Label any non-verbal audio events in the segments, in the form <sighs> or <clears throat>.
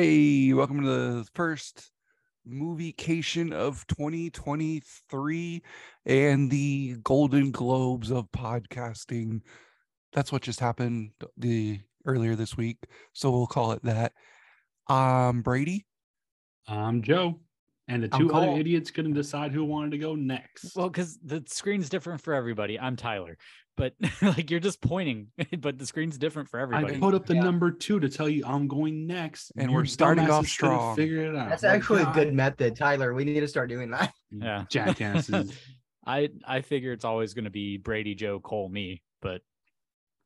hey, welcome to the first moviecation of 2023 and the Golden Globes of podcasting. That's what just happened the earlier this week, so we'll call it that. Um, Brady. I'm Joe, and the two other idiots couldn't decide who wanted to go next. Well, because the screen's different for everybody. I'm Tyler, but <laughs> like you're just pointing, <laughs> but the screen's different for everybody. I put up the Yeah. number two to tell you I'm going next, And you we're starting dumbasses off strong. Figure it out. That's My actually a good method, Tyler. We need to start doing that. Yeah. <laughs> jackasses. I I figure it's always going to be Brady, Joe, Cole, me, but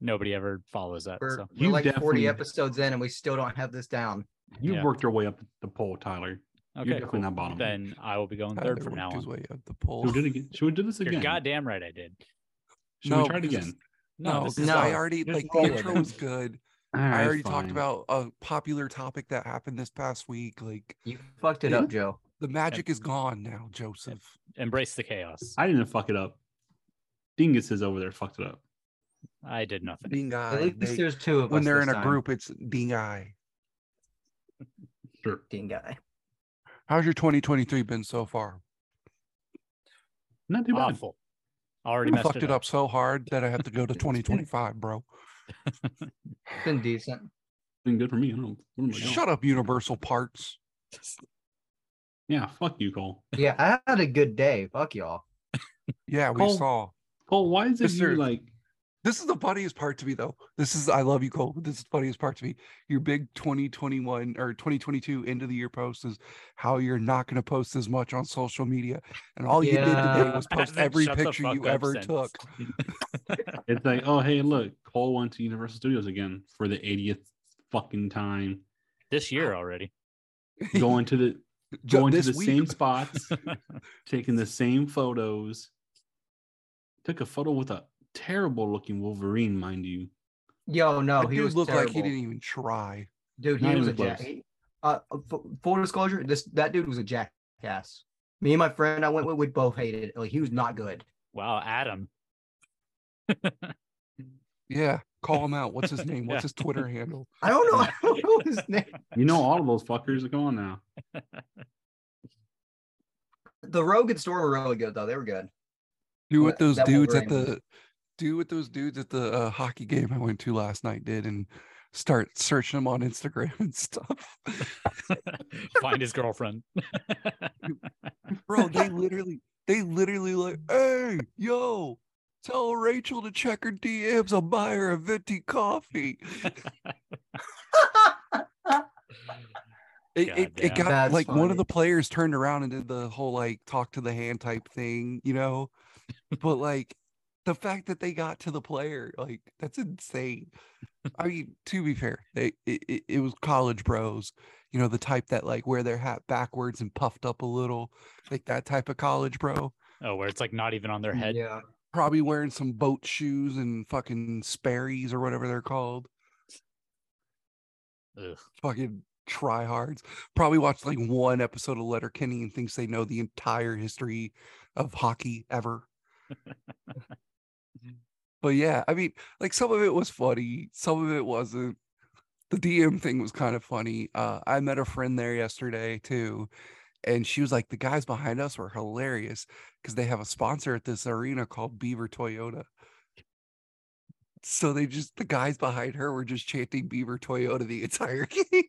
nobody ever follows that. We're, so we're You like definitely- 40 episodes in and we still don't have this down. you Yeah. worked your way up the pole, Tyler. okay, definitely cool. not bottom. Then I will be going Tyler third from now worked his on. way up the pole. Should we do it again? Should we do this You're goddamn right, I did. Should No, we try it again? No, No, this because is No. I already Just like the intro was good. I Alright, already talked about a popular topic that happened this past week. Like You fucked it Yeah. up, Joe. the magic is gone now, Joseph. embrace the chaos. I didn't fuck it up. Dingus is over there fucked it up. I did nothing. Being At least they- there's two of when us they're this in a time. group, it's being I. Sure. Dean guy. How's your 2023 been so far? Not too bad. Awful. Already You messed fucked it up so hard that I have to go to <laughs> 2025, bro. It's been decent. Been good for me. I don't know. What am I doing? Shut up, Universal Parts. Yeah, fuck you, Cole. Yeah, I had a good day. Fuck y'all. Yeah, we Cole- saw. Cole, why is it Mister- you like? This is the funniest part to me, though. This is I love you, Cole. This is the funniest part to me. Your big 2021 or 2022 end of the year post is how you're not going to post as much on social media, and all you did today was <laughs> post every picture you ever since. took. <laughs> It's like, oh hey, look, Cole went to Universal Studios again for the 80th fucking time. this year already. <laughs> Going to the going to the week- same spots, taking the same photos. Took a photo with a terrible looking Wolverine, mind you. Yo, no, That he dude was looked like he didn't even try. Dude, he Not was a even jack. he- Uh, f- full disclosure, this that dude was a jackass. Me and my friend I went with, we both hated it. Like he was not good. Wow, Adam. <laughs> Yeah, call him out. What's his <laughs> name? What's his Twitter handle? I don't know. I don't know his name. <laughs> You know all of those fuckers. Come on now. The Rogue and Storm were really good though. They were good. Do what That- those that dudes at Wolverine was- the do what those dudes at the uh, hockey game I went to last night did, and start searching them on Instagram <laughs> and stuff. <laughs> Find his girlfriend. <laughs> Bro, they literally, they literally like, hey, yo, tell Rachel to check her DMs. I'll buy her a venti coffee. It, it, it got That's like one of the players turned around and did the whole like talk to the hand type thing, you know. but like the fact that they got to the player, like that's insane. I <laughs> mean, to be fair, they it, it, it was college bros, you know, the type that like wear their hat backwards and puffed up a little, like that type of college bro. oh, where it's like not even on their head. Yeah. Probably wearing some boat shoes and fucking Sperry's or whatever they're called. Ugh. fucking tryhards. Probably watched like one episode of Letterkenny and thinks they know the entire history of hockey ever. <laughs> but yeah, I mean, like some of it was funny, some of it wasn't. The DM thing was kind of funny. Uh, I met a friend there yesterday too, and she was like, "The guys behind us were hilarious because they have a sponsor at this arena called Beaver Toyota." So they just the guys behind her were just chanting Beaver Toyota the entire <laughs> game.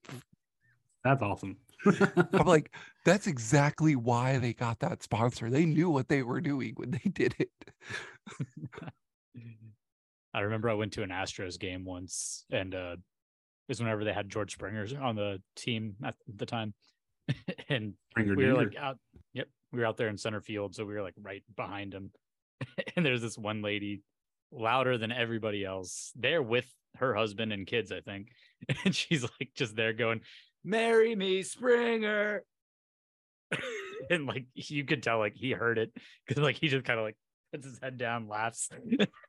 That's awesome. I'm <laughs> like, that's exactly why they got that sponsor. They knew what they were doing when they did it. <laughs> I remember I went to an Astros game once, and uh, it was whenever they had George Springer on the team at the time, <laughs> and Springer we were like out. Yep, we were out there in center field, so we were like right behind him. <laughs> and there's this one lady, louder than everybody else, there with her husband and kids, I think, <laughs> and she's like just there going, "Marry me, Springer." and like you could tell, like he heard it because like he just kind of like puts his head down, laughs.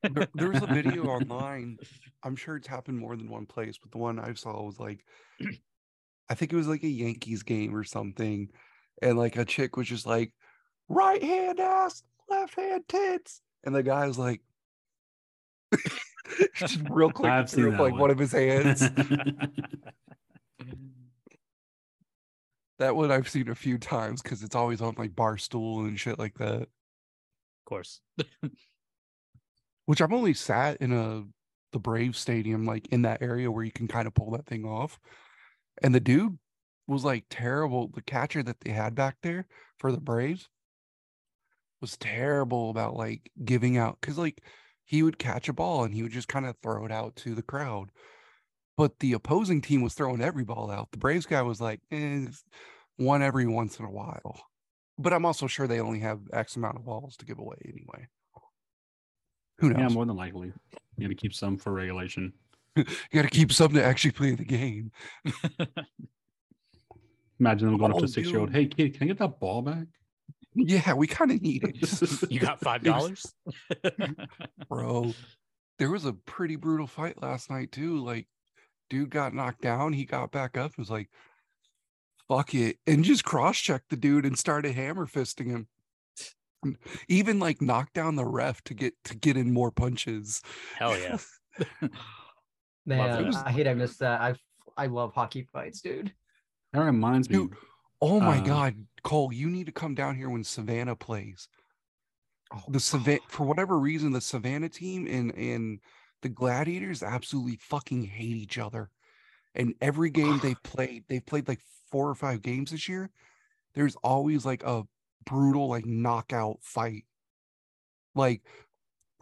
There, there was a video <laughs> online. I'm sure it's happened more than one place, but the one I saw was like, I think it was like a Yankees game or something. And like a chick was just like, right hand ass, left hand tits. And the guy was like, <laughs> Just real <laughs> quick, I've like one. one of his hands. that one I've seen a few times because it's always on like Barstool and shit like that. Of course. <laughs> Which I've only sat in a the Brave Stadium, like in that area where you can kind of pull that thing off. And the dude was like terrible. The catcher that they had back there for the Braves was terrible about like giving out because like he would catch a ball and he would just kind of throw it out to the crowd. But the opposing team was throwing every ball out. The Braves guy was like, eh, one every once in a while. But I'm also sure they only have X amount of balls to give away anyway. Who knows? yeah, more than likely. You got to keep some for regulation. <laughs> you got to keep some to actually play the game. <laughs> Imagine them going up Oh, to a six year old. Hey, kid, can I get that ball back? Yeah, we kind of need it, <laughs> you got five dollars? bro. There was a pretty brutal fight last night too. Like, dude got knocked down. He got back up. and Was like, "Fuck it," and just cross checked the dude and started hammer fisting him. And Even like knocked down the ref to get to get in more punches. Hell yeah. <laughs> Man, was- I hate I missed that. I I love hockey fights, dude. That reminds me. Dude, Oh my Uh, god, Cole, you need to come down here when Savannah plays. Oh, the Savannah for whatever reason, the Savannah team and and the Gladiators absolutely fucking hate each other. And every game they've played, they've played like four or five games this year. There's always like a brutal like knockout fight, like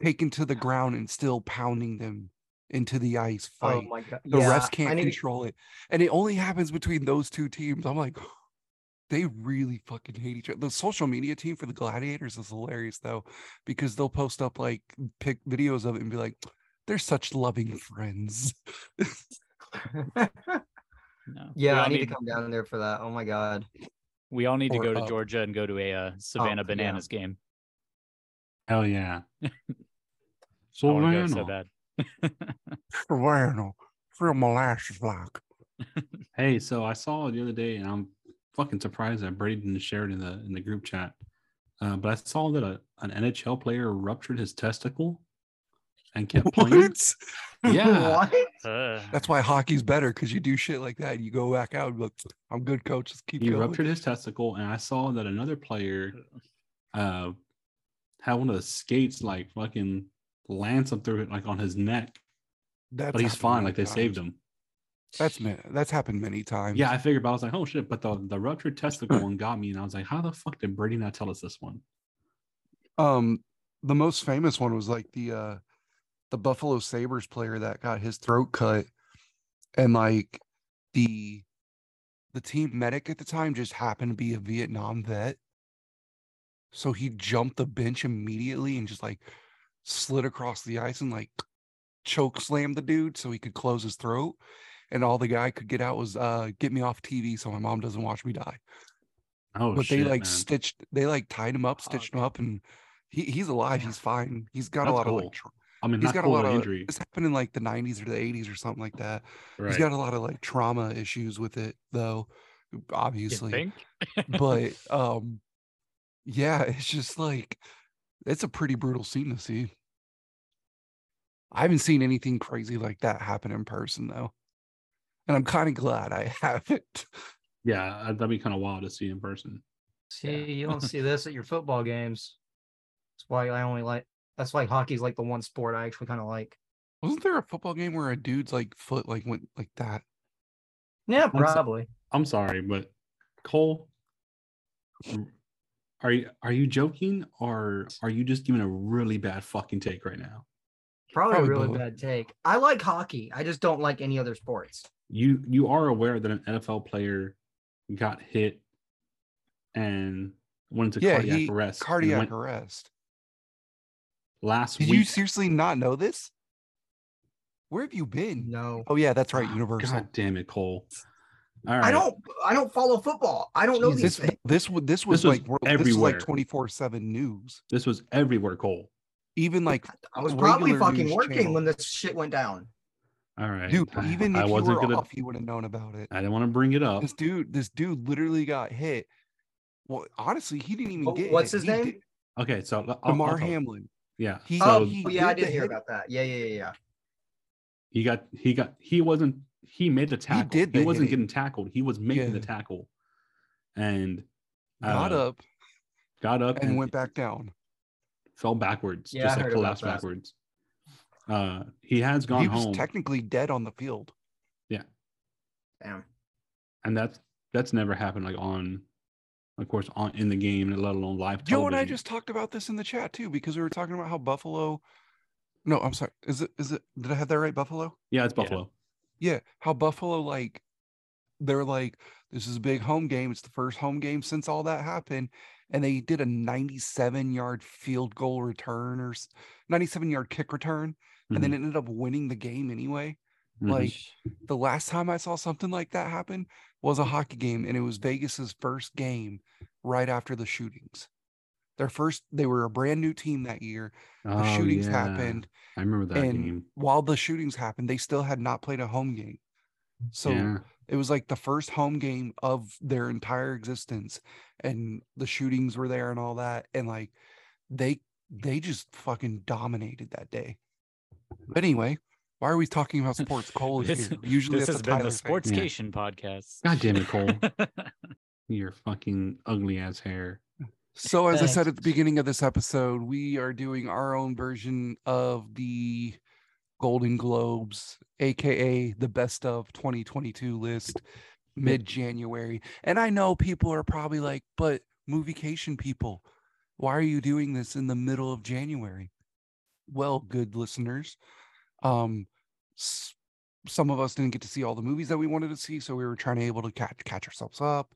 taken to the ground and still pounding them into the ice oh fight. my god. the yeah, refs can't to- control it, and it only happens between those two teams. I'm like, <sighs> they really fucking hate each other. The social media team for the Gladiators is hilarious though, because they'll post up like pick videos of it and be like, they're such loving friends. <laughs> <laughs> No. yeah, I need to come down there for that. Oh my god. We all need to Or go to up. Georgia and go to a uh, Savannah yeah. Bananas game. Hell yeah. <laughs> I want to go so Savannah. bad. Bueno, for molasses like. <laughs> Hey, so I saw the other day, and I'm fucking surprised that Brady didn't share it in the in the group chat. Uh, but I saw that a, an NHL player ruptured his testicle and kept playing. <laughs> What? Yeah. what? Uh, That's why hockey's better because you do shit like that. You go back out and be like, I'm good, coach. Let's keep He going. ruptured his testicle, and I saw that another player uh had one of the skates like fucking lance him through it like on his neck. That's But he's fine, like they saved him. That's that's happened many times. Yeah, I figured, but I was like, oh shit. But the, the ruptured testicle one got me, and I was like, how the fuck did Brady not tell us this one? Um, the most famous one was like the uh the Buffalo Sabres player that got his throat cut, and like the the team medic at the time just happened to be a Vietnam vet. So he jumped the bench immediately and just like slid across the ice and like choke slammed the dude so he could close his throat. And all the guy could get out was uh get me off TV so my mom doesn't watch me die. Oh but shit, they like man. stitched they like tied him up, stitched him up, and he, he's alive. He's fine. He's got a lot of like I mean, he's got a lot of injury. this happened in like the 90s or the 80s or something like that. Right. He's got a lot of like trauma issues with it though, you obviously. think? But <laughs> um yeah, it's just like it's a pretty brutal scene to see. I haven't seen anything crazy like that happen in person though. And I'm kind of glad I <laughs> haven't. yeah, that'd be kind of wild to see in person. See, you don't <laughs> see this at your football games. That's why I only like. That's why hockey's like the one sport I actually kind of like. Wasn't there a football game where a dude's like foot like went like that? Yeah, probably. I'm sorry, but Cole, are you are you joking or are you just giving a really bad fucking take right now? Probably, probably a really both. bad take. I like hockey. I just don't like any other sports. You you are aware that an NFL player got hit and went into Yeah, cardiac he- arrest. Cardiac went arrest. Last Did week. you seriously not know this? Where have you been? No, Oh yeah, that's right, Ah, Universal. God damn it, Cole. All right. I don't. I don't follow football. I don't know these This things. this would this was This was like this was everywhere. like twenty four seven news. This was everywhere, Cole. Even like I was probably fucking working channel. when this shit went down. All right. dude, even I if you wasn't were gonna off, you would have known about it. I didn't want to bring it up. This dude, this dude literally got hit. Well, honestly, he didn't even Oh, get. what's hit. his He name? did- Okay, so I'll- I'll Hamlin. Yeah. He- so oh, he yeah, I did did hear about that. Yeah, yeah, yeah, yeah. he got he got he wasn't he made the tackle. He, did He wasn't hitting. getting tackled. He was making the tackle, and Got uh, up got up and went back down. fell backwards, Yeah, just I like collapsed backwards. Uh, he has gone He was home, technically dead on the field. Yeah. Damn. and that's that's never happened like on, of course, on in the game, and let alone live. Joe and I just talked about this in the chat too because we were talking about how Buffalo. No, I'm sorry. Is it? Is it? Did I have that right? Buffalo. yeah, it's Buffalo. Yeah, how Buffalo like they're like this is a big home game. It's the first home game since all that happened, and they did a 97 yard field goal return or 97 yard kick return, and then ended up winning the game anyway. Mhm. Like the last time I saw something like that happen was a hockey game, and it was Vegas's first game right after the shootings. Their first, they were a brand new team that year. The Oh, shootings yeah. happened, I remember that and game. while the shootings happened, they still had not played a home game. So yeah. it was like the first home game of their entire existence, and the shootings were there and all that, and like they they just fucking dominated that day. But anyway, why are we talking about sports? Cole is <laughs> This, here. Usually this that's has a been Tyler the thing. Sportscation podcast. God damn it, Cole. <laughs> Your fucking ugly ass hair. So, as I said at the beginning of this episode, we are doing our own version of the Golden Globes, aka the best of 2022 list, mid January. And I know people are probably like, but moviecation people, why are you doing this in the middle of January? Well, good listeners, um, s- some of us didn't get to see all the movies that we wanted to see, so we were trying to able to catch catch ourselves up.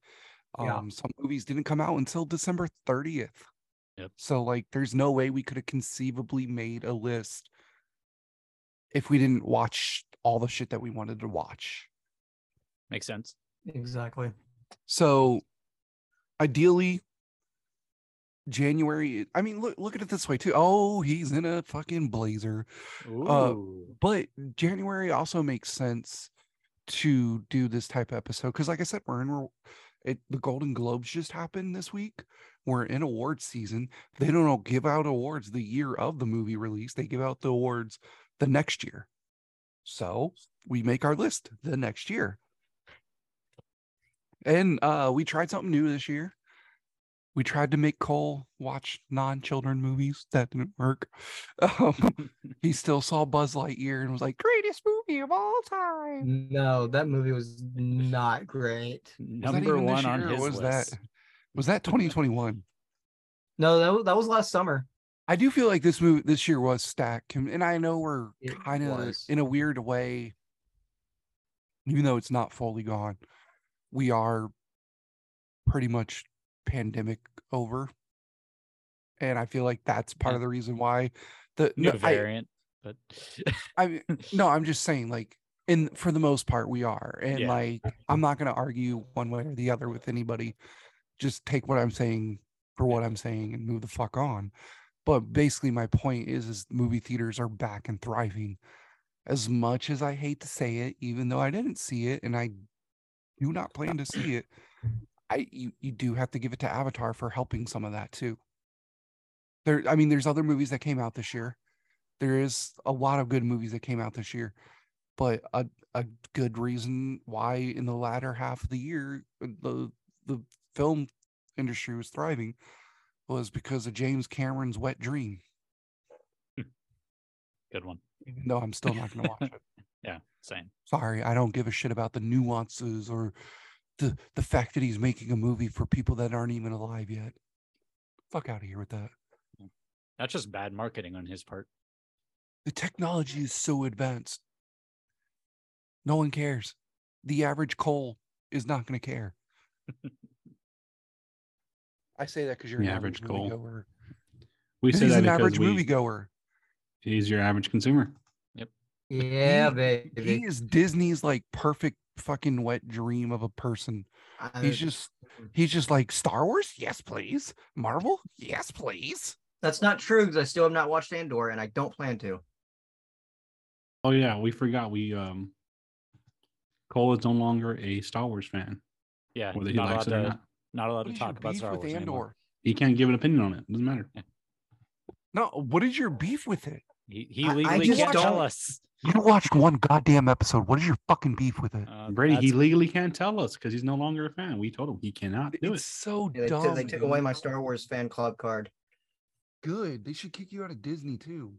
Yeah. Um, some movies didn't come out until December 30th. Yep. So like there's no way we could have conceivably made a list if we didn't watch all the shit that we wanted to watch. Makes sense. Exactly. So ideally January I mean look look at it this way too. Oh, he's in a fucking blazer. Uh, But January also makes sense to do this type of episode because, like I said, we're in it. The Golden Globes just happened this week. We're in awards season. They don't give out awards the year of the movie release. They give out the awards the next year. So we make our list the next year. And uh, we tried something new this year. We tried to make Cole watch non-children movies. That didn't work. <laughs> Um, <laughs> he still saw Buzz Lightyear and was like, greatest movie of all time. No, that movie was not great. Was that Number one on year or his was list. that was that 2021? No, that was, that was last summer. I do feel like this movie this year was stacked, and and I know we're kind of in a weird way, even though it's not fully gone. We are pretty much pandemic over, and I feel like that's part Yeah. of the reason why the New no, I, variant, but I mean, no, <laughs> I'm just saying, like, in for the most part, we are, and Yeah. like, I'm not gonna argue one way or the other with anybody. Just take what I'm saying for what I'm saying and move the fuck on. But basically, my point is, is movie theaters are back and thriving. As much as I hate to say it, even though I didn't see it and I do not plan to see it, I you, you do have to give it to Avatar for helping some of that too. There, I mean, there's other movies that came out this year. There is a lot of good movies that came out this year, but a a good reason why in the latter half of the year uh, the the film industry was thriving was because of James Cameron's Wet Dream. good one. Though I'm still not going to watch <laughs> it. Yeah, same. Sorry, I don't give a shit about the nuances or the the fact that he's making a movie for people that aren't even alive yet. Fuck out of here with that. Mm. That's just bad marketing on his part. The technology is so advanced. No one cares. The average Cole is not going to care. <laughs> I say that because you're The an average average Cole. moviegoer. We He's that an average we, moviegoer. he's your average consumer. Yep. Yeah, He- baby. He is Disney's like perfect fucking wet dream of a person. I- He's just he's just like Star Wars, yes please. Marvel, yes please. That's not true because I still have not watched Andor and I don't plan to. Oh yeah, we forgot we um Cole is no longer a Star Wars fan, Yeah, whether he not likes it or to not. not allowed What to is talk about beef Star with Wars anymore. Andor? He can't give an opinion on it. Doesn't matter. No, what is your beef with it? He he I- I legally can't tell don't- us. You watched one goddamn episode. What is your fucking beef with it? Uh, Brady, he legally can't tell us because he's no longer a fan. We told him he cannot do it. It's it. so Yeah, they, dumb. took, they took away my Star Wars fan club card. Good. They should kick you out of Disney too.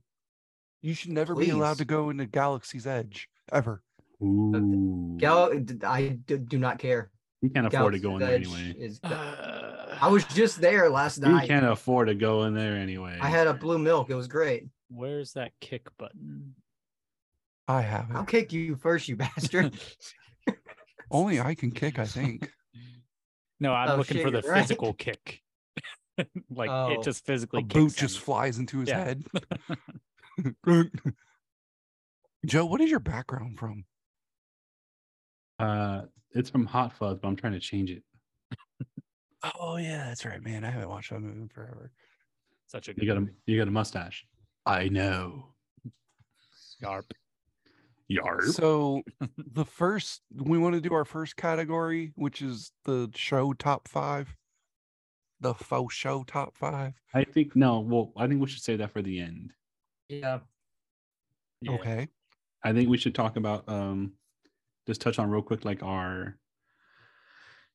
You should never be allowed to go into Galaxy's Edge ever. Ooh. Gal, I d- do not care. he can't afford to go in there Edge anyway. Is, <sighs> I was just there last night. night. can't afford to go in there anyway. I had a blue milk. It was great. Where's that kick button? I have I'll kick you first, you <laughs> bastard. <laughs> Only I can kick, I think. No, I'm Oh, looking shit, for the you're right. physical kick. <laughs> like Oh. it just physically A kicks boot just him. flies into his Yeah. head. Joe, what is your background from? Uh, it's from Hot Fuzz, but I'm trying to change it. Oh yeah, that's right, man. I haven't watched that movie in forever. Such a good You got a movie. you got a mustache. I know. Yarp. Yarp. So <laughs> the first we want to do our first category, which is the show top five. The faux show top five. I think no. Well, I think we should say that for the end. yeah. Yeah. Okay. I think we should talk about um, just touch on real quick like our.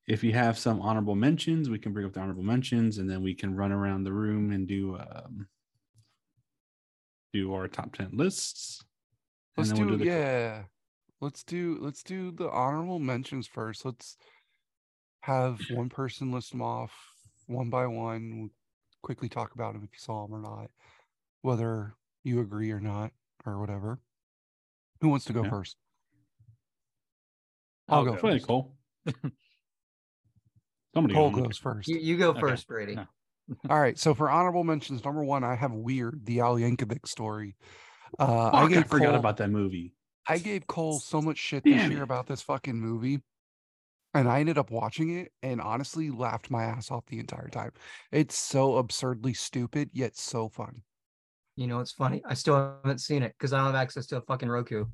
If you have some honorable mentions, we can bring up the honorable mentions, and then we can run around the room and do um, do our top ten lists. And Let's do, we'll the- yeah. Let's do let's do the honorable mentions first. Let's have one person list them off one by one. We'll quickly talk about them if you saw them or not, whether you agree or not or whatever. Who wants to go Yeah. first? I'll I'll go go. Go first. Cole. <laughs> Somebody Cole goes first. You, you go Okay. first, Brady. No. All right. So for honorable mentions, number one, I have Weird, the Al Yankovic story. Uh, Fuck, I I, forgot Cole, about that movie. I gave Cole so much shit this year it. about this fucking movie. And I ended up watching it and honestly laughed my ass off the entire time. It's so absurdly stupid, yet so fun. You know, it's funny. I still haven't seen it because I don't have access to a fucking Roku.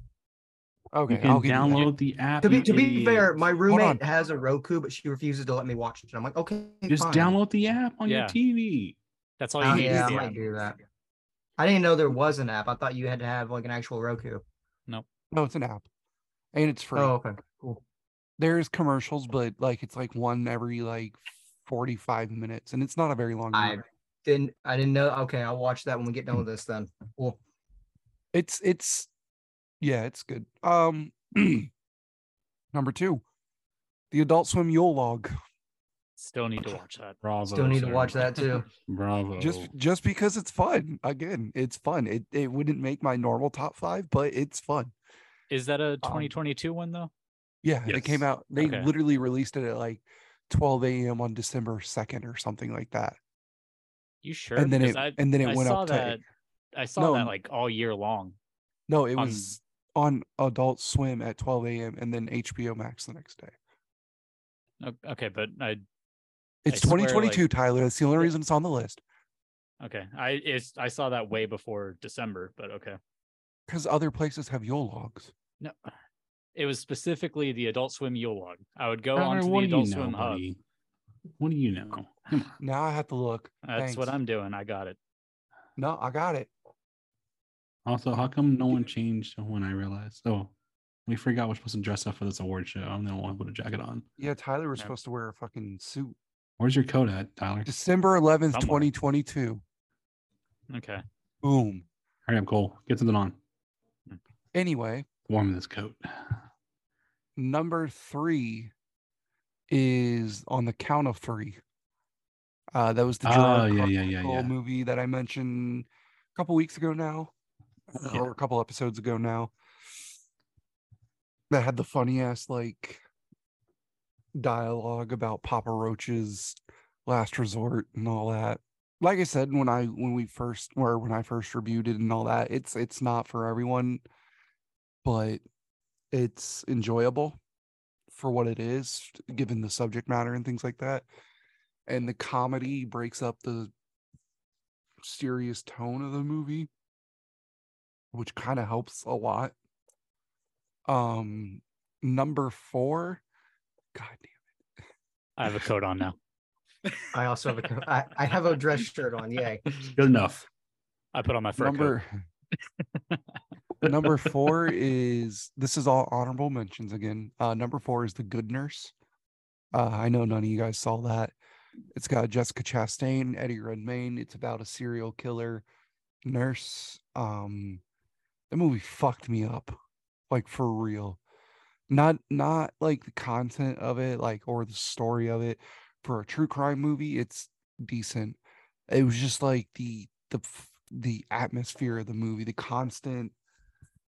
Okay, you can I'll give you download the app. To be to be fair, my roommate has a Roku, but she refuses to let me watch it. I'm like, okay, just fine. download the app on Yeah. your TV. That's all you Oh, need. yeah, I is the might do that. I didn't know there was an app. I thought you had to have like an actual Roku. No, No, it's an app. And it's free. Oh, okay, cool. There's commercials, but like it's like one every like 45 minutes. And it's not a very long I movie. didn't. I didn't know. Okay, I'll watch that when we get done with this. Then. Cool. It's it's yeah, it's good. Um <clears throat> number two, the Adult Swim Yule log. Still need to watch that. Bravo. Still need to watch that too. <laughs> Bravo. Just just because it's fun. Again, it's fun. It it wouldn't make my normal top five, but it's fun. Is that a um, 2022 one though? Yeah, it came out. They Okay. literally released it at like 12 a.m. on December 2nd or something like that. You sure? And then Because it I, and then it I went saw up to that. I saw No, that like all year long. no, it on- was on Adult Swim at 12 a.m. and then HBO Max the next day. Okay, but I It's swear, like- 2022, Tyler. That's the only reason it's on the list okay. I it's I saw that way before December, but okay. because other places have Yule logs. No, it was specifically the Adult Swim Yule log. I would go Tyler, onto the what do you Adult know, Swim hub. What do you know? Come <sighs> on. Now I have to look. That's what I'm doing. I got it. No, I got it. Also, how come no one changed when I realized? Oh, we forgot we're supposed to dress up for this award show. I'm the only one with a jacket on. Yeah, Tyler was Yeah. supposed to wear a fucking suit. Where's your coat at, Tyler? December 11th, Somewhere. 2022. Okay. Boom. Hurry up, Cole. Get something on. Anyway, Warm this coat. number three is on the count of three. Uh, that was the Oh, Gerard yeah, yeah, yeah, yeah. movie that I mentioned a couple weeks ago now, Yeah. or a couple episodes ago now. That had the funny ass like dialogue about Papa Roach's last resort and all that. Like I said, when I when we first or when I first reviewed it and all that, it's it's not for everyone, but it's enjoyable for what it is, given the subject matter and things like that. And the comedy breaks up the serious tone of the movie, which kind of helps a lot. Um, number four, God damn. It. I have a coat on now. I also have a. co- I, I have a dress shirt on. Yay. Good enough. I put on my fur coat. number <laughs> number four is this is all honorable mentions again. Uh, number four is the Good Nurse. Uh, I know none of you guys saw that. It's got Jessica Chastain, Eddie Redmayne. It's about a serial killer nurse. Um, the movie fucked me up, like for real. Not not like the content of it, like or the story of it. For a true crime movie, it's decent. It was just like the the the atmosphere of the movie, the constant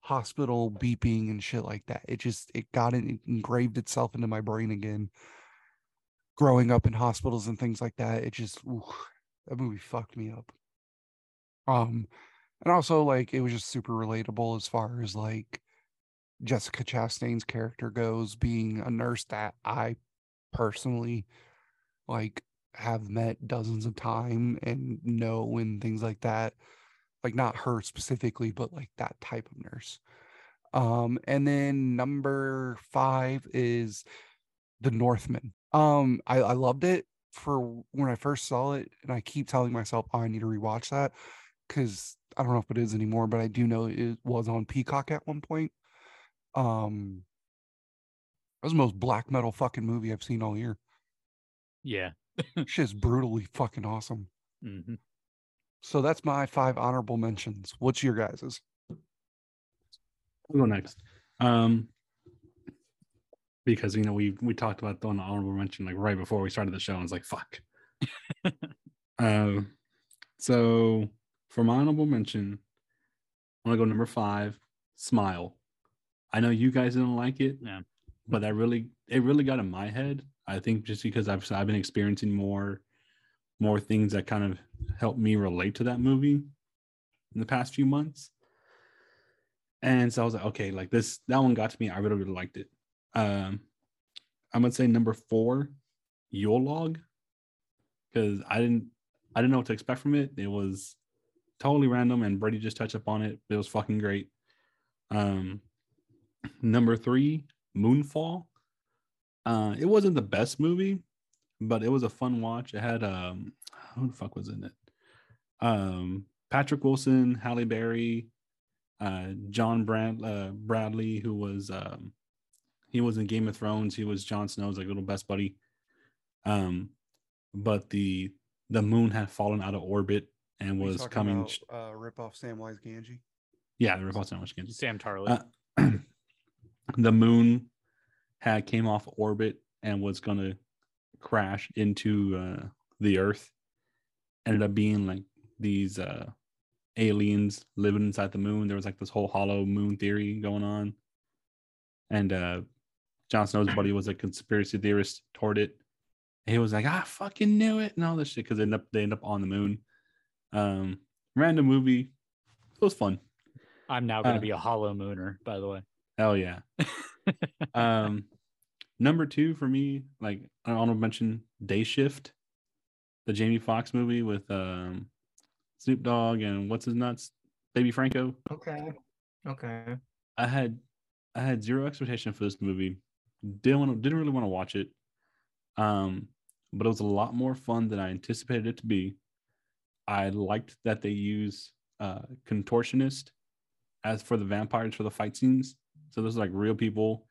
hospital beeping and shit like that. It just it got it, it engraved itself into my brain again. Growing up in hospitals and things like that, it just ooh, that movie fucked me up. Um, and also like it was just super relatable as far as like Jessica Chastain's character goes, being a nurse that I personally like have met dozens of time and know and things like that like not her specifically but like that type of nurse. Um and then number five is the northman. Um i, I loved it for when i first saw it and i keep telling myself oh, i need to rewatch that because i don't know if it is anymore but i do know it was on peacock at one point um that was the most black metal fucking movie i've seen all year Yeah. <laughs> shit's brutally fucking awesome hmm so that's my five honorable mentions what's your guys's I'll go next. Um, because you know we we talked about the honorable mention like right before we started the show, and it's like fuck. <laughs> um, so for my honorable mention, I want to go number five. Smile. I know you guys didn't like it, Yeah. but that really it really got in my head. I think just because I've I've been experiencing more more things that kind of helped me relate to that movie in the past few months. And so I was like, okay, like this, that one got to me. I really, really liked it. Um, I'm gonna say number four, Yule Log, because I didn't, I didn't know what to expect from it. It was totally random, and Brady just touched up on it. It was fucking great. Um, number three, Moonfall. Uh, it wasn't the best movie, but it was a fun watch. It had um, who the fuck was in it? Um, Patrick Wilson, Halle Berry, uh, John Brand, uh, Bradley, who was um, he was in Game of Thrones. He was Jon Snow's like little best buddy. Um, but the the moon had fallen out of orbit and was coming. sh- uh, rip off Samwise Gamgee. yeah, the repulse Samwise again. Sam Tarly. Uh, the moon had came off orbit and was gonna crash into uh, the Earth. Ended up being like these uh, aliens living inside the moon. There was like this whole hollow moon theory going on, and uh, Jon Snow's buddy was a conspiracy theorist toward it. And he was like, "I fucking knew it," and all this shit because they end up they end up on the moon. Um, random movie. It was fun. I'm now going to uh, be a hollow mooner, by the way. Hell yeah. <laughs> um, number two for me, like I want to mention Day Shift, the Jamie Foxx movie with um, Snoop Dogg and what's his nuts, Dave Franco. Okay. Okay. I had I had zero expectation for this movie. Didn't want to, didn't really want to watch it. Um, but it was a lot more fun than I anticipated it to be. I liked that they use uh contortionist as for the vampires for the fight scenes. So those are like real people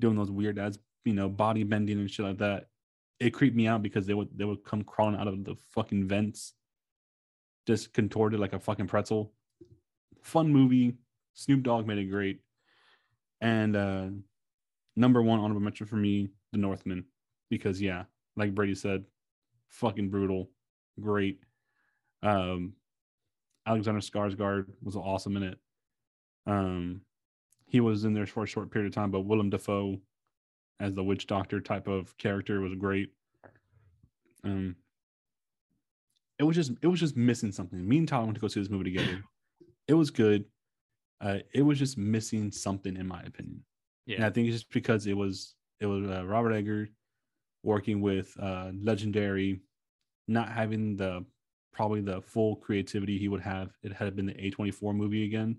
doing those weird ass, you know, body bending and shit like that. It creeped me out because they would they would come crawling out of the fucking vents, just contorted like a fucking pretzel. Fun movie. Snoop Dogg made it great. And uh number one honorable mention for me, The Northman, because yeah, like Brady said, fucking brutal, great. Um, Alexander Skarsgård was awesome in it. Um, he was in there for a short period of time, but Willem Dafoe as the witch doctor type of character was great. Um, it was just it was just missing something. Me and Tyler went to go see this movie together. It was good. Uh, it was just missing something, in my opinion. And Yeah. I think it's just because it was it was uh, Robert Egger working with uh, legendary, not having the probably the full creativity he would have. It had been the A24 movie again.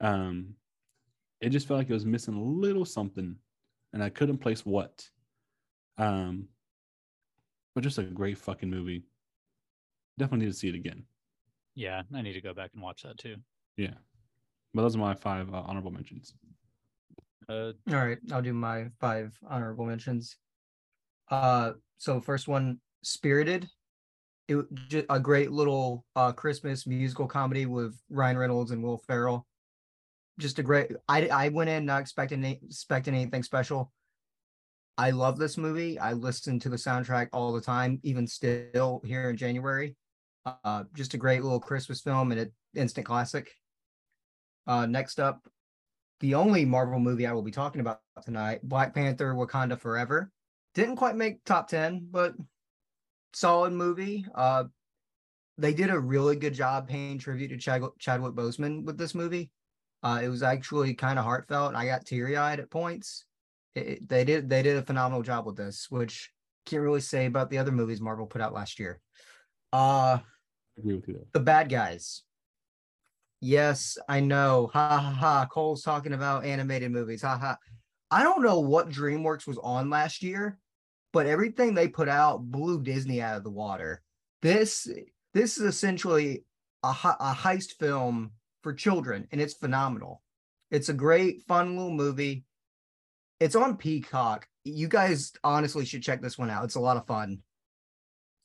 Um, it just felt like it was missing a little something, and I couldn't place what. Um, but just a great fucking movie. Definitely need to see it again. Yeah. I need to go back and watch that too. Yeah. But those are my five uh, honorable mentions. Uh, All right, I'll do my five honorable mentions. Uh, so first one, Spirited. It was ju- a great little uh Christmas musical comedy with Ryan Reynolds and Will Ferrell. Just a great. I I went in not expecting expecting anything special. I love this movie. I listen to the soundtrack all the time, even still here in January. Uh, just a great little Christmas film and an instant classic. Uh, next up, the only Marvel movie I will be talking about tonight, Black Panther Wakanda Forever. Didn't quite make top 10, but solid movie. Uh they did a really good job paying tribute to Chad- Chadwick Boseman with this movie. Uh it was actually kind of heartfelt. I got teary-eyed at points. It, it- they did they did a phenomenal job with this, which can't really say about the other movies Marvel put out last year. Uh I agree with you there. the bad guys. Yes, I know. Ha ha ha. Cole's talking about animated movies. Ha ha. I don't know what DreamWorks was on last year, but everything they put out blew Disney out of the water. This this is essentially a, a heist film for children, and it's phenomenal. It's a great, fun little movie. It's on Peacock. You guys honestly should check this one out. It's a lot of fun.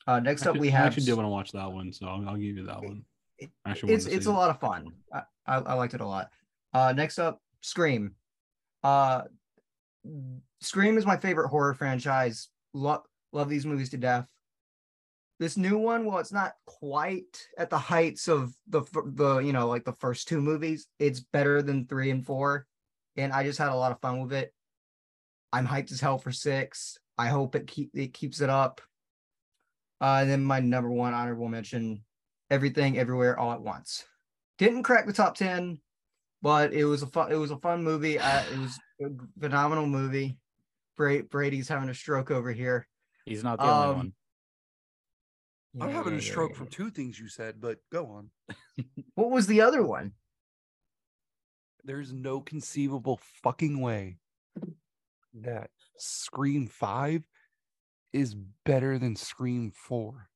Uh, next up, Actually- we I have actually did want to watch that one, so I'll, I'll give you that one. it- it's it's a lot of fun. I, I, I liked it a lot. Uh, next up, Scream. Uh, Scream is my favorite horror franchise. Love love these movies to death. This new one, well, it's not quite at the heights of the the you know like the first two movies. It's better than three and four, and I just had a lot of fun with it. I'm hyped as hell for six. I hope it keep it keeps it up. Uh, and then my number one honorable mention, Everything Everywhere All at Once. Didn't crack the top ten, but it was a fun. It was a fun movie. Uh, it was a phenomenal movie. Bra- Brady's having a stroke over here. he's not the only Um, one. I'm having yeah, a stroke yeah. from two things you said, but go on. <laughs> What was the other one? There's no conceivable fucking way that Scream 5 is better than Scream 4.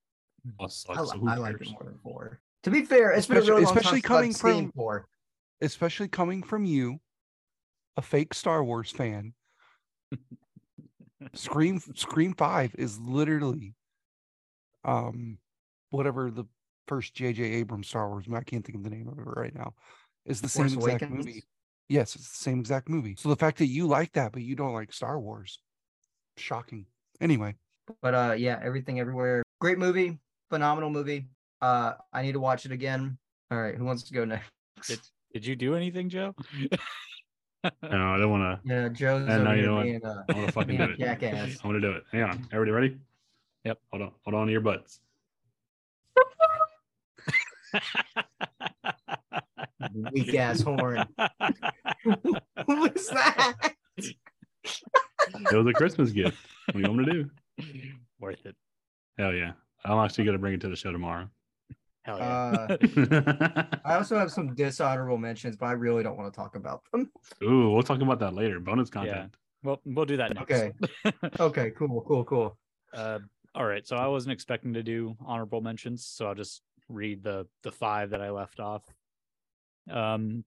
Hmm. Plus, I, li- I like it more than four. To be fair, it's been a Especially- really long especially time coming since I've from- four. Especially coming from you, a fake Star Wars fan. <laughs> Scream Scream 5 is literally um whatever the first JJ Abrams Star Wars I can't think of the name of it right now. Is the Force same exact Awakens? movie. Yes, it's the same exact movie. So the fact that you like that but you don't like Star Wars, shocking. Anyway, But uh yeah, everything everywhere. Great movie, phenomenal movie. Uh I need to watch it again. All right, who wants to go <laughs> next? Did, did you do anything, Joe? <laughs> No, I don't want to. Yeah, Joe's Uh, no, over you here know being, uh, I want to fucking being do a it. jackass. I want to do it. Hang on. Everybody ready? Yep. Hold on. Hold on to your butts. <laughs> Weak ass horn. <laughs> what was that? It was a Christmas gift. What do you want me to do? Worth it. Hell yeah. I'm actually going to bring it to the show tomorrow. Hell yeah. Uh <laughs> I also have some dishonorable mentions, but I really don't want to talk about them. Ooh, we'll talk about that later. Bonus content. well, we'll do that next. Okay. Okay, cool, cool, cool. Uh, all right. So I wasn't expecting to do honorable mentions, so I'll just read the the five that I left off. Um,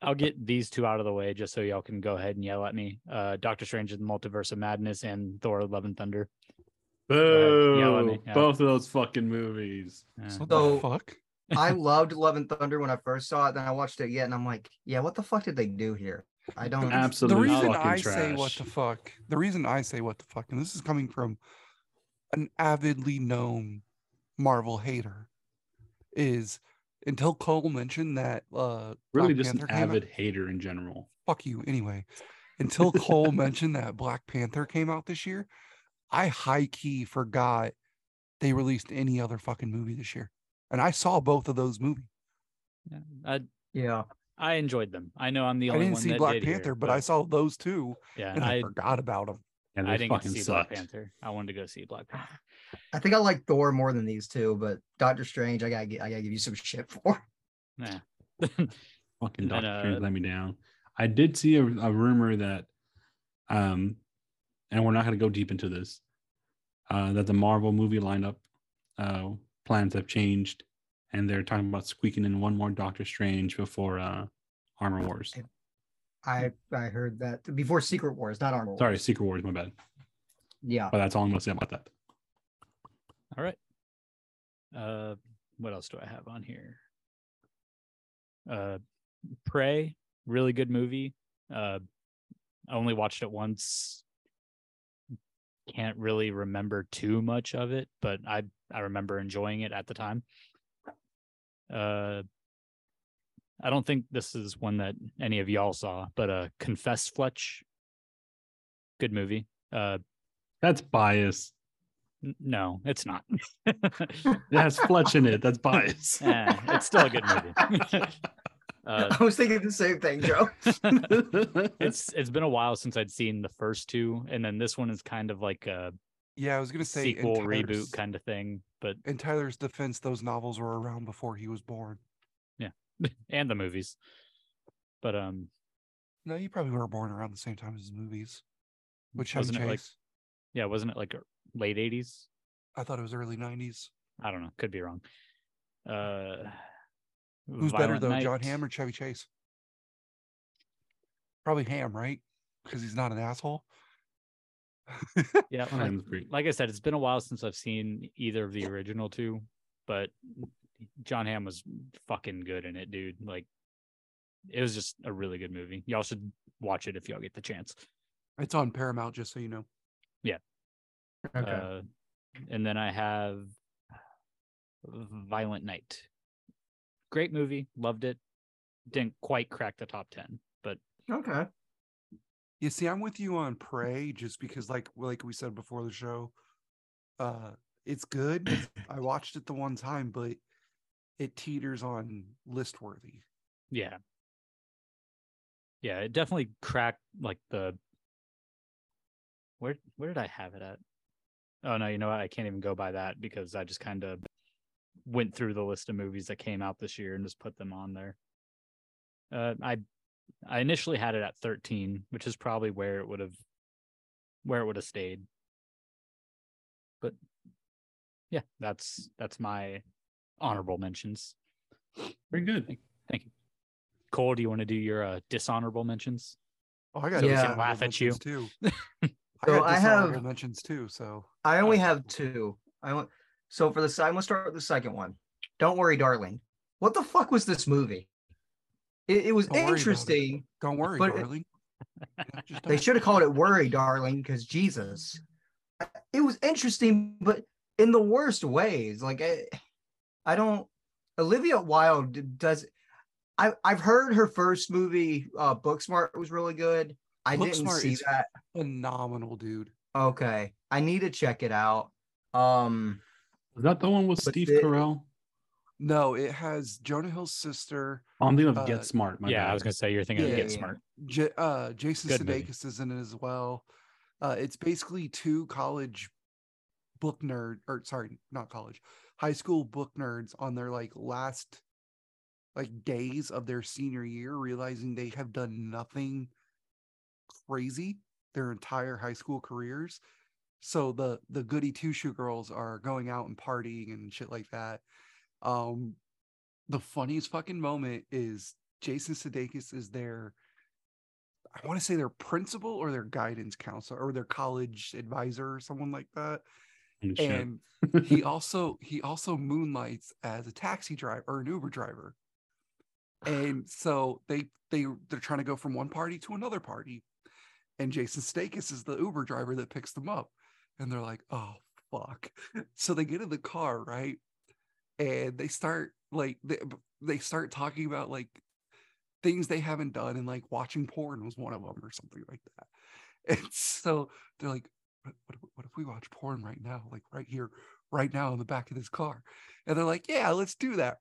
I'll get these two out of the way just so y'all can go ahead and yell at me. Uh, Doctor Strange and the Multiverse of Madness and Thor: Love and Thunder. ahead, yell at me, Boo! yeah. Both of those fucking movies. What So- the fuck? I <laughs> loved Love and Thunder when I first saw it. Then I watched it yet, and I'm like, yeah, what the fuck did they do here? I don't. Absolute the reason fucking I say what the fuck, the reason I say what the fuck, and this is coming from an avidly known Marvel hater, is until Cole mentioned that uh Really, Black just an Panther came out- avid hater in general. fuck you anyway. Until Cole <laughs> mentioned that Black Panther came out this year, I high key forgot they released any other fucking movie this year. And I saw both of those movies. yeah, I Yeah, I enjoyed them. I know I'm the only I only didn't one see that Black did here, Panther, but I saw those two yeah, and I, I forgot about them. And I they didn't get to fucking see Black. Panther. I wanted to go see Black Panther. <sighs> I think I like Thor more than these two, but Doctor Strange, I gotta, I gotta give you some shit for. Nah. <laughs> Fucking And then, Doctor Strange uh, let me down. I did see a, a rumor that, um, and we're not going to go deep into this, uh, that the Marvel movie lineup uh, plans have changed, and they're talking about squeaking in one more Doctor Strange before uh, Armor Wars. I I heard that before Secret Wars, not Armor Wars. Sorry, Secret Wars. My bad. Yeah. But that's all I'm gonna say about that. All right. Uh, what else do I have on here? Uh, Prey, really good movie. Uh, I only watched it once. Can't really remember too much of it, but I I remember enjoying it at the time. Uh, I don't think this is one that any of y'all saw, but uh, Confess Fletch, good movie. Uh, That's bias. n- no, it's not. It has Fletch in it. That's bias. <laughs> Eh, it's still a good movie. <laughs> uh, I was thinking the same thing, Joe. <laughs> it's it's been a while since I'd seen the first two, and then this one is kind of like a Yeah, I was gonna say sequel reboot kind of thing, but In Tyler's defense, those novels were around before he was born. <laughs> and the movies. But um, No, you probably were born around the same time as his movies. Which Chevy Wasn't it, like, Chase. yeah, wasn't it like uh, late eighties? I thought it was early nineties. I don't know, could be wrong. Uh, Who's better Violent though, John Night. Hamm or Chevy Chase? Probably Hamm, right? Because he's not an asshole. Yeah, <laughs> John like, like I said, it's been a while since I've seen either of the original two, but John Hamm was fucking good in it, dude. Like, it was just a really good movie. Y'all should watch it if y'all get the chance. It's on Paramount, just so you know. Yeah. Okay. Uh, and then I have Violent Night. Great movie, loved it. Didn't quite crack the top ten, but okay. You see, I'm with you on Prey, just because, like, like we said before the show, uh, it's good. <laughs> I watched it the one time, but it teeters on list worthy. yeah, yeah, it definitely cracked like the. Where where did I have it at? Oh no, you know what? I can't even go by that because I just kind of went through the list of movies that came out this year and just put them on there. Uh, I I initially had it at 13, which is probably where it would have where it would have stayed. But yeah, that's that's my honorable mentions. Very good. Thank you. Cole, do you want to do your uh, dishonorable mentions? Oh, I got Yeah. dishonorable Laugh at you. mentions too. <laughs> I So got I have- mentions too. So I only have two. I want so for the si- I'm gonna start with the second one. Don't worry, darling. What the fuck was this movie? It, it was Don't worry it. interesting. don't worry, But it- darling. <laughs> Yeah, They should have called it "Worry, Darling" because Jesus, it was interesting, but in the worst ways. Like I, I don't. Olivia Wilde does. I I've heard her first movie, uh, Booksmart, was really good. I didn't see is- that. phenomenal, dude. Okay, I need to check it out. Um, Is that the one with Steve the- Carell? No, it has Jonah Hill's sister. Oh, I'm thinking of Uh, Get Smart. My yeah, bad. I was gonna say you're thinking Yeah, of Get yeah. Smart. J- uh, Jason Good movie. Sudeikis is in it as well. Uh, it's basically two college book nerd, or sorry, not college, high school book nerds on their like last like days of their senior year, realizing they have done nothing crazy their entire high school careers. So the the goody two shoe girls are going out and partying and shit like that. Um, the funniest fucking moment is Jason Sudeikis is their, I want to say their principal or their guidance counselor or their college advisor or someone like that. And he also he also moonlights as a taxi driver or an Uber driver. And so they they they're trying to go from one party to another party. And Jason Sudeikis is the Uber driver that picks them up. And they're like, oh fuck. So they get in the car, right? And they start like they, they start talking about like things they haven't done and like watching porn was one of them or something like that. <laughs> And so they're like, what, what, if- what if we watch porn right now, like right here, right now in the back of this car? And they're like, yeah, let's do that.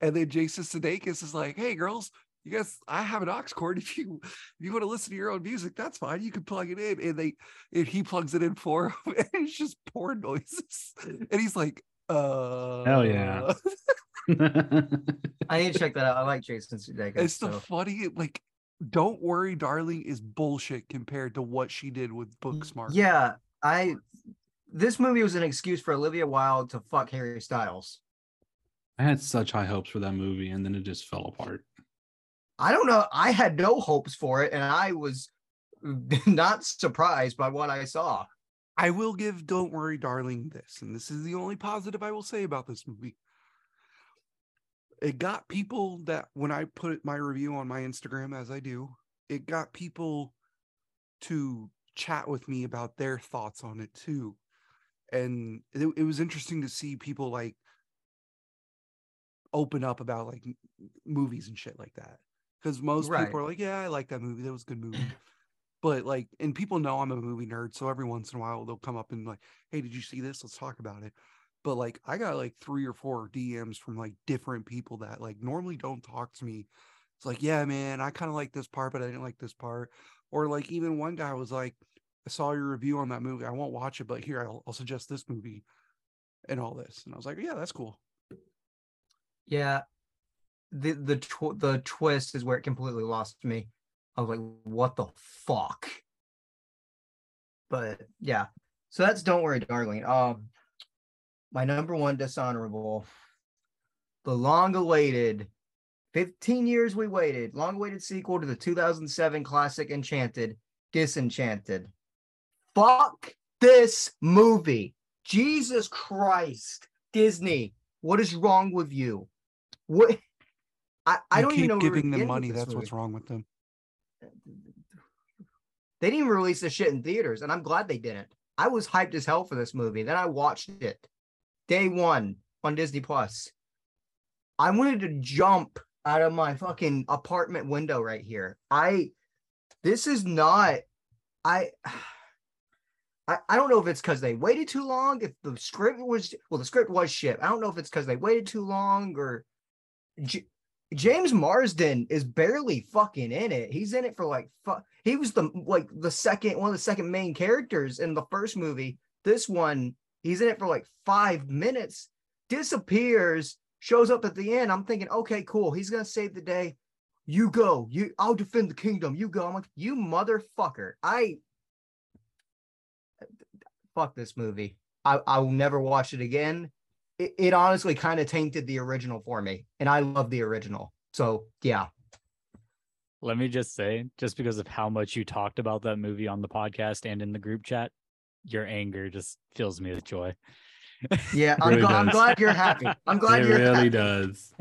And then Jason Sudeikis is like, hey, girls, you guys, I have an aux cord. <laughs> If you if you want to listen to your own music, that's fine. You can plug it in. And they and he plugs it in for <laughs> him, and it's just porn noises. And he's like, uh Hell yeah. <laughs> I need to check that out. I like Jason Sudeikis. It's the so. funny, like, don't worry, darling, is bullshit compared to what she did with Booksmart. Yeah, I. This movie was an excuse for Olivia Wilde to fuck Harry Styles. I had such high hopes for that movie, and then it just fell apart. I don't know. I had no hopes for it, and I was <laughs> not surprised by what I saw. I will give Don't Worry, Darling this, and this is the only positive I will say about this movie. It got people that when I put my review on my Instagram, as I do, it got people to chat with me about their thoughts on it too. And it, it was interesting to see people like open up about like movies and shit like that. Because most Right. people are like, yeah, I like that movie. That was a good movie. <clears throat> but like, and people know I'm a movie nerd. So every once in a while they'll come up and like, hey, did you see this? Let's talk about it. But like, I got like three or four DMs from like different people that like normally don't talk to me. It's like, yeah, man, I kind of like this part, but I didn't like this part. Or like, even one guy was like, saw your review on that movie. I won't watch it, but here I'll, I'll suggest this movie and all this. And I was like, yeah, that's cool. Yeah, the the tw- the twist is where it completely lost me. I was like, "What the fuck?" But yeah, so that's "Don't Worry, Darling." Um, my number one dishonorable, the long-awaited, fifteen years we waited, long-awaited sequel to the 2007 classic Enchanted, Disenchanted. Fuck this movie! Jesus Christ, Disney, what is wrong with you? What? I, I You don't keep even know giving them money. That's what's wrong with them. They didn't release this shit in theaters, and I'm glad they didn't. I was hyped as hell for this movie. Then I watched it day one on Disney Plus. I wanted to jump out of my fucking apartment window right here. I this is not I I, I don't know if it's because they waited too long, if the script was well, the script was shit. I don't know if it's because they waited too long or J- James Marsden is barely fucking in it. He's in it for like fu- he was the like the second one of the second main characters in the first movie. This one, he's in it for like five minutes, disappears, shows up at the end. I'm thinking, okay, cool. He's gonna save the day. You go. You I'll defend the kingdom. You go. I'm like, you motherfucker. I fuck this movie. I, I will never watch it again. It, it honestly kind of tainted the original for me. And I love the original. So yeah. Let me just say, just because of how much you talked about that movie on the podcast and in the group chat, your anger just fills me with joy. Yeah, <laughs> I'm, Really gl- I'm glad you're happy. I'm <laughs> glad it you're really happy. does.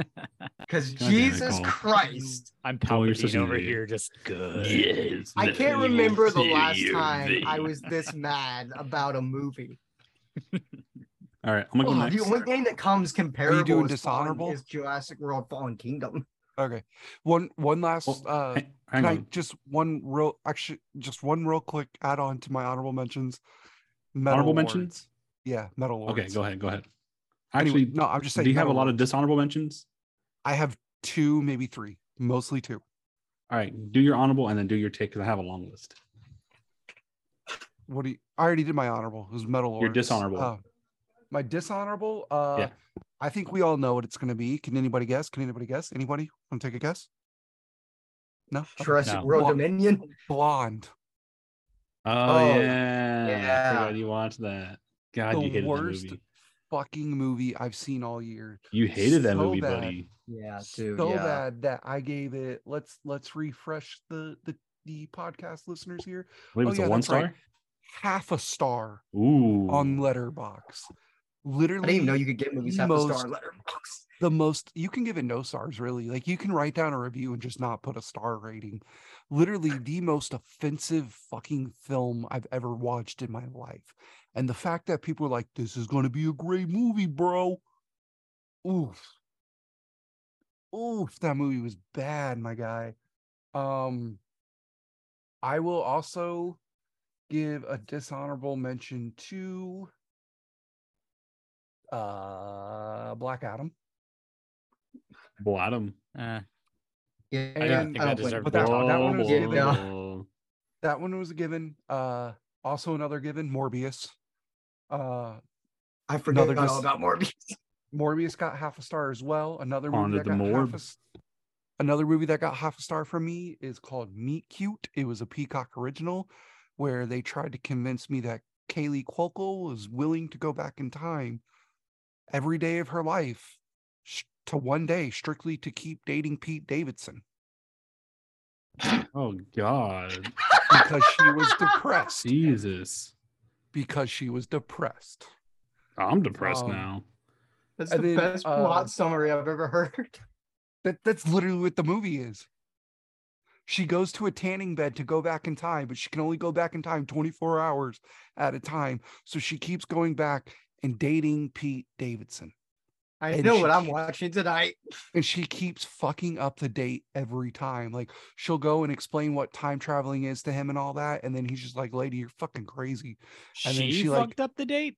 Because God it, Jesus Christ. I'm you're Palpatine over idiot. here, just good. Yes. I can't remember the last city of time I was this mad about a movie. <laughs> All right, I'm gonna go Oh, the next. only game that comes comparable doing is, Fallen- dishonorable? is Jurassic World Fallen Kingdom. Okay. One one last Well, uh hang- hang can I just one real actually just one real quick add on to my honorable mentions. Metal Honorable Lords. mentions. Yeah, Metal Lords. Okay, go ahead. Go ahead. Anyway, Actually, no, I'm just saying. do you have a Metal lot of dishonorable mentions? I have two, maybe three, mostly two. All right, do your honorable and then do your take because I have a long list. What do you? I already did my honorable. It was Metal Lords. Your dishonorable. Uh, my dishonorable. Uh, Yeah. I think we all know what it's going to be. Can anybody guess? Can anybody guess? Anybody want to take a guess? No. Okay. Jurassic No. World Well- Dominion. Blonde. Oh, Oh, yeah, I yeah. forgot you watched that. God, you the hated worst that movie. fucking movie I've seen all year. You hated that so movie, bad. buddy. Yeah, dude. so yeah. bad that I gave it. Let's let's refresh the the the podcast listeners here. I believe Oh, it's yeah, a one that's right. star. Half a star Ooh, on Letterboxd. Literally, I Literally, didn't even know you could get movies the half a star Letterboxd. the most you can give it no stars really like you can write down a review and just not put a star rating literally the most offensive fucking film i've ever watched in my life. And the fact that people are like this is going to be a great movie bro. Oof. Oof that movie was bad my guy. Um i will also give a dishonorable mention to uh black adam. Blattom. Eh, Yeah, I didn't think that don't but you. that, that one was Yeah, given. yeah. That one was a given. Uh, also another given. Morbius. Uh, I forgot Another all dis- about Morbius. <laughs> Morbius got half a star as well. Another movie Onto that the got half morb. a, s- another movie that got half a star from me is called Meet Cute. It was a Peacock original, where they tried to convince me that Kaley Cuoco was willing to go back in time every day of her life sh- to one day strictly to keep dating Pete Davidson. Oh God, because she was depressed. Jesus! Because she was depressed. I'm depressed Um, now. That's And the then, best uh, plot summary I've ever heard. <laughs> That that's literally what the movie is. She goes to a tanning bed to go back in time, but she can only go back in time 24 hours at a time. So she keeps going back and dating Pete Davidson. I and know she what I'm watching tonight. <laughs> And she keeps fucking up the date every time. Like she'll go and explain what time traveling is to him and all that. And then he's just like, lady, you're fucking crazy. And then she, she, like- fucked up the date.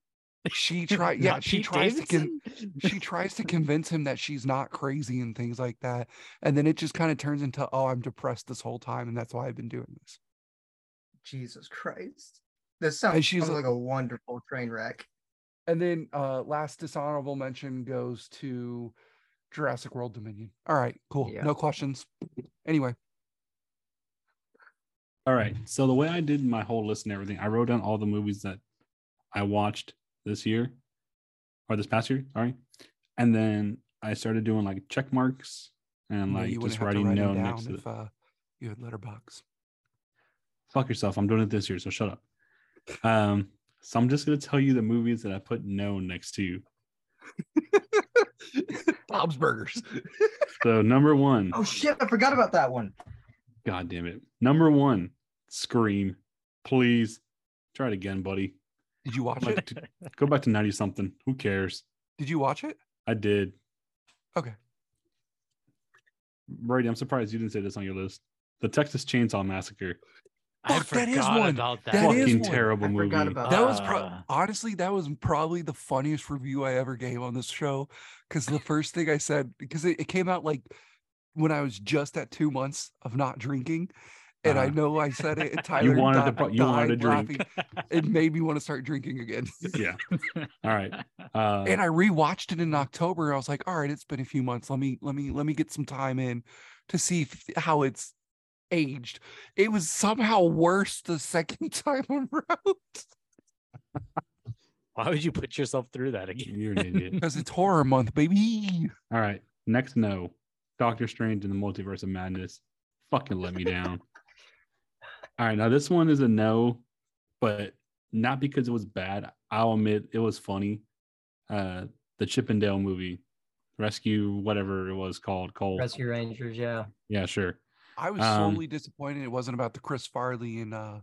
She <laughs> try yeah, she Pete tries to con- she tries to convince him that she's not crazy and things like that. And then it just kind of turns into, oh, I'm depressed this whole time, and that's why I've been doing this. Jesus Christ. This sounds she's sounds like- like a wonderful train wreck. And then uh last dishonorable mention goes to Jurassic World Dominion. All right, cool. Yeah. No questions. Anyway, All right. So the way I did my whole list and everything, I wrote down all the movies that I watched this year or this past year. Sorry, and then I started doing like check marks and no, like you wouldn't just writing write no them next down to if it. uh, you had Letterboxd. Fuck yourself. I'm doing it this year, so shut up. Um, so I'm just gonna tell you the movies that I put no next to. <laughs> Bob's Burgers. So number one, Oh shit, I forgot about that one. god damn it. Number one, Scream. Please try it again, buddy. Did you watch Like, it? Go back to 90 something. Who cares? Did you watch it? I did. Okay. Brady, I'm surprised you didn't say this on your list. The Texas Chainsaw Massacre. I Fuck, that is one. about that. That is Fucking one. terrible I movie. forgot about That was pro- Uh, honestly that was probably the funniest review I ever gave on this show because the first thing I said because it, it came out like when I was just at two months of not drinking, and I Uh-huh. know I said it. And <laughs> Tyler wanted to di- pro- you wanted to died drink. It made me want to start drinking again. <laughs> yeah. All right. Uh, and I rewatched it in October. I was like, all right, it's been a few months. Let me let me let me get some time in to see if, how it's aged. It was somehow worse the second <laughs> time around. Why would you put yourself through that again? you're an idiot. Because it's horror month, baby. All right. Next, no. Doctor Strange and the Multiverse of Madness. Fucking let me down. <laughs> All right. Now, this one is a no, but not because it was bad. I'll admit it was funny. Uh, the Chip 'n Dale movie, Rescue, whatever it was called. Called. Rescue Rangers, yeah. Yeah, sure. I was Um, solely disappointed it wasn't about the Chris Farley and uh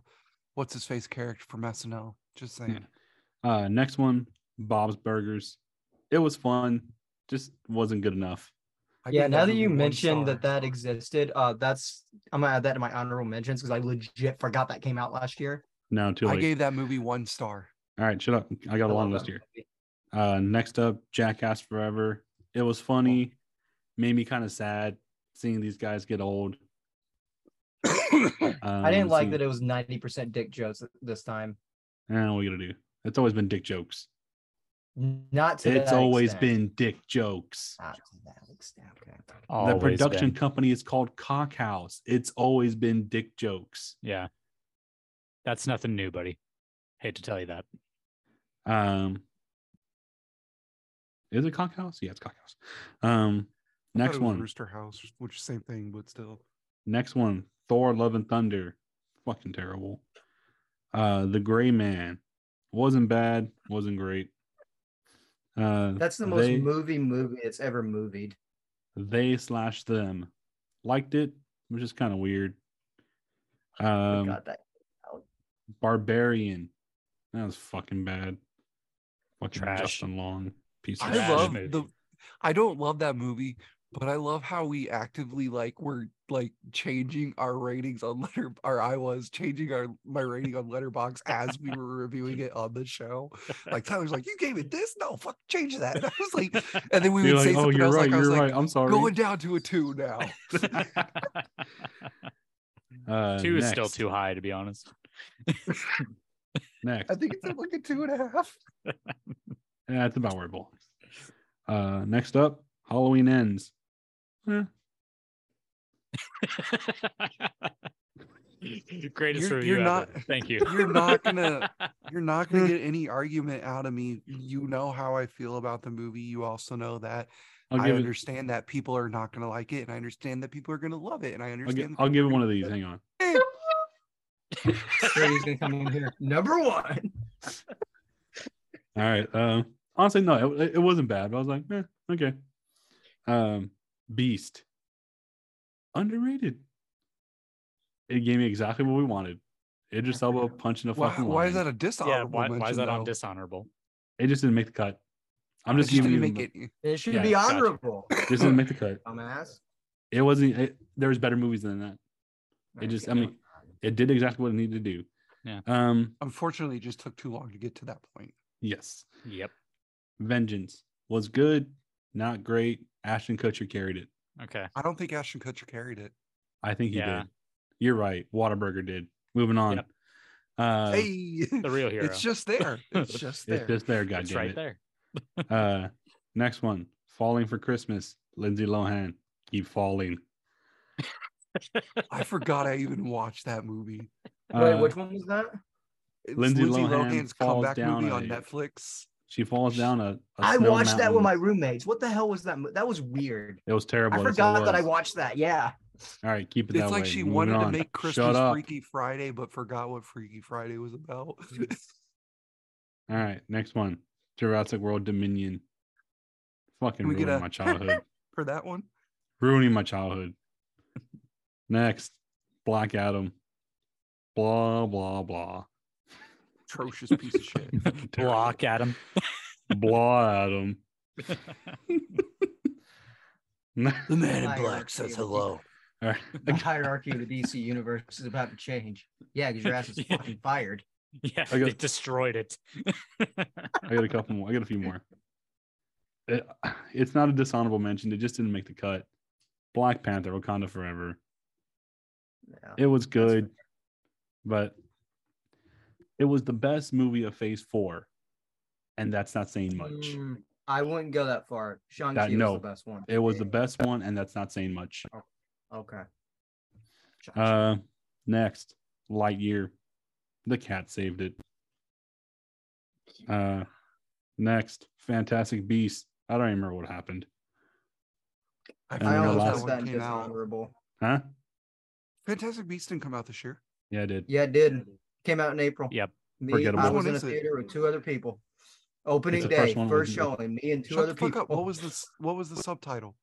what's his face character from SNL. Just saying. Uh, next one, Bob's Burgers. It was fun, just wasn't good enough. I yeah, now that you mentioned that star. that existed, uh, that's I'm gonna add that to my honorable mentions because I legit forgot that came out last year. No, too I gave that movie one star. All right, shut up. I got a long list here. Uh, next up, Jackass Forever. It was funny, made me kind of sad seeing these guys get old. <coughs> I didn't Um, like so- that it was 90% dick jokes this time. Eh, what are you gonna do? It's always been dick jokes. Not to It's that always extent. been dick jokes. Not to that extent. Okay. the production been. company is called Cockhouse. It's always been dick jokes. Yeah. That's nothing new, buddy. Hate to tell you that. Um, is it Cockhouse? Yeah, it's Cockhouse. Um, next one. Rooster House, which is same thing, but still. Next one, Thor: Love and Thunder. Fucking terrible. Uh, The Gray Man wasn't bad, wasn't great. Uh, That's the most they, movie movie it's ever movied. they slash them liked it, which is kind of weird. Um, Forgot that. Barbarian, that was fucking bad. Fucking Trash. Justin Long, piece of I Trash shit. love the I don't love that movie, but I love how we actively like we're like changing our ratings on letter or I was changing our my rating on Letterboxd as we were reviewing it on the show. Like Tyler's like, you gave it this? No, fuck change that. And I was like, and then we You're would say like, oh, something. I you're was right, like, I was you're like, right. I'm sorry. going down to a two now. <laughs> uh, Two is still too high, to be honest. Next, <laughs> I think it's like a two and a half. Yeah, it's about where it belongs. Uh, next up, Halloween ends. Eh, <laughs> Greatest You're- review you're ever. not- Thank you. you're not gonna- <laughs> You're not gonna get any argument out of me. You know how I feel about the movie. You also know that. I'll I give it. understand that people are not going to like it, and I understand that people are going to love it, and I I'll, gi- understand. I'll give it one of these. Hang on. hate it. Brady's gonna come in here. Number one. <laughs> All right. Um. Honestly, no, it, it wasn't bad. But I was like, eh, okay. Um. Beast. Underrated. It gave me exactly what we wanted. Idris Elba punching a Why, fucking why is that a dishonorable yeah, why, why is mention, that on though? dishonorable? It just didn't make the cut. I'm just just giving you. make it. It should Yeah, be gotcha. honorable. Just didn't make the cut. Dumbass. It wasn't. It, there was better movies than that. It just. I mean, it did exactly what it needed to do. Yeah. Um. Unfortunately, it just took too long to get to that point. Yes. Yep. Vengeance was good, not great. Ashton Kutcher carried it. Okay. I don't think Ashton Kutcher carried it. I think he Yeah. did. You're right. Whataburger did. Moving on. Yep. Uh, hey, The real <laughs> hero. <laughs> it's just there. It's just there. it's just there. God it's damn right it. there. Uh, next one. Falling for Christmas. Lindsay Lohan. Keep falling. I forgot I even watched that movie. Wait, Uh, which one was that? It's Lindsay Lindsay Lohan Lohan's comeback movie on a- Netflix. She falls down a. a I snow watched that with my roommates. What the hell was that? That was weird. It was terrible. I that's what it forgot that I watched that. Yeah. All right, keep it that It's like way. she Moving wanted to make Christmas. Freaky Friday, but forgot what Freaky Friday was about. <laughs> All right, next one. Jurassic World Dominion. Fucking Can we get ruining a- my childhood. <laughs> For that one, ruining my childhood. Next, Black Adam. Blah blah blah. Atrocious piece of shit. <laughs> Block at him. Blah Adam. <laughs> <laughs> The Man in Black says hello. All The hierarchy of the DC universe is about to change. Yeah, because your ass is Yeah. fucking fired. Yeah, I got- they destroyed it. I got a couple more. I got a few more. It- it's not a dishonorable mention. It just didn't make the cut. Black Panther, Wakanda Forever. Yeah. It was good, but it was the best movie of Phase Four, and that's not saying much. Mm, I wouldn't go that far. Shang That- Chi was the best one. It was the best one, and that's not saying much. Okay. Uh, next, Lightyear. The cat saved it. Uh, next, Fantastic Beast. I don't even remember what happened. I And I then the forgot almost last- that that one came out. dishonorable. Huh? Fantastic Beasts didn't come out this year. Yeah, it did. Yeah, it did. Came out in April. Yep. Me, Forgettable. I was in a theater with two other people. Opening day, first one first was- showing. Me and two Shut other the fuck people. up. What was this? What was the subtitle?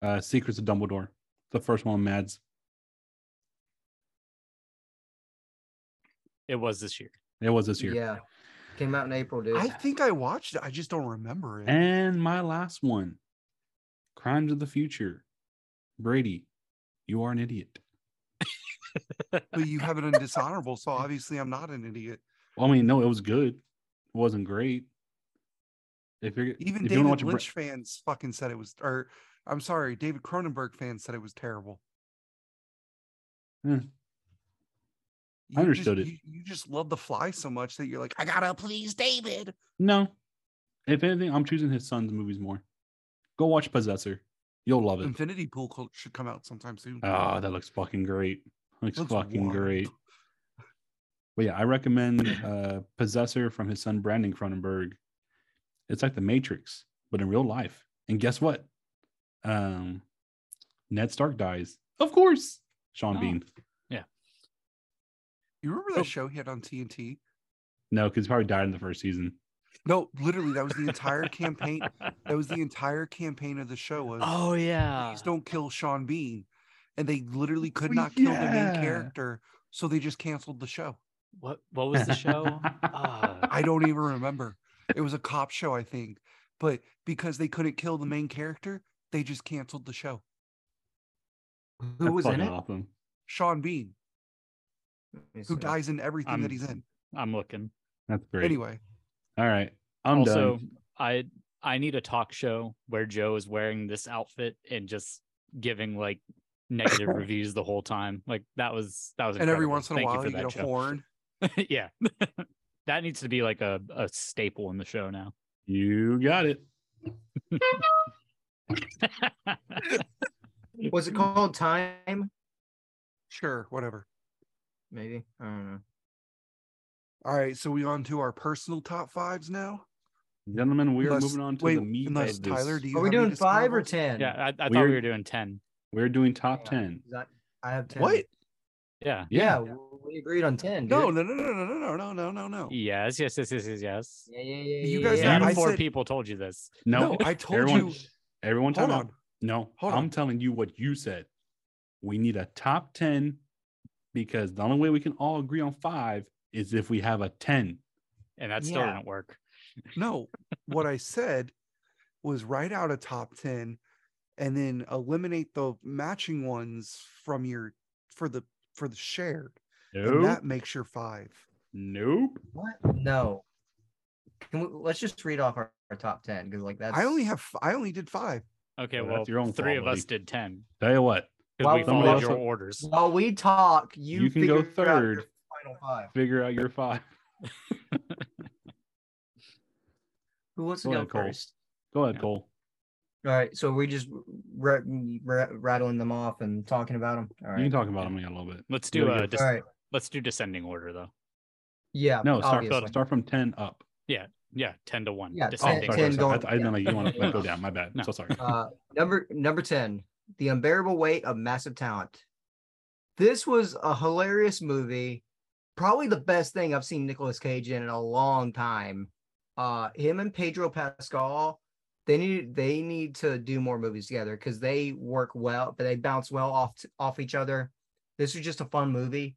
Uh, Secrets of Dumbledore. The first one, Mads. It was this year. It was this year. Yeah. Came out in April, dude. I think I watched it. I just don't remember it. And my last one, Crimes of the Future. Brady, you are an idiot. But you have it on <laughs> dishonorable, so obviously I'm not an idiot. Well, I mean, no, it was good. It wasn't great. If you're Even if David watch a Bra- Lynch fans fucking said it was, or I'm sorry, David Cronenberg fans said it was terrible. Hmm. I understood just, it. You, you just love the fly so much that you're like, I gotta please David. No. If anything, I'm choosing his son's movies more. Go watch Possessor. You'll love it. Infinity Pool should come out sometime soon. Oh, that looks fucking great. Looks, Looks fucking wild. great. But yeah, I recommend uh Possessor from his son Brandon Cronenberg. It's like the Matrix, but in real life. And guess what? Um Ned Stark dies. Of course. Sean Oh. Bean. Yeah. You remember that Oh. show he had on TNT? No, because he probably died in the first season. No, literally, that was the entire campaign. That was the entire campaign of the show. Was <laughs> oh yeah. please don't kill Sean Bean, and they literally could not kill the main character, so they just canceled the show. What what was the show? uh, <laughs> I don't even remember. It was a cop show, I think, but because they couldn't kill the main character, they just canceled the show. Who That's was in it? Awesome. Sean Bean, who see. dies in everything that I'm- he's in. I'm looking. That's great. Anyway, All right. I'm also, done. I I need a talk show where Joe is wearing this outfit and just giving like negative <laughs> reviews the whole time. Like that was that was and every once in a Thank while, you you, for get that a show. horn. <laughs> yeah. <laughs> that needs to be like a, a staple in the show now. You got it. Was it called Time? Sure, whatever. Maybe. I don't know. All right, so we on to our personal top fives now. Gentlemen, we are Unless- moving on to wait, the meat unless of this. Tyler, do you Are we doing five or ten? Yeah, I, I thought We're- we were doing ten. We're doing top Hang on, 10. 'cause I, I have ten. What? Yeah. Yeah, Yeah. we agreed on ten. No, dude. no, no, no, no, no, no, no, no, no, no. Yes. Yes. Yes. Yes. Yes. Yes. Yeah, yeah, yeah. You guys yeah. are- Three I to four said- people told you this. No, No, I told everyone, you. Everyone, Hold on. out. No, Hold I'm on. telling you what you said. We need a top 10 because the only way we can all agree on five is if we have a 10. And that still Yeah. didn't work. No, what I <laughs> said was write out a top 10 and then eliminate the matching ones from your for the for the shared. And that makes your five. Nope. What? No. Can we, let's just read off our, our top ten because like that's. I only have I only did five. Okay. Well, Well, that's your own three fault, of us did ten Tell you what, because Well, we somebody followed your orders. While we talk, you, You can go figure out third. Final five. figure out your five. Who wants to Go go ahead, Cole. first? Go ahead, Yeah. Cole. All right, so we just ra- ra- rattling them off and talking about them. All You can talk about them in a little bit. Let's do gotta a des- All right. let's do descending order though. Yeah. No, start, obviously. start from 10 up. Yeah, yeah, ten to one. Yeah, Oh, descending sorry, ten sorry, sorry. I, going- I didn't know you want to go down. My bad. No. So sorry. Uh, number number ten, the unbearable weight of massive talent. This was a hilarious movie, probably the best thing I've seen Nicolas Cage in in a long time. Uh, him and Pedro Pascal, they need they need to do more movies together because they work well, but they bounce well off off each other. This was just a fun movie.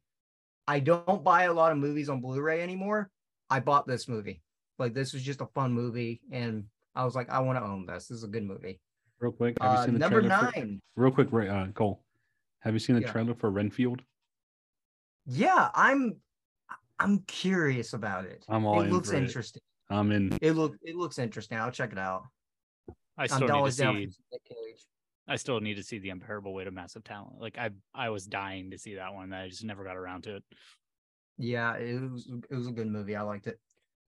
I don't buy a lot of movies on Blu-ray anymore. I bought this movie. Like this was just a fun movie, and I was like, I want to own this. This is a good movie. Real quick. Have you Uh, seen the number trailer for- nine. real quick, uh, Cole. Have you seen the Yeah. trailer for Renfield? Yeah, I'm I'm curious about it. I'm all it in looks for it. interesting. I'm in. It look it looks interesting. I'll check it out. I still need to always down for see. Cage. I still need to see the unbearable weight of massive talent. Like I, I was dying to see that one. I just never got around to it. Yeah, it was it was a good movie. I liked it.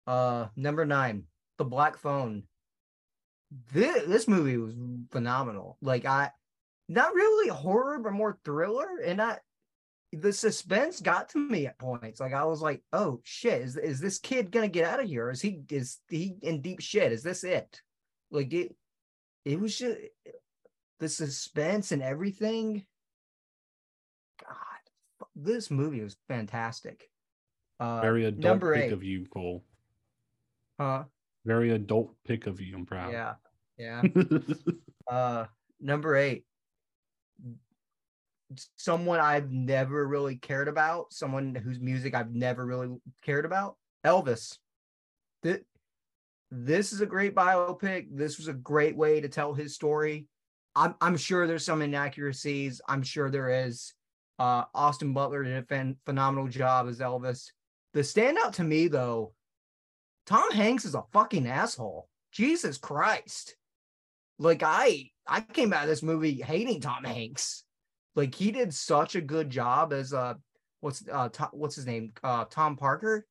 Uh number nine, The Black Phone. This this movie was phenomenal. Like I not really horror, but more thriller. And I the suspense got to me at points. Like I was like, oh shit, is is this kid gonna get out of here? Is he is he in deep shit? Is this it? Like it it was just the suspense and everything. God, this movie was fantastic. Uh, Very adult number pick eight. of you, Cole. Huh? Very adult pick of you. I'm proud. Yeah, yeah. <laughs> uh, number eight. Someone I've never really cared about. Someone whose music I've never really cared about. Elvis. This is a great biopic. This was a great way to tell his story. I'm I'm sure there's some inaccuracies. I'm sure there is. Uh, Austin Butler did a phen- phenomenal job as Elvis. The standout to me though, Tom Hanks is a fucking asshole. Jesus Christ. Like I I came out of this movie hating Tom Hanks. Like he did such a good job as uh what's uh what's his name? Uh Tom Parker.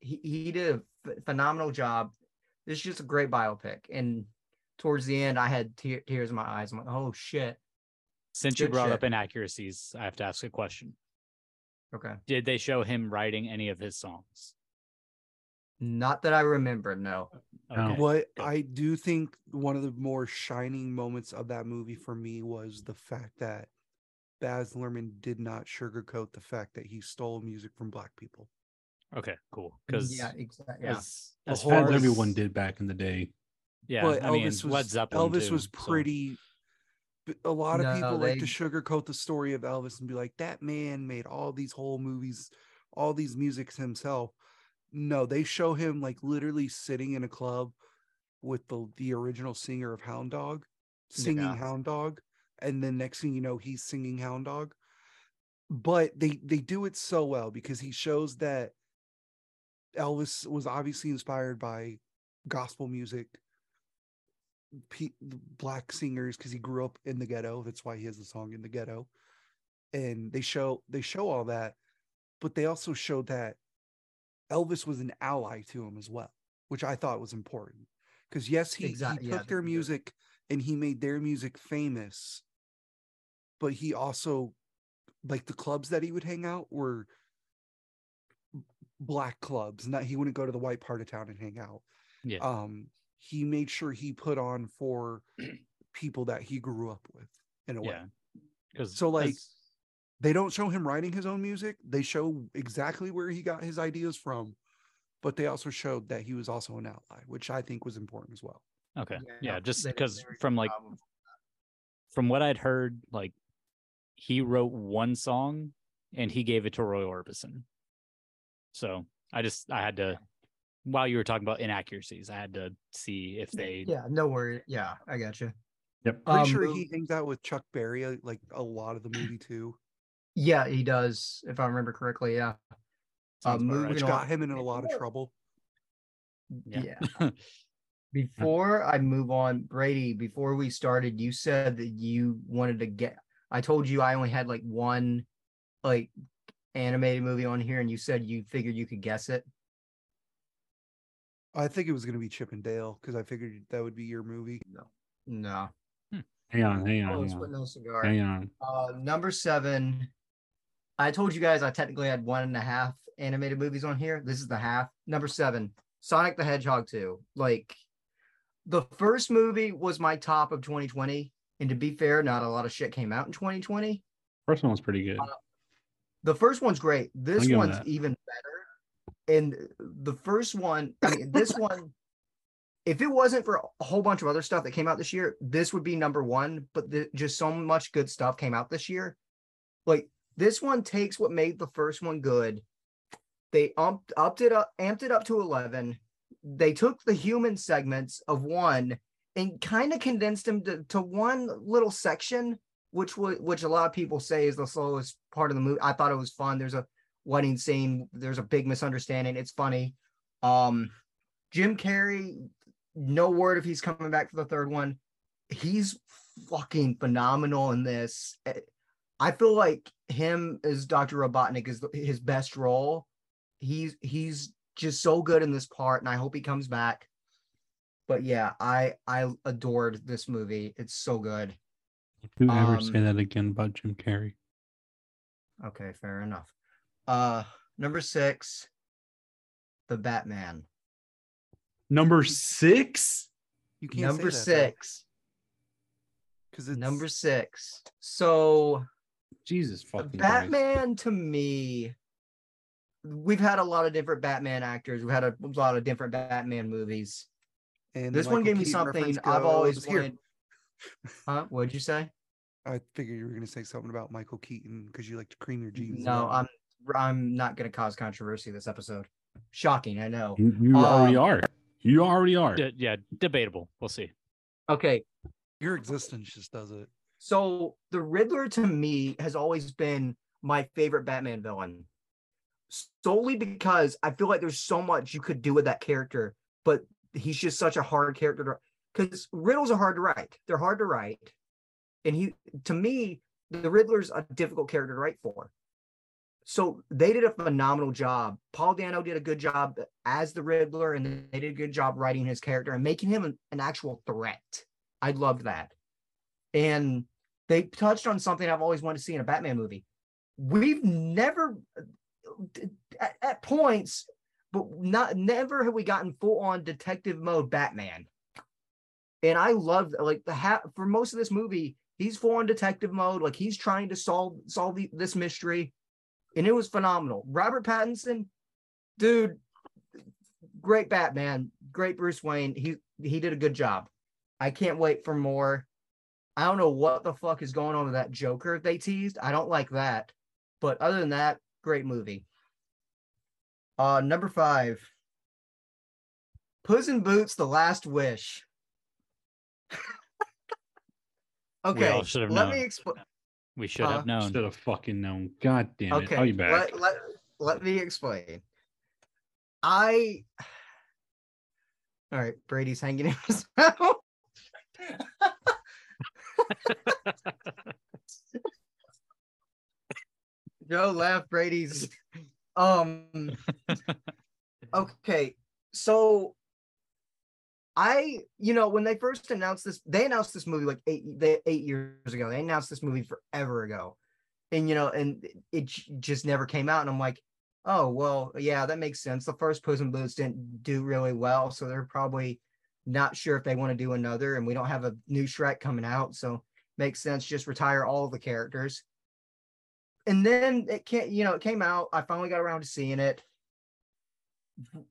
He he did a ph- phenomenal job. This is just a great biopic. And towards the end I had te- tears in my eyes. I'm like, "Oh shit." Since you brought shit. up inaccuracies, I have to ask a question. Okay. Did they show him writing any of his songs? Not that I remember, no. No. Okay. What. I do think one of the more shining moments of that movie for me was the fact that Baz Luhrmann did not sugarcoat the fact that he stole music from black people. Okay, cool. Because yeah, exactly. Yeah. as, The as far As as everyone did back in the day. yeah, but I mean, Elvis was Led Zeppelin. Elvis too, was so- pretty. b- A lot of No, people like to sugarcoat the story of Elvis and be like, "That man made all these whole movies, all these musics himself." No, they show him like literally sitting in a club with the the original singer of Hound Dog, singing Yeah. Hound Dog, and then next thing you know, he's singing Hound Dog. But they they do it so well because he shows that Elvis was obviously inspired by gospel music, pe- black singers because he grew up in the ghetto. That's why he has the song in the ghetto. And they show they show all that, but they also show that Elvis was an ally to him as well, which I thought was important. Because yes, he, Exact- he yeah, took their they did. music and he made their music famous, but he also like the clubs that he would hang out were black clubs. Not he wouldn't go to the white part of town and hang out. Yeah. um he made sure he put on for <clears throat> people that he grew up with in a way yeah. Because So, like, they don't show him writing his own music they show exactly where he got his ideas from but they also showed that he was also an ally which i think was important as well okay, Yeah, yeah, just they did a because from like from what I'd heard, like he wrote one song and he gave it to Roy Orbison. So I just I had to while you were talking about inaccuracies, I had to see if they yeah, no worry. Yeah, I got you. Yep. pretty Um, sure he hangs out with chuck berry uh, like a lot of the movie <clears throat> too Yeah, he does, if I remember correctly. Yeah. Sounds about right. which on- got him in a lot of trouble Yeah. Yeah. <laughs> Before I move on, Brady, before we started, you said that you wanted to get I told you I only had like one like animated movie on here, and you said you figured you could guess it. i think it was going to be chip and dale because i figured that would be your movie No. Hang on, hang on, Oh, hang on. no cigar. Hang on. Uh, number seven. I told you guys I technically had one and a half animated movies on here. This is the half. Number seven, Sonic the Hedgehog 2. Like, the first movie was my top of 2020. And to be fair, not a lot of shit came out in 2020. First one was pretty good. The first one's great. This one's even better. And the first one, I mean, this <laughs> one, if it wasn't for a whole bunch of other stuff that came out this year, this would be number one. But the, just so much good stuff came out this year. Like this one takes what made the first one good. They upped, upped it up, amped it up to 11. They took the human segments of one and kind of condensed them to, to one little section which which a lot of people say is the slowest part of the movie. I thought it was fun. There's a wedding scene. There's a big misunderstanding. It's funny. Um, Jim Carrey, no word if he's coming back for the third one. He's fucking phenomenal in this. Eh, I feel like him as Dr. Robotnik is his best role. He's he's just so good in this part, and I hope he comes back. But yeah, I I adored this movie. It's so good. Don't you ever say um, that again about Jim Carrey? Okay, fair enough. Uh number six, the Batman. Number six. you can't Number say six. because it's Number six. So Jesus the fucking Christ. Batman to me, we've had a lot of different Batman actors. We've had a lot of different Batman movies. and the This one Michael gave me something I've always goes here. wanted. Huh? What'd you say? I figured you were going to say something about Michael Keaton because you like to cream your jeans. No, I'm I'm not gonna cause controversy this episode. Shocking, I know. You, you already Um, are. You already are. D- yeah, debatable. We'll see. Okay, your existence just does it. So the Riddler to me has always been my favorite Batman villain. Solely because I feel like there's so much you could do with that character, but he's just such a hard character to because riddles are hard to write. They're hard to write. And he to me, the Riddler's a difficult character to write for. So they did a phenomenal job. Paul Dano did a good job as the Riddler, and they did a good job writing his character and making him an, an actual threat. I loved that and they touched on something I've always wanted to see in a Batman movie. We've never, at, at points, but not never have we gotten full on detective mode Batman. And I love like the ha- for most of this movie, he's full on detective mode, like he's trying to solve solve the, this mystery, and it was phenomenal. Robert Pattinson, dude, great Batman, great Bruce Wayne. He he did a good job. I can't wait for more. I don't know what the fuck is going on with that Joker they teased. I don't like that. But other than that, great movie. Uh number five. Puss in Boots, The Last Wish. <laughs> okay. all should have let known. me explain. We should Uh, have known. Should have fucking known. God damn it. Okay. I'll be back. Let, let, let me explain. I all right, Brady's hanging in himself. Joe left Brady's um okay so I you know when they first announced this they announced this movie like eight they, eight years ago they announced this movie forever ago and you know and it just never came out and I'm like oh well, yeah, that makes sense. The first Puss in Boots didn't do really well, so they're probably not sure if they want to do another. And we don't have a new Shrek coming out, so makes sense. Just retire all the characters. And then it can't, you know, it came out. I finally got around to seeing it.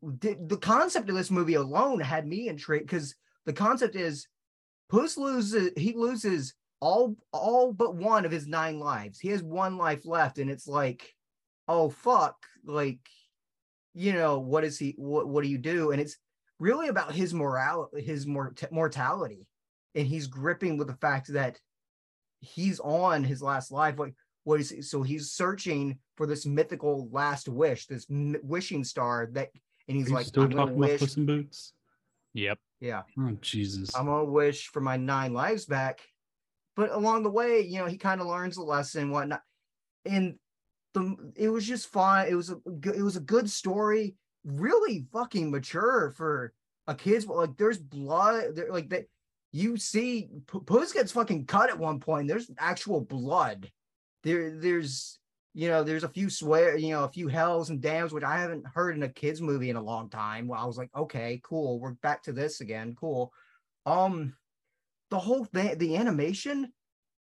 The, concept of this movie alone had me intrigued because the concept is Puss loses he loses all all but one of his nine lives. He has one life left, and it's like, oh fuck, like, you know, what is he? What what do you do? And it's really about his morale, his mort- mortality, and he's gripping with the fact that he's on his last life. Like, what is he? so he's searching for this mythical last wish, this m- wishing star that, and he's Are like, still I'm gonna talking about Puss in Boots? Yep. yeah. Oh Jesus! I'm gonna wish for my nine lives back. But along the way, you know, he kind of learns a lesson and whatnot. And the it was just fun. It was a good, it was a good story, really fucking mature for a kid's like there's blood there like that you see P- Puss gets fucking cut at one point. There's actual blood. There there's you know, there's a few swear, you know, a few hells and dams, which I haven't heard in a kids movie in a long time. Well, I was like, okay, cool. We're back to this again. Cool. Um, the whole thing, the animation,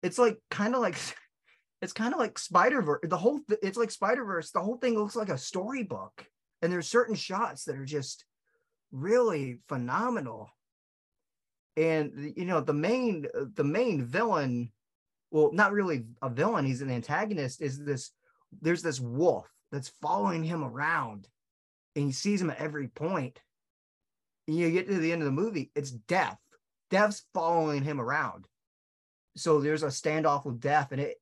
it's like kind of like, <laughs> it's kind of like Spider Verse. The whole, th- it's like Spider Verse. The whole thing looks like a storybook, and there's certain shots that are just really phenomenal. And you know, the main, the main villain well, not really a villain, he's an antagonist, is this there's this wolf that's following him around and he sees him at every point. And you get to the end of the movie, it's death. Death's following him around. So there's a standoff with death, and it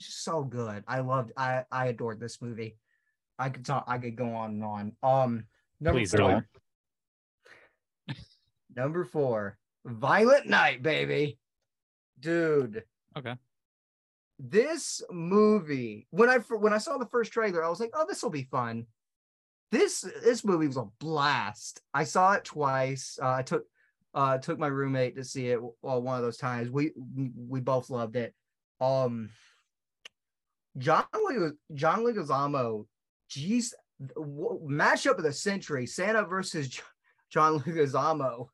so good. I loved I I adored this movie. I could talk I could go on and on. Um number Please four. don't. Number four, Violent Night, baby. Dude. Okay. This movie, when I when I saw the first trailer, I was like, "Oh, this will be fun." This this movie was a blast. I saw it twice. Uh, I took uh took my roommate to see it well, one of those times. We we both loved it. Um, John John Leguizamo, geez, w- matchup of the century: Santa versus John Leguizamo.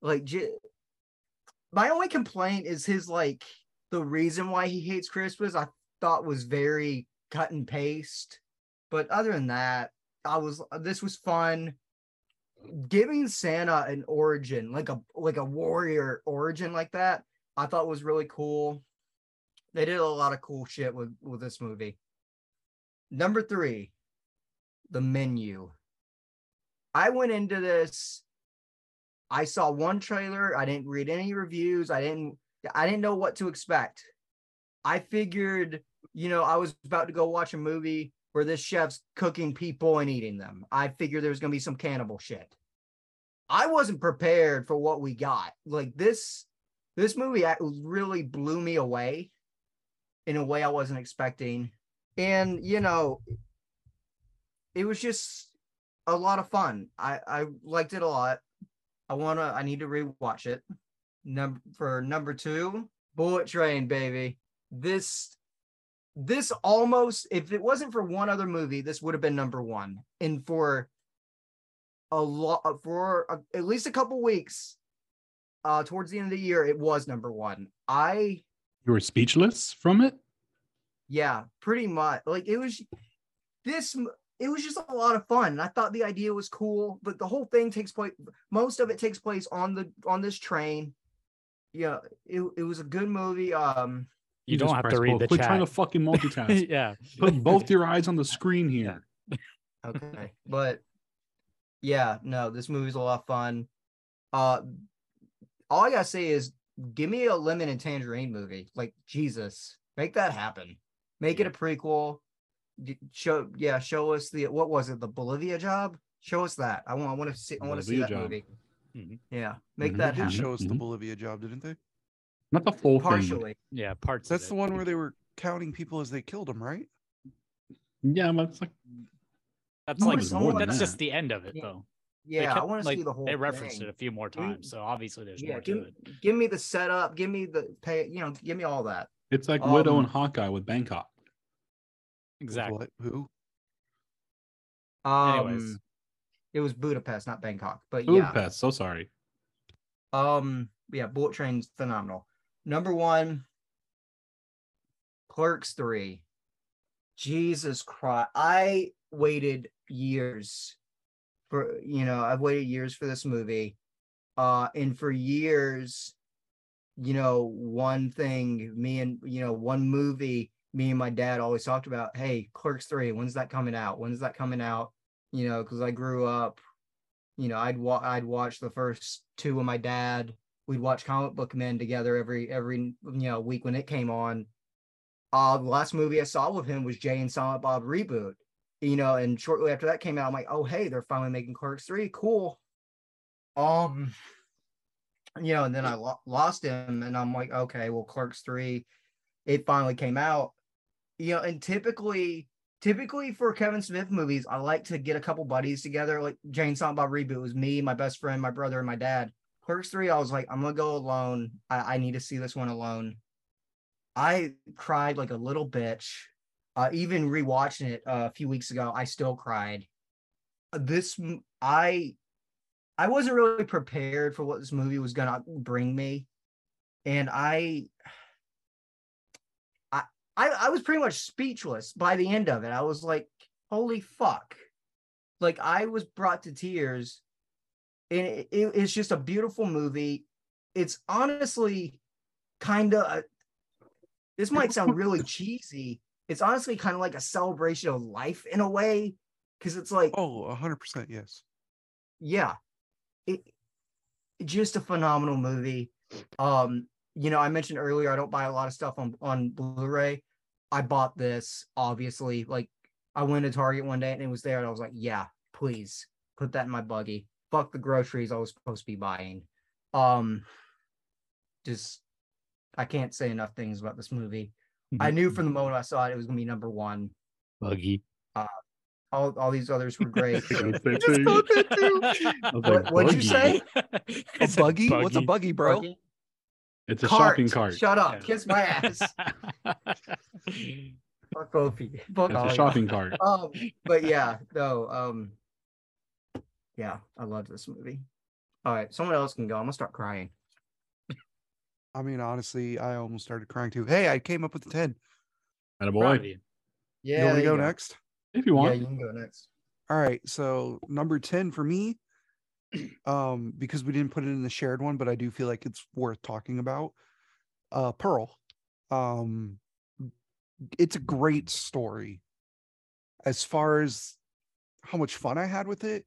Like, my only complaint is his like the reason why he hates Christmas. I thought was very cut and paste, but other than that, I was this was fun. Giving Santa an origin, like a like a warrior origin like that, I thought was really cool. They did a lot of cool shit with with this movie. Number three, the menu. I went into this. I saw one trailer. I didn't read any reviews. I didn't. I didn't know what to expect. I figured, you know, I was about to go watch a movie where this chef's cooking people and eating them. I figured there was gonna be some cannibal shit. I wasn't prepared for what we got. Like this, this movie really blew me away in a way I wasn't expecting. And you know, it was just a lot of fun. I I liked it a lot. I wanna I need to rewatch it. Number for number two, Bullet Train, baby. This this almost if it wasn't for one other movie, this would have been number one. And for a lot for a, at least a couple weeks, uh, towards the end of the year, it was number one. I You were speechless from it. yeah, pretty much. Like it was this. It was just a lot of fun. And I thought the idea was cool, but the whole thing takes place most of it takes place on the on this train. Yeah, it, it was a good movie. Um You Jesus don't have to read Paul, the Quit chat. trying to fucking multitask. <laughs> yeah. Put both your eyes on the screen here. okay. but yeah, no, this movie's a lot of fun. Uh all I gotta say is give me a lemon and tangerine movie. Like Jesus, make that happen. Make it a prequel. Show yeah, show us the what was it, the Bolivia job? Show us that. I want I want to see I want to see that job. movie. Mhm. Yeah, make Mhm, that They happen. show us the Mhm. Bolivia job, didn't they? Not the full thing. Partially. Yeah. Parts. That's of the it. one where they were counting people as they killed them, right? Yeah, but it's like That's I like wanna see more than that's that. just the end of it, Yeah. though. They Yeah, I want to like, see the whole They referenced thing. it a few more Give me- times, so obviously there's Yeah, more give, to it. give me the setup, give me the pay, you know, give me all that. it's like Widow Um, and Hawkeye with Bangkok. With Exactly. What? Who? Um, Anyways. It was Budapest, not Bangkok. But yeah, Budapest. So sorry. Um, yeah, Bullet Train's phenomenal. Number one, Clerks 3. Jesus Christ. I waited years for, you know, I've waited years for this movie. Uh, and for years, you know, one thing, me and, you know, one movie, me and my dad always talked about, hey, Clerks 3, when's that coming out? When's that coming out? You know, because I grew up you know, I'd wa- I'd watch the first two with my dad. We'd watch Comic Book Men together every every you know week when it came on. Uh, the last movie I saw with him was Jay and Silent Bob reboot. You know, and shortly after that came out, I'm like, oh hey, they're finally making Clerks three, cool. Um, you know, and then I lo- lost him, and I'm like, okay, well, Clerks three, it finally came out. You know, and typically typically for Kevin Smith movies, I like to get a couple buddies together. Like Jay and Silent Bob reboot was me, my best friend, my brother, and my dad. Clerks three, I was like, I'm gonna go alone. I, I need to see this one alone. I cried like a little bitch. Uh, even rewatching it uh, a few weeks ago, I still cried. This I I wasn't really prepared for what this movie was gonna bring me, and I I I was pretty much speechless by the end of it. I was like, holy fuck. Like I was brought to tears. And it, it- it's just a beautiful movie. It's honestly kind of this might sound really <laughs> cheesy. It's honestly kind of like a celebration of life in a way. Cause it's like, Oh, 100% yes. yeah it just a phenomenal movie um you know i mentioned earlier i don't buy a lot of stuff on on blu-ray i bought this obviously like i went to target one day and it was there and i was like yeah please put that in my buggy fuck the groceries i was supposed to be buying um just i can't say enough things about this movie i knew from the moment i saw it it was going to be number one Buggy. all, all these others were great so- Same I just thing. thought that too. I was What- like, what'd you buggy? say? <laughs> A buggy? <laughs> What's a buggy, bro? Buggy? It's a Cart. shopping cart. Shut up. Yeah. Kiss my ass. <laughs> Fuck both of you. Fuck It's all a shopping cart. <laughs> Um, but yeah, no, um, yeah, I love this movie. All right, someone else can go. I'm gonna start crying. I mean, honestly, I almost started crying too. Hey, I came up with a 10. And a Proud of boy. Yeah, you want to there go next? if you want. Yeah, want. you can go next. All right. So number 10 for me, um, because we didn't put it in the shared one, but I do feel like it's worth talking about. Uh Pearl. Um it's a great story. As far as how much fun I had with it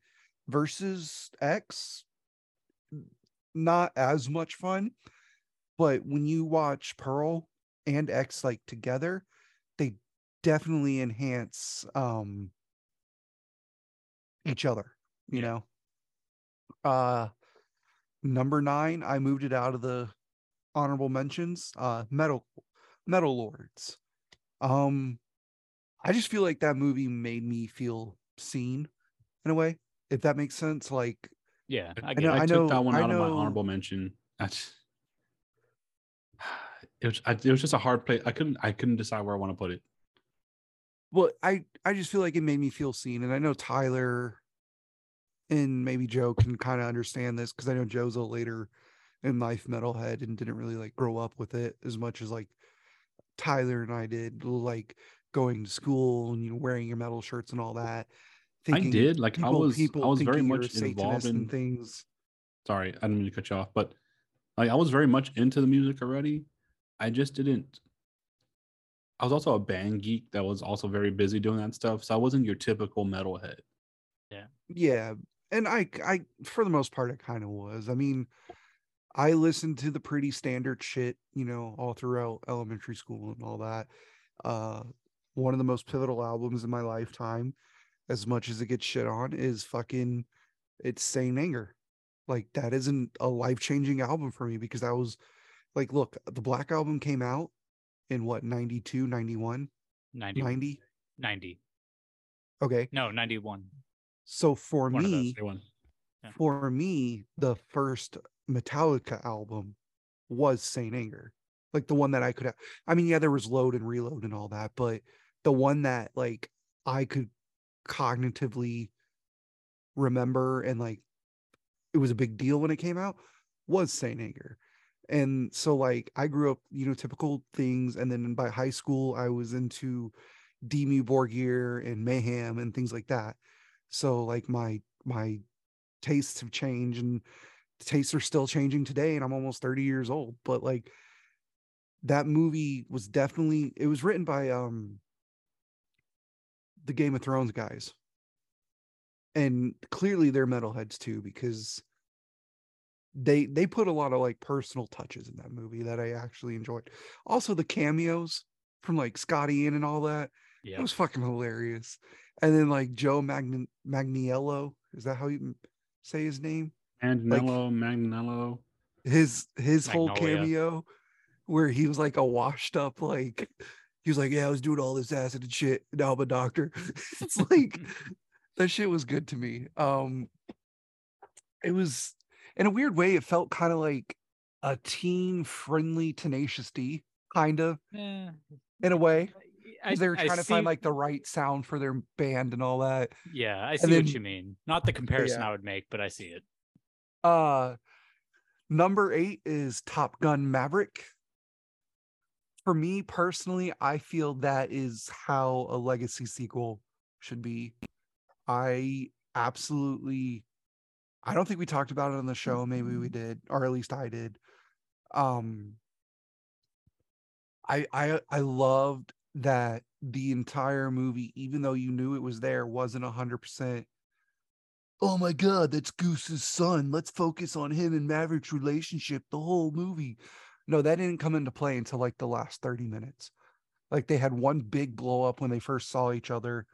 versus X, not as much fun. But when you watch Pearl and X like together, they definitely enhance um each other, you know. Uh number 9, I moved it out of the honorable mentions, uh Metal Metal Lords. Um I just feel like that movie made me feel seen in a way, if that makes sense. Like Yeah, I I know- it. I, I took that know- one I out of my honorable mention. That's <sighs> it was I, it was just a hard play. I couldn't I couldn't decide where I want to put it. well i i just feel like it made me feel seen and i know tyler and maybe joe can kind of understand this because i know joe's a later in life metalhead and didn't really like grow up with it as much as like tyler and i did like going to school and you know wearing your metal shirts and all that I did like I was I was very much involved in things sorry, I didn't mean to cut you off, but like I was very much into the music already. I just didn't. I was also a band geek that was also very busy doing that stuff, so I wasn't your typical metalhead. Yeah. Yeah, and I I for the most part I kind of was. I mean, I listened to the pretty standard shit, you know, all throughout elementary school and all that. Uh one of the most pivotal albums in my lifetime, as much as it gets shit on, is fucking it's Saint Anger. Like that isn't a life-changing album for me because that was like look, the Black album came out in what 92, 91, 90, 90. 90. Okay. No, 91. So for One those. me. Yeah. for me, the first Metallica album was Saint Anger. Like the one that I could have. I mean, yeah, there was load and reload and all that, but the one that like I could cognitively remember and like it was a big deal when it came out was Saint Anger. And so like I grew up, you know, typical things. And then by high school, I was into Dimmu Borgir and Mayhem and things like that. So like my my tastes have changed and tastes are still changing today. And I'm almost 30 years old. But like that movie was definitely it was written by um the Game of Thrones guys. And clearly they're metalheads too, because they they put a lot of like personal touches in that movie that I actually enjoyed. Also the cameos from like Scotty Ian and all that. Yeah. It was fucking hilarious. And then like Joe Magn- Magniello, is that how you say his name? Manganiello, Magnanello. His his whole cameo where he was like a washed up like he was like, Yeah, I was doing all this acid and shit. Now I'm a doctor. <laughs> it's like <laughs> that shit was good to me. Um it was in a weird way, it felt kind of like a teen friendly tenacious D, kind of Eh, in a way. I, 'cause they were I trying to find like the right sound for their band and all that. Yeah, I see then- what you mean. Not the comparison yeah. I would make, but I see it. Uh number eight is Top Gun Maverick. For me personally, I feel that is how a legacy sequel should be. I absolutely I don't think we talked about it on the show. Maybe we did, or at least I did. Um I I I loved that the entire movie, even though you knew it was there, wasn't a hundred percent oh my god, that's Goose's son. Let's focus on him and Maverick's relationship the whole movie. No, that didn't come into play until like the last 30 minutes. Like they had one big blow up when they first saw each other,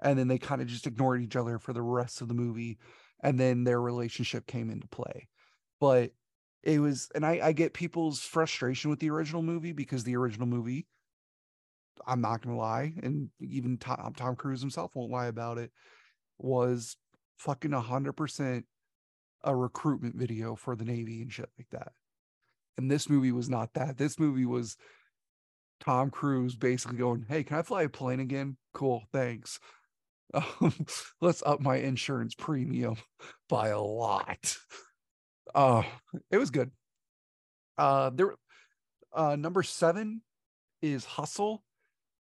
and then they kind of just ignored each other for the rest of the movie. And then their relationship came into play. But it was, and I, I get people's frustration with the original movie because the original movie, I'm not gonna lie, and even Tom, Tom Cruise himself won't lie about it, was fucking a hundred percent a recruitment video for the Navy and shit like that. And this movie was not that. This movie was Tom Cruise basically going, Hey, can I fly a plane again? Cool, thanks. <laughs> Um, let's up my insurance premium <laughs> by a lot. Uh it was good. Uh there uh number seven is Hustle.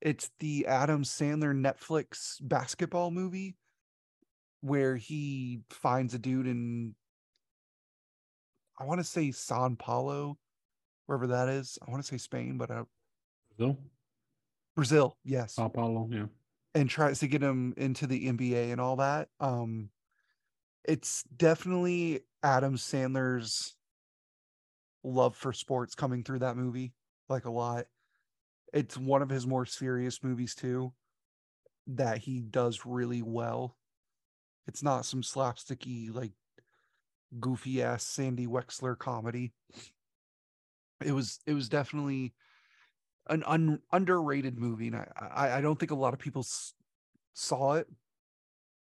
It's the Adam Sandler Netflix basketball movie where he finds a dude in I want to say San Paulo, wherever that is. I want to say Spain, but uh, Brazil, Brazil, yes, Sao Paulo. Yeah. and tries to get him into the NBA and all that. Um, it's definitely Adam Sandler's love for sports coming through that movie, like a lot. It's one of his more serious movies too, that he does really well. It's not some slapsticky like goofy ass Sandy Wexler comedy. It was it was definitely an un, underrated movie, and I, I I don't think a lot of people s- saw it,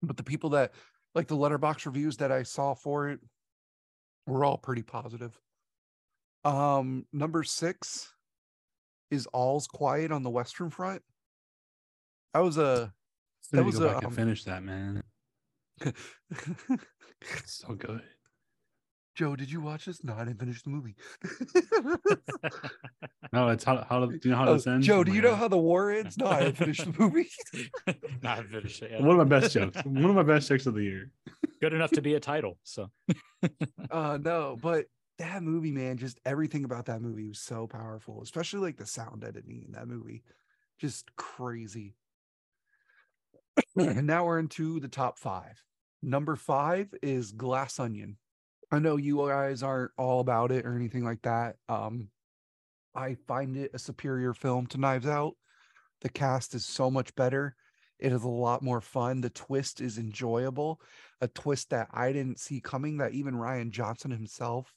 but the people that like the Letterboxd reviews that I saw for it were all pretty positive. Um, number six is All's Quiet on the Western Front. That was a Still need was go a, back um, and finish that, man. <laughs> So good. Joe, did you watch this? No, I didn't finish the movie. <laughs> No, it's how how do you know how Oh, this ends? Joe, Oh do my you know how the war ends? No, I didn't finish the movie. <laughs> Not finished it yet. One of my best jokes. One of my best jokes of the year. Good enough to be a title. So uh no, but that movie, man, just everything about that movie was so powerful, especially like the sound editing in that movie. Just crazy. and <clears throat> now we're into the top five. Number five is Glass Onion. I know you guys aren't all about it or anything like that. Um, I find it a superior film to Knives Out. The cast is so much better. It is a lot more fun. The twist is enjoyable. A twist that I didn't see coming, that even Rian Johnson himself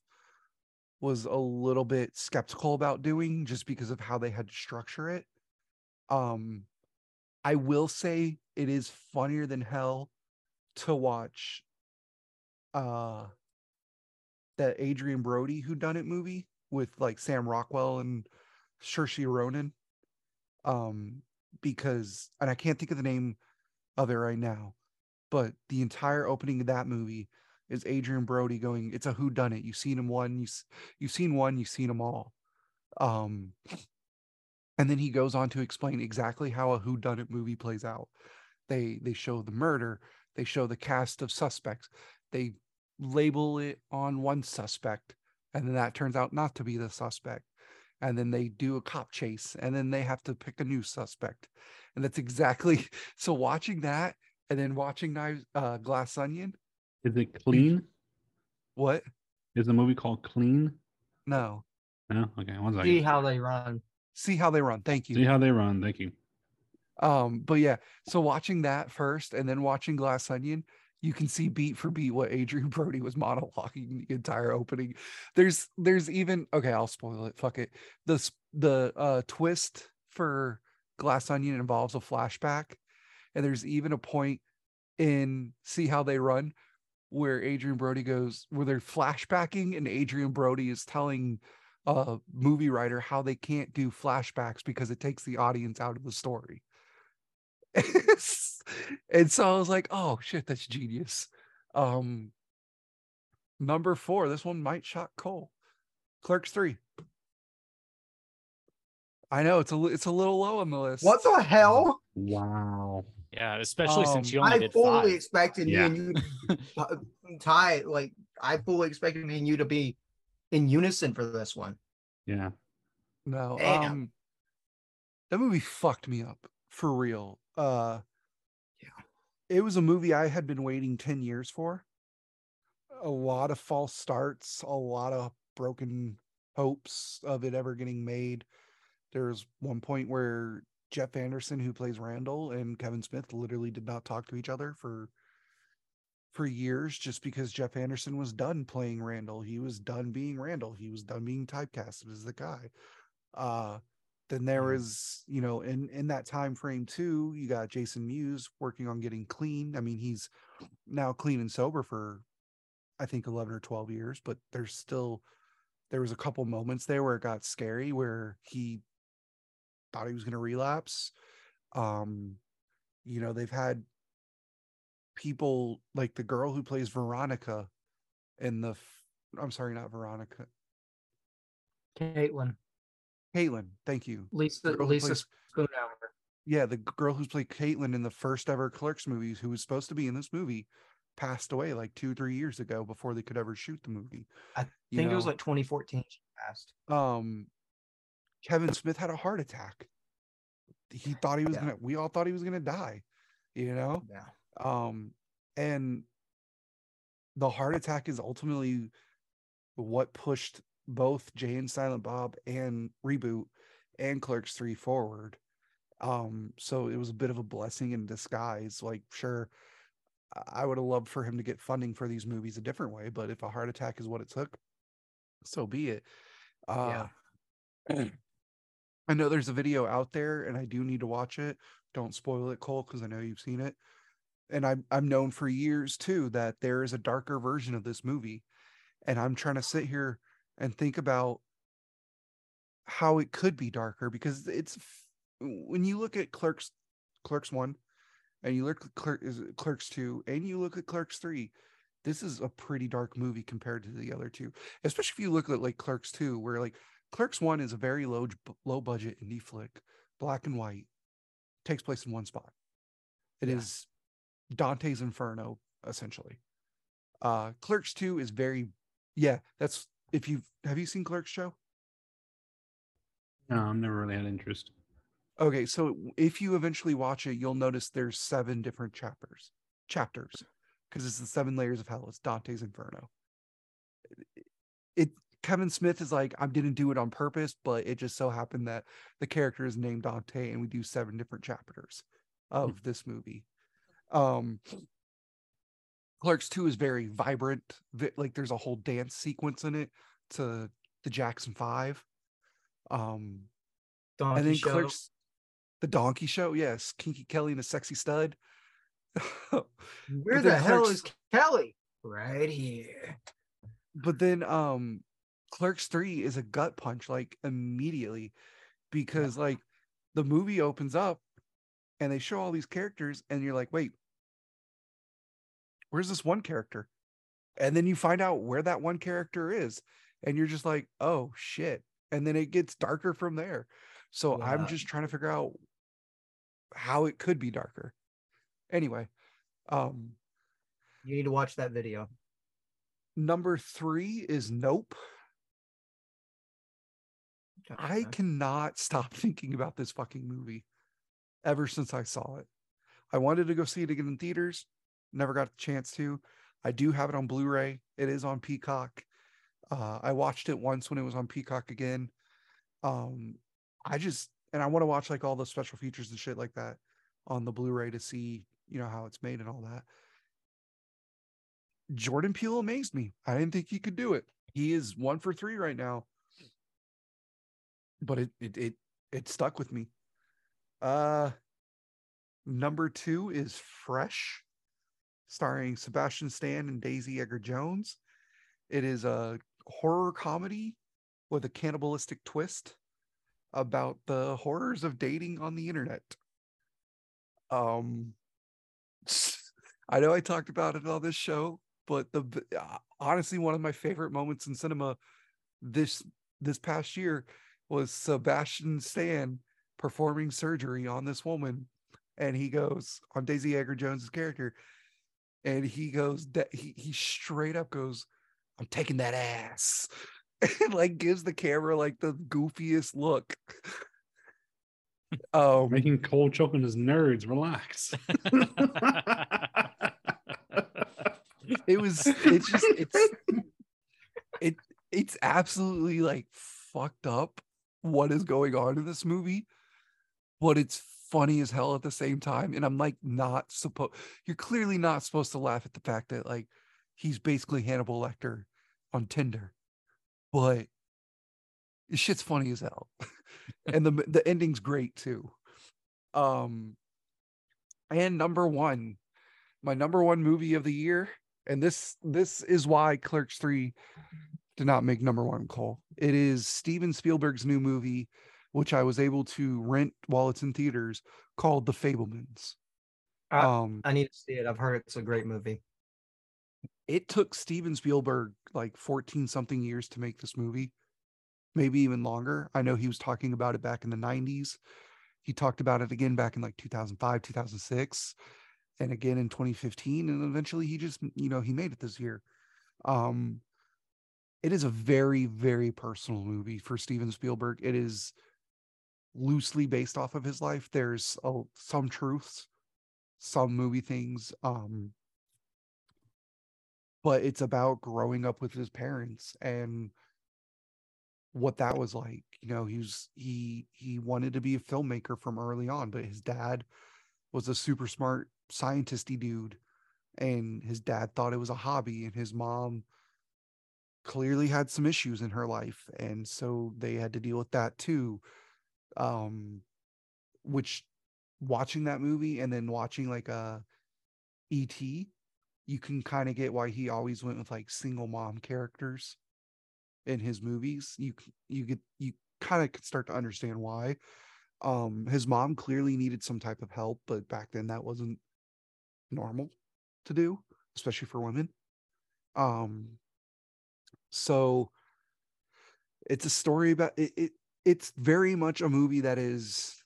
was a little bit skeptical about doing just because of how they had to structure it. Um, I will say it is funnier than hell to watch uh that Adrien Brody who done it movie with like Sam Rockwell and Saoirse Ronan. Um, because and I can't think of the name of it right now. But the entire opening of that movie is Adrien Brody going, it's a who done it. You've seen him one, you you've seen one, you've seen them all. Um and then he goes on to explain exactly how a who done it movie plays out. They they show the murder, they show the cast of suspects. They label it on one suspect and then that turns out not to be the suspect and then they do a cop chase and then they have to pick a new suspect and that's exactly <laughs> so watching that and then watching knives uh glass onion Is it clean? what Is the movie called Clean? no No. Okay. One second. See how they run. see how they run thank you See how they run. Thank you. um but yeah so watching that first and then watching glass onion you can see beat for beat what adrien <laughs> brody was monologuing the entire opening there's there's even okay i'll spoil it fuck it the the uh twist for glass onion involves a flashback and there's even a point in see how they run where adrien brody goes where they're flashbacking and adrien brody is telling a movie writer how they can't do flashbacks because it takes the audience out of the story <laughs> and so I was like, oh shit, that's genius. Um number four, this one might shock Cole. Clerks three. I know it's a it's a little low on the list. What the hell? Wow. Yeah, especially since Um, you only I did fully five. expected Yeah. me and you to <laughs> tie. Like I fully expected me and you to be in unison for this one. Yeah. No, Damn. um that movie fucked me up for real. Uh Yeah. It was a movie I had been waiting 10 years for. A lot of false starts, a lot of broken hopes of it ever getting made. There's one point where Jeff Anderson, who plays Randall, and Kevin Smith literally did not talk to each other for for years just because Jeff Anderson was done playing Randall. He was done being Randall. He was done being typecasted as the guy. Uh then there Mm. you know, in in that time frame too, you got Jason Mewes working on getting clean. I mean, he's now clean and sober for I think 11 or 12 years, but there's still there was a couple moments there where it got scary where he thought he was going to relapse. Um you know, they've had people like the girl who plays Veronica in the I'm sorry, not Veronica. Caitlin, Caitlin, thank you. Lisa, Lisa plays- Spoonauer. yeah, the girl who's played Caitlin in the first ever Clerks movies, who was supposed to be in this movie, passed away like two, three years ago before they could ever shoot the movie. I You think it was like 2014 she passed. um, Kevin Smith had a heart attack. He thought he was Yeah. gonna. We all thought he was gonna die. You know, Yeah. um, and the heart attack is ultimately what pushed both Jay and Silent Bob and Reboot and Clerks 3 forward. Um, so it was a bit of a blessing in disguise. Like, sure, I- I would have loved for him to get funding for these movies a different way, but if a heart attack is what it took, so be it. Uh, <clears throat> I know there's a video out there and I do need to watch it. Don't spoil it, Cole, because I know you've seen it. And I'm I'm known for years too that there is a darker version of this movie. And I'm trying to sit here and think about how it could be darker because it's when you look at Clerks Clerks 1 and you look at Clerks 2 and you look at Clerks 3, this is a pretty dark movie compared to the other two. Especially if you look at like Clerks 2 where like Clerks 1 is a very low low budget indie flick, black and white, takes place in one spot. It is Yeah. Dante's Inferno essentially. Uh Clerks 2 is very yeah, that's if you've have you seen Clerks show? No, I've never really had interest. Okay, so if you eventually watch it, you'll notice there's seven different chapters. Chapters. Because it's the seven layers of hell. It's Dante's Inferno. It Kevin Smith is like, I didn't do it on purpose, but it just so happened that the character is named Dante and we do seven different chapters of this movie. Um Clerks 2 is very vibrant. Like there's a whole dance sequence in it to the Jackson Five. Um Donkey and then show. Clerks, the Donkey Show, yes, Kinky Kelly and a sexy stud. <laughs> Where the hell Clerks- is Kelly? Right here. but then um Clerks 3 is a gut punch like immediately because like the movie opens up and they show all these characters and you're like wait where's this one character? And then you find out where that one character is and you're just like oh shit. And then it gets darker from there. So i'm just trying to figure out how it could be darker. Anyway um You need to watch that video. number three is nope I cannot <laughs> stop thinking about this fucking movie ever since I saw it. I wanted to go see it again in theaters, never got the chance to. I do have it on Blu-ray. It is on Peacock. Uh, I watched it once when it was on Peacock again. Um, I just and I want to watch like all the special features and shit like that on the Blu-ray to see, you know, how it's made and all that. Jordan Peele amazed me. I didn't think he could do it. He is one for three right now but it it it it stuck with me. Uh number 2 is Fresh starring Sebastian Stan and Daisy Edgar Jones. It is a horror comedy with a cannibalistic twist about the horrors of dating on the internet. Um <laughs> I know I talked about it on this show, but the uh, honestly one of my favorite moments in cinema this this past year was Sebastian Stan performing surgery on this woman. And he goes on Daisy Edgar Jones's character, and he goes, that he, he straight up goes, I'm taking that ass. <laughs> And like gives the camera like the goofiest look. <laughs> Um Making Cole choking his nerds. Relax. it was it's just it's it it's absolutely like fucked up what is going on in this movie but it's funny as hell at the same time. And i'm like not supposed you're clearly not supposed to laugh at the fact that like he's basically hannibal lecter on tinder. But shit's funny as hell. <laughs> And the the ending's great too. Um and number one my number one movie of the year and this this is why clerks 3 did not make number one call it is steven spielberg's new movie which i was able to rent while it's in theaters called the fabelmans. Uh, um I need to see it. I've heard it's a great movie. it took steven spielberg like 14 something years to make this movie maybe even longer. I know he was talking about it back in the 90s he talked about it again back in like 2005 2006 and again in 2015 and eventually he just you know he made it this year. Um it is a very very personal movie for steven spielberg. It is loosely based off of his life. There's some truths some movie things um but it's about growing up with his parents and what that was like. You know he was he he wanted to be a filmmaker from early on but his dad was a super smart scientisty dude and his dad thought it was a hobby and his mom clearly had some issues in her life and so they had to deal with that too um which watching that movie and then watching like a et you can kind of get why he always went with like single mom characters in his movies. You you get you kind of could start to understand why. Um his mom clearly needed some type of help but back then that wasn't normal to do especially for women. Um so it's a story about it, it it's very much a movie that is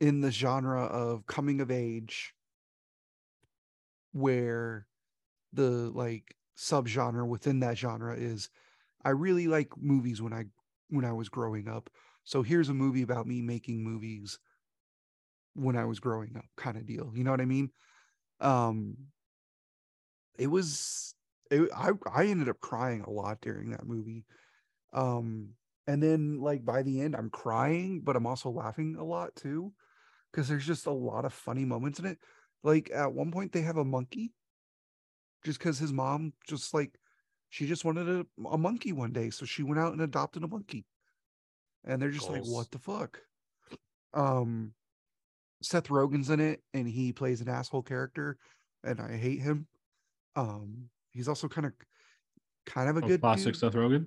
in the genre of coming of age where the like subgenre within that genre is I really like movies when I when I was growing up. So here's a movie about me making movies when I was growing up kind of deal. You know what I mean? Um it was it, I I ended up crying a lot during that movie. Um and then like by the end I'm crying but I'm also laughing a lot too because there's just a lot of funny moments in it. Like at one point they have a monkey just because his mom just like she just wanted a, a monkey one day so she went out and adopted a monkey and they're just like what the fuck um seth rogen's in it and he plays an asshole character and i hate him um he's also kind of kind of a Oh, good classic dude. Seth Rogen.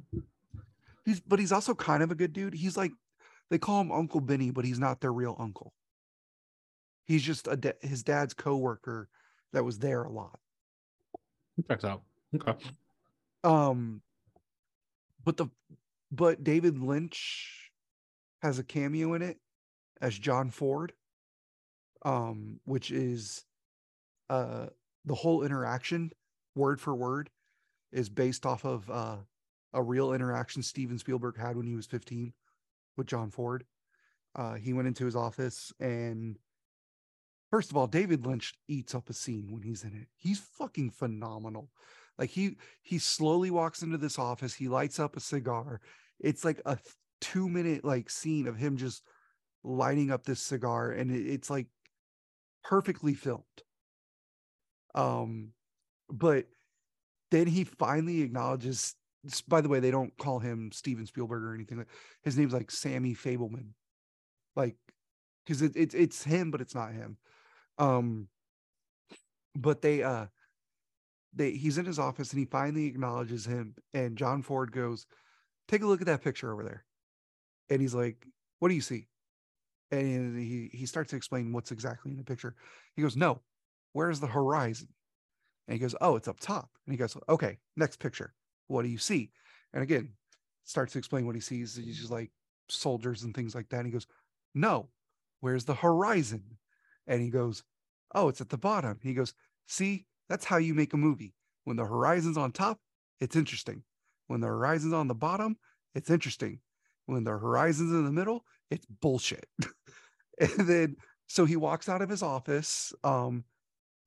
he's but he's also kind of a good dude he's like they call him uncle benny but he's not their real uncle He's just a da- his dad's coworker that was there a lot. Checks out. Okay. Um, but the but David Lynch has a cameo in it as John Ford, um, which is uh the whole interaction word for word is based off of uh a real interaction Steven Spielberg had when he was 15 with John Ford. Uh, he went into his office and first of all, David Lynch eats up a scene when he's in it. He's fucking phenomenal. Like he he slowly walks into this office, he lights up a cigar. It's like a two minute like scene of him just lighting up this cigar, and it- it's like perfectly filmed. Um, but then he finally acknowledges. By the way, they don't call him Steven Spielberg or anything. like His name's like Sammy Fabelman, like because it, it's it's him, but it's not him. Um, but they uh they he's in his office and he finally acknowledges him, and John Ford goes, "Take a look at that picture over there," and he's like, "What do you see?" And he he starts to explain what's exactly in the picture. He goes, "No, where's the horizon?" And he goes, "Oh, it's up top." And he goes, "Okay, next picture. What do you see?" And again, starts to explain what he sees. He's just like soldiers and things like that. And he goes, "No, where's the horizon?" And he goes, "Oh, it's at the bottom." He goes, "See, that's how you make a movie. When the horizon's on top, it's interesting. When the horizon's on the bottom, it's interesting. When the horizon's in the middle, it's bullshit." <laughs> and then so he walks out of his office um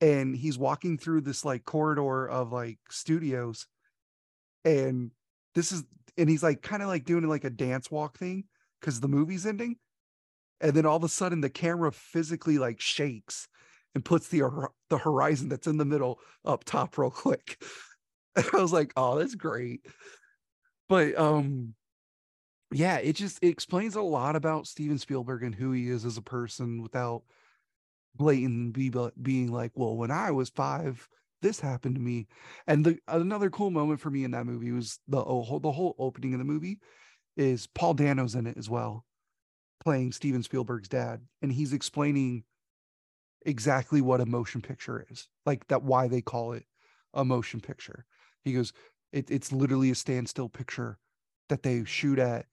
and he's walking through this like corridor of like studios and this is and he's like kind of like doing like a dance walk thing because the movie's ending and then all of a sudden the camera physically like shakes and puts the the horizon that's in the middle up top real quick. <laughs> And i was like oh that's great. But um yeah it just it explains a lot about steven spielberg and who he is as a person without blatant be, being like well when i was five this happened to me. And the another cool moment for me in that movie was the whole the whole opening of the movie is paul dano's in it as well playing steven spielberg's dad and he's explaining exactly what a motion picture is like that why they call it a motion picture. He goes it, it's literally a standstill picture that they shoot at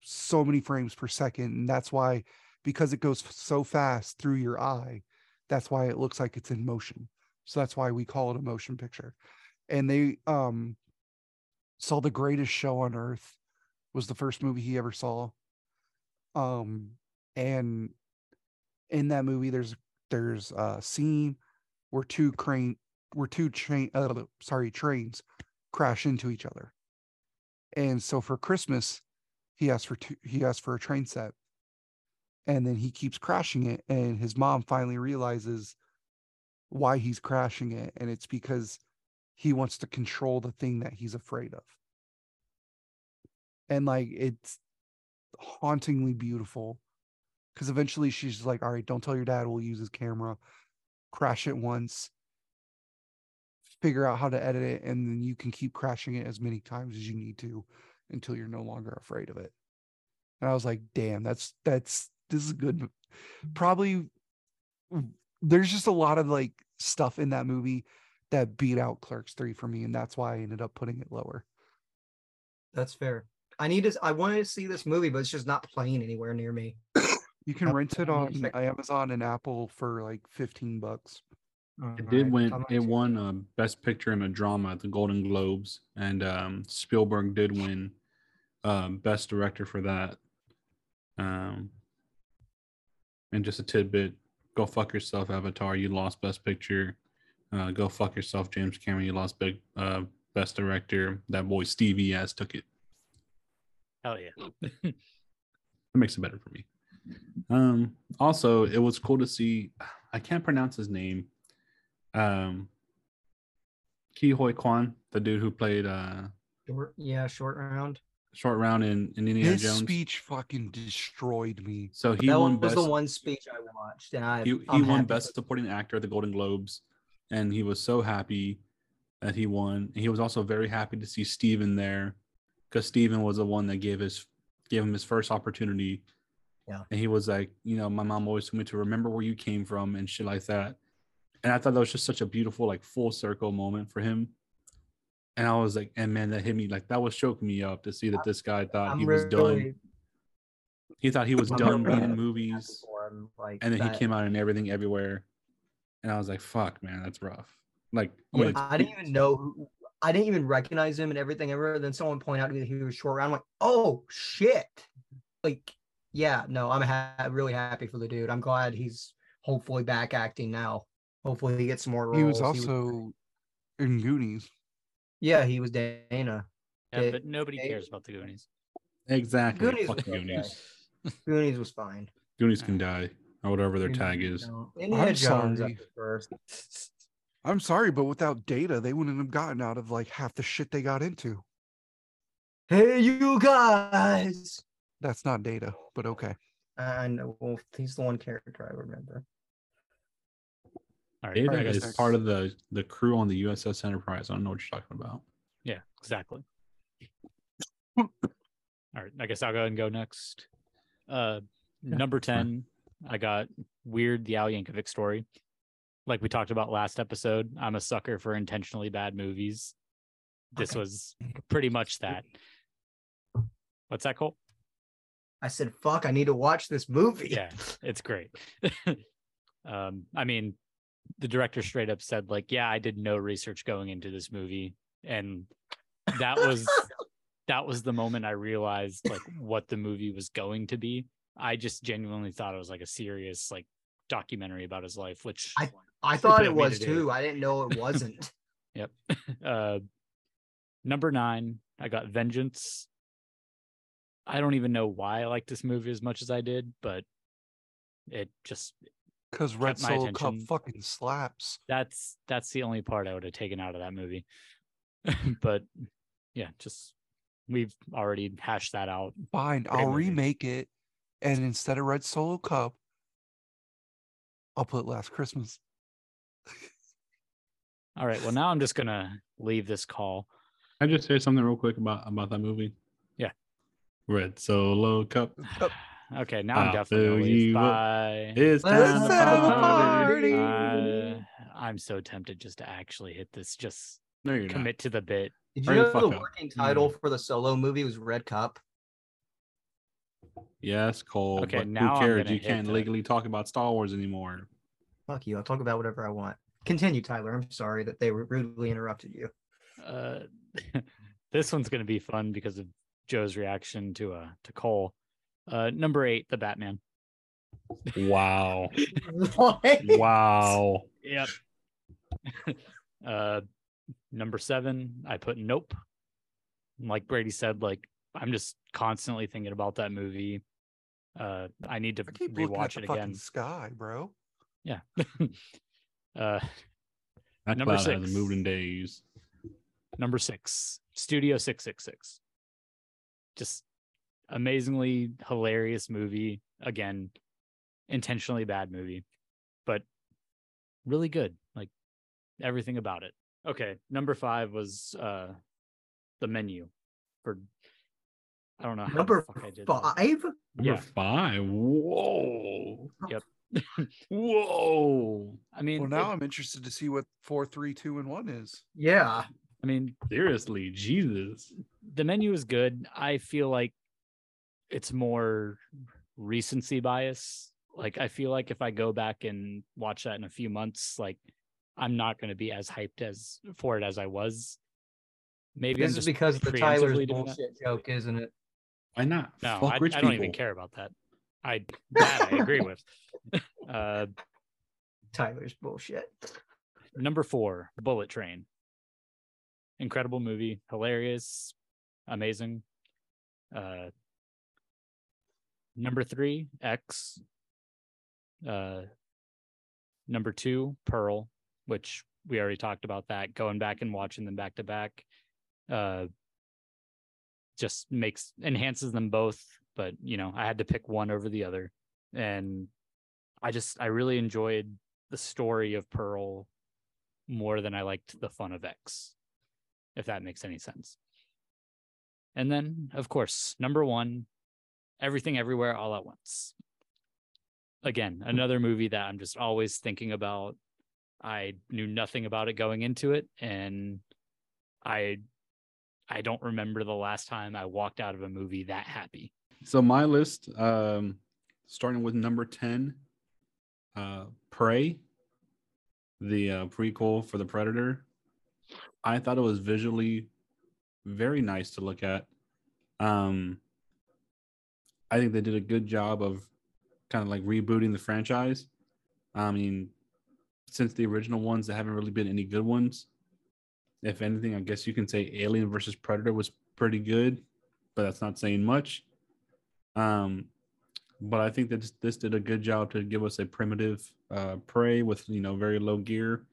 so many frames per second and that's why because it goes so fast through your eye that's why it looks like it's in motion. So that's why we call it a motion picture. And they um saw the greatest show on earth was the first movie he ever saw. Um and in that movie there's there's a scene where two crane where two train uh, sorry trains crash into each other. And so for christmas he asked for two he asked for a train set and then he keeps crashing it and his mom finally realizes why he's crashing it and it's because he wants to control the thing that he's afraid of. And like it's hauntingly beautiful because eventually she's like all right don't tell your dad we'll use his camera crash it once figure out how to edit it and then you can keep crashing it as many times as you need to until you're no longer afraid of it. And i was like damn that's that's this is good probably there's just a lot of like stuff in that movie that beat out clerks 3 for me and that's why i ended up putting it lower That's fair. I need to. I wanted to see this movie, but it's just not playing anywhere near me. <coughs> you can rent it on amazon and apple for like 15 bucks It did Alright, win. It check won uh, Best Picture in a Drama at the Golden Globes, and um, Spielberg did win um, Best Director for that. Um, and just a tidbit: Go fuck yourself, Avatar. You lost Best Picture. Uh, go fuck yourself, James Cameron. You lost big uh, Best Director. That boy Stevie ass took it. Hell yeah. <laughs> that makes it better for me. Um, also, it was cool to see. I can't pronounce his name. Um, Ke Huy Quan, the dude who played uh Short, yeah, short round. Short round in, in Indiana his Jones. speech fucking destroyed me So he that won one was best. the one speech I watched, and I he he won best supporting actor at the Golden Globes, and he was so happy that he won. And he was also very happy to see Steven there, because Steven was the one that gave his gave him his first opportunity Yeah. And he was like, you know, my mom always told me to remember where you came from and shit like that. And I thought that was just such a beautiful, like full circle moment for him. And I was like, and man, that hit me like that was choking me up to see that this guy thought I'm he was done. He thought he was I'm done being in <laughs> movies. for him, Like And then that- he came out in everything everywhere. And I was like, fuck, man, that's rough. Like, I Yeah, mean, I didn't even know. Who, I didn't even recognize him and everything ever. Then someone pointed out to me that he was short round. I'm like, oh shit! Like, yeah, no, I'm ha- really happy for the dude. I'm glad he's hopefully back acting now. Hopefully he gets some more roles. He was also in Goonies. Yeah, he was Data. Yeah, Dave- but nobody Dave- cares about the Goonies. exactly. Goonies Fuck was okay. Goonies. Goonies was fine. Goonies can die or whatever their Goonies tag was is. no- Indiana Jones sorry. first. I'm sorry, but without data, they wouldn't have gotten out of like half the shit they got into. Hey, you guys! That's not data, but okay. I know. Well, he's the one character I remember. All right, Data I is part of the the crew on the USS Enterprise. I don't know what you're talking about. Yeah, exactly. All right, I guess I'll go ahead and go next. Uh, number fine. 10, I got Weird the Al Yankovic story. Like we talked about last episode, I'm a sucker for intentionally bad movies. This Okay. was pretty much that. What's that, Cole? I said, "Fuck! I need to watch this movie." Yeah, it's great. <laughs> um, I mean, the director straight up said, like, yeah, I did no research going into this movie. And that was <laughs> that was the moment I realized like what the movie was going to be. I just genuinely thought it was like a serious like documentary about his life, which I Stupid thought it to was too. I didn't know it wasn't. <laughs> Yep. <laughs> Uh number nine, I got Vengeance. I don't even know why I like this movie as much as I did, but it just Because Red Solo Cup fucking slaps. that's that's the only part I would have taken out of that movie. <laughs> but yeah, just we've already hashed that out. Fine, Great I'll movie. remake it, and instead of Red Solo Cup, I'll put Last Christmas. All right. Well, now I'm just gonna leave this call. Can I just say something real quick about about that movie? Yeah. Red Solo Cup. Okay, now I'm I'll definitely gonna fill leave. you up. Bye. It's Let's time to have a party. party. Uh, I'm so tempted just to actually hit this. Just No, you're not. commit to the bit. Did you Hurry know the fuck up. working title for the solo movie was Red Cup? Yes, Cole. Okay, but now who I'm cares? You can't the- legally talk about Star Wars anymore. Fuck you. I'll talk about whatever I want. Continue, Tyler. I'm sorry that they rudely interrupted you. Uh, <laughs> this one's gonna be fun because of Joe's reaction to uh to Cole. Uh, number eight, the Batman. Wow. <laughs> Wow. Yep. <laughs> uh, number seven, I put Nope. Like Brady said, like I'm just constantly thinking about that movie. Uh, I need to I keep looking at rewatch the it again. sky, bro. Yeah. <laughs> uh, That Number cloud hasn't six. moved in days. number six, Studio Six Six Six. Just amazingly hilarious movie. Again, intentionally bad movie, but really good. Like everything about it. Okay, number five was uh the menu for. I don't know how the Number fuck I did that. five? Number Yeah. five. Whoa. <laughs> Yep. <laughs> Whoa. I mean, Well, now it- I'm interested to see what four, three, two, and one is. Yeah. I mean, Seriously, Jesus. the menu is good. I feel like it's more recency bias. Like I feel like if I go back and watch that in a few months, like I'm not going to be as hyped as for it as I was. Maybe This is because the Tyler's bullshit joke, isn't it? Why not? No, I, rich I don't even care about that. I <laughs> that I agree with. <laughs> Uh, Tyler's bullshit. number four, Bullet Train. Incredible movie, hilarious, amazing. Uh, number three, X. Uh, number two, Pearl, which we already talked about that. Going back and watching them back to back, uh, just makes enhances them both. But you know, I had to pick one over the other, and I just I really enjoyed the story of Pearl more than I liked the fun of X, if that makes any sense. And then, of course, number one, Everything Everywhere All at Once. Again, another movie that I'm just always thinking about. I knew nothing about it going into it, and I I don't remember the last time I walked out of a movie that happy. So my list, um, starting with number ten, uh, Prey, the uh, prequel for the Predator. I thought it was visually very nice to look at. Um, I think they did a good job of kind of like rebooting the franchise. I mean, since the original ones, there haven't really been any good ones. If anything, I guess you can say Alien versus Predator was pretty good, but that's not saying much. Um, but I think that this, did a good job to give us a primitive uh, prey with you know very low gear,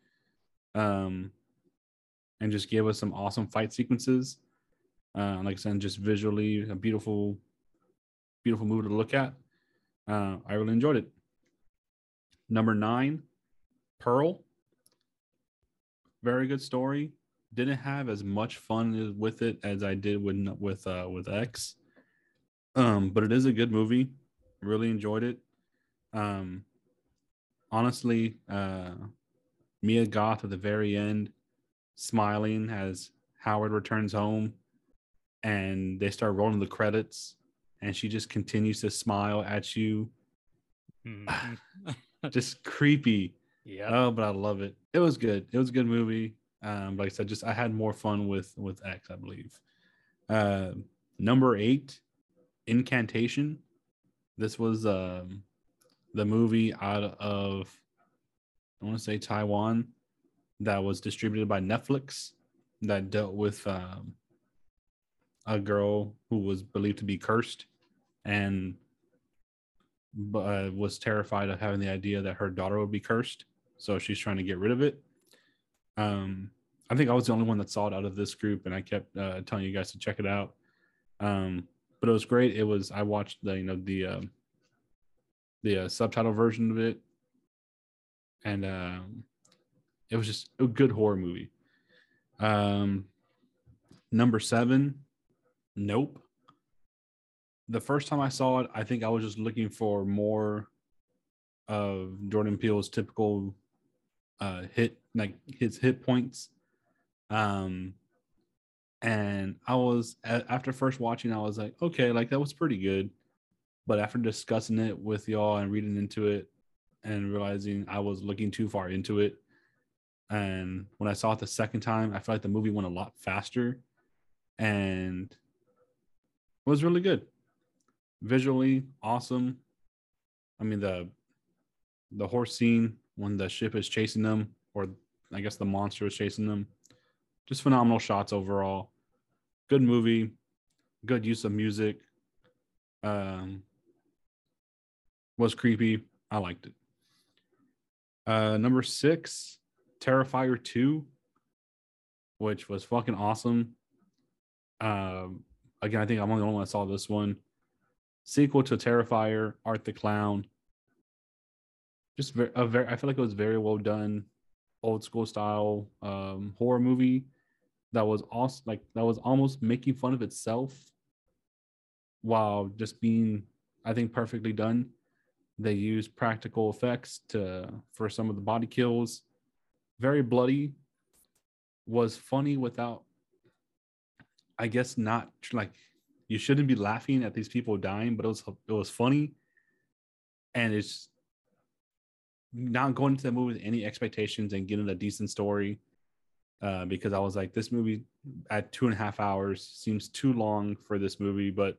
um, and just gave us some awesome fight sequences. Uh, like I said, just visually a beautiful, beautiful movie to look at. Uh, I really enjoyed it. Number nine, Pearl. Very good story. Didn't have as much fun with it as I did with with uh, with X. Um, but it is a good movie. Really enjoyed it. Um, honestly, uh, Mia Goth at the very end, smiling as Howard returns home, and they start rolling the credits, and she just continues to smile at you. Mhm. <sighs> just creepy. yeah. Oh, but I love it. It was good. It was a good movie. Um, like I said, just I had more fun with with X, I believe. Uh, number eight, Incantation. This was um, the movie out of I want to say Taiwan that was distributed by Netflix that dealt with um, a girl who was believed to be cursed and uh, was terrified of having the idea that her daughter would be cursed. So she's trying to get rid of it. Um, I think I was the only one that saw it out of this group, and I kept uh, telling you guys to check it out. Um, but it was great. It was I watched the you know the um, the uh, subtitle version of it, and um, it was just a good horror movie. Um, number seven, Nope. The first time I saw it, I think I was just looking for more of Jordan Peele's typical uh, hit, like his hit points. Um, and I was after first watching, I was like, okay, like that was pretty good. But after discussing it with y'all and reading into it and realizing I was looking too far into it, and when I saw it the second time, I felt like the movie went a lot faster and was really good. Visually awesome. I mean the the horse scene when the ship is chasing them, or I guess the monster is chasing them. Just phenomenal shots overall. Good movie. Good use of music. Um, was creepy. I liked it. Uh, number six, Terrifier 2, which was fucking awesome. Um, again, I think I'm the only one that saw this one. Sequel to Terrifier, Art the Clown. Just very, a very, I feel like it was very well done, old school style um, horror movie that was also like that was almost making fun of itself while just being, I think, perfectly done. They used practical effects to for some of the body kills. Very bloody. Was funny without, I guess, not like you shouldn't be laughing at these people dying, but it was it was funny, and it's not going into the movie with any expectations and getting a decent story. Uh, because I was like, this movie at two and a half hours seems too long for this movie, but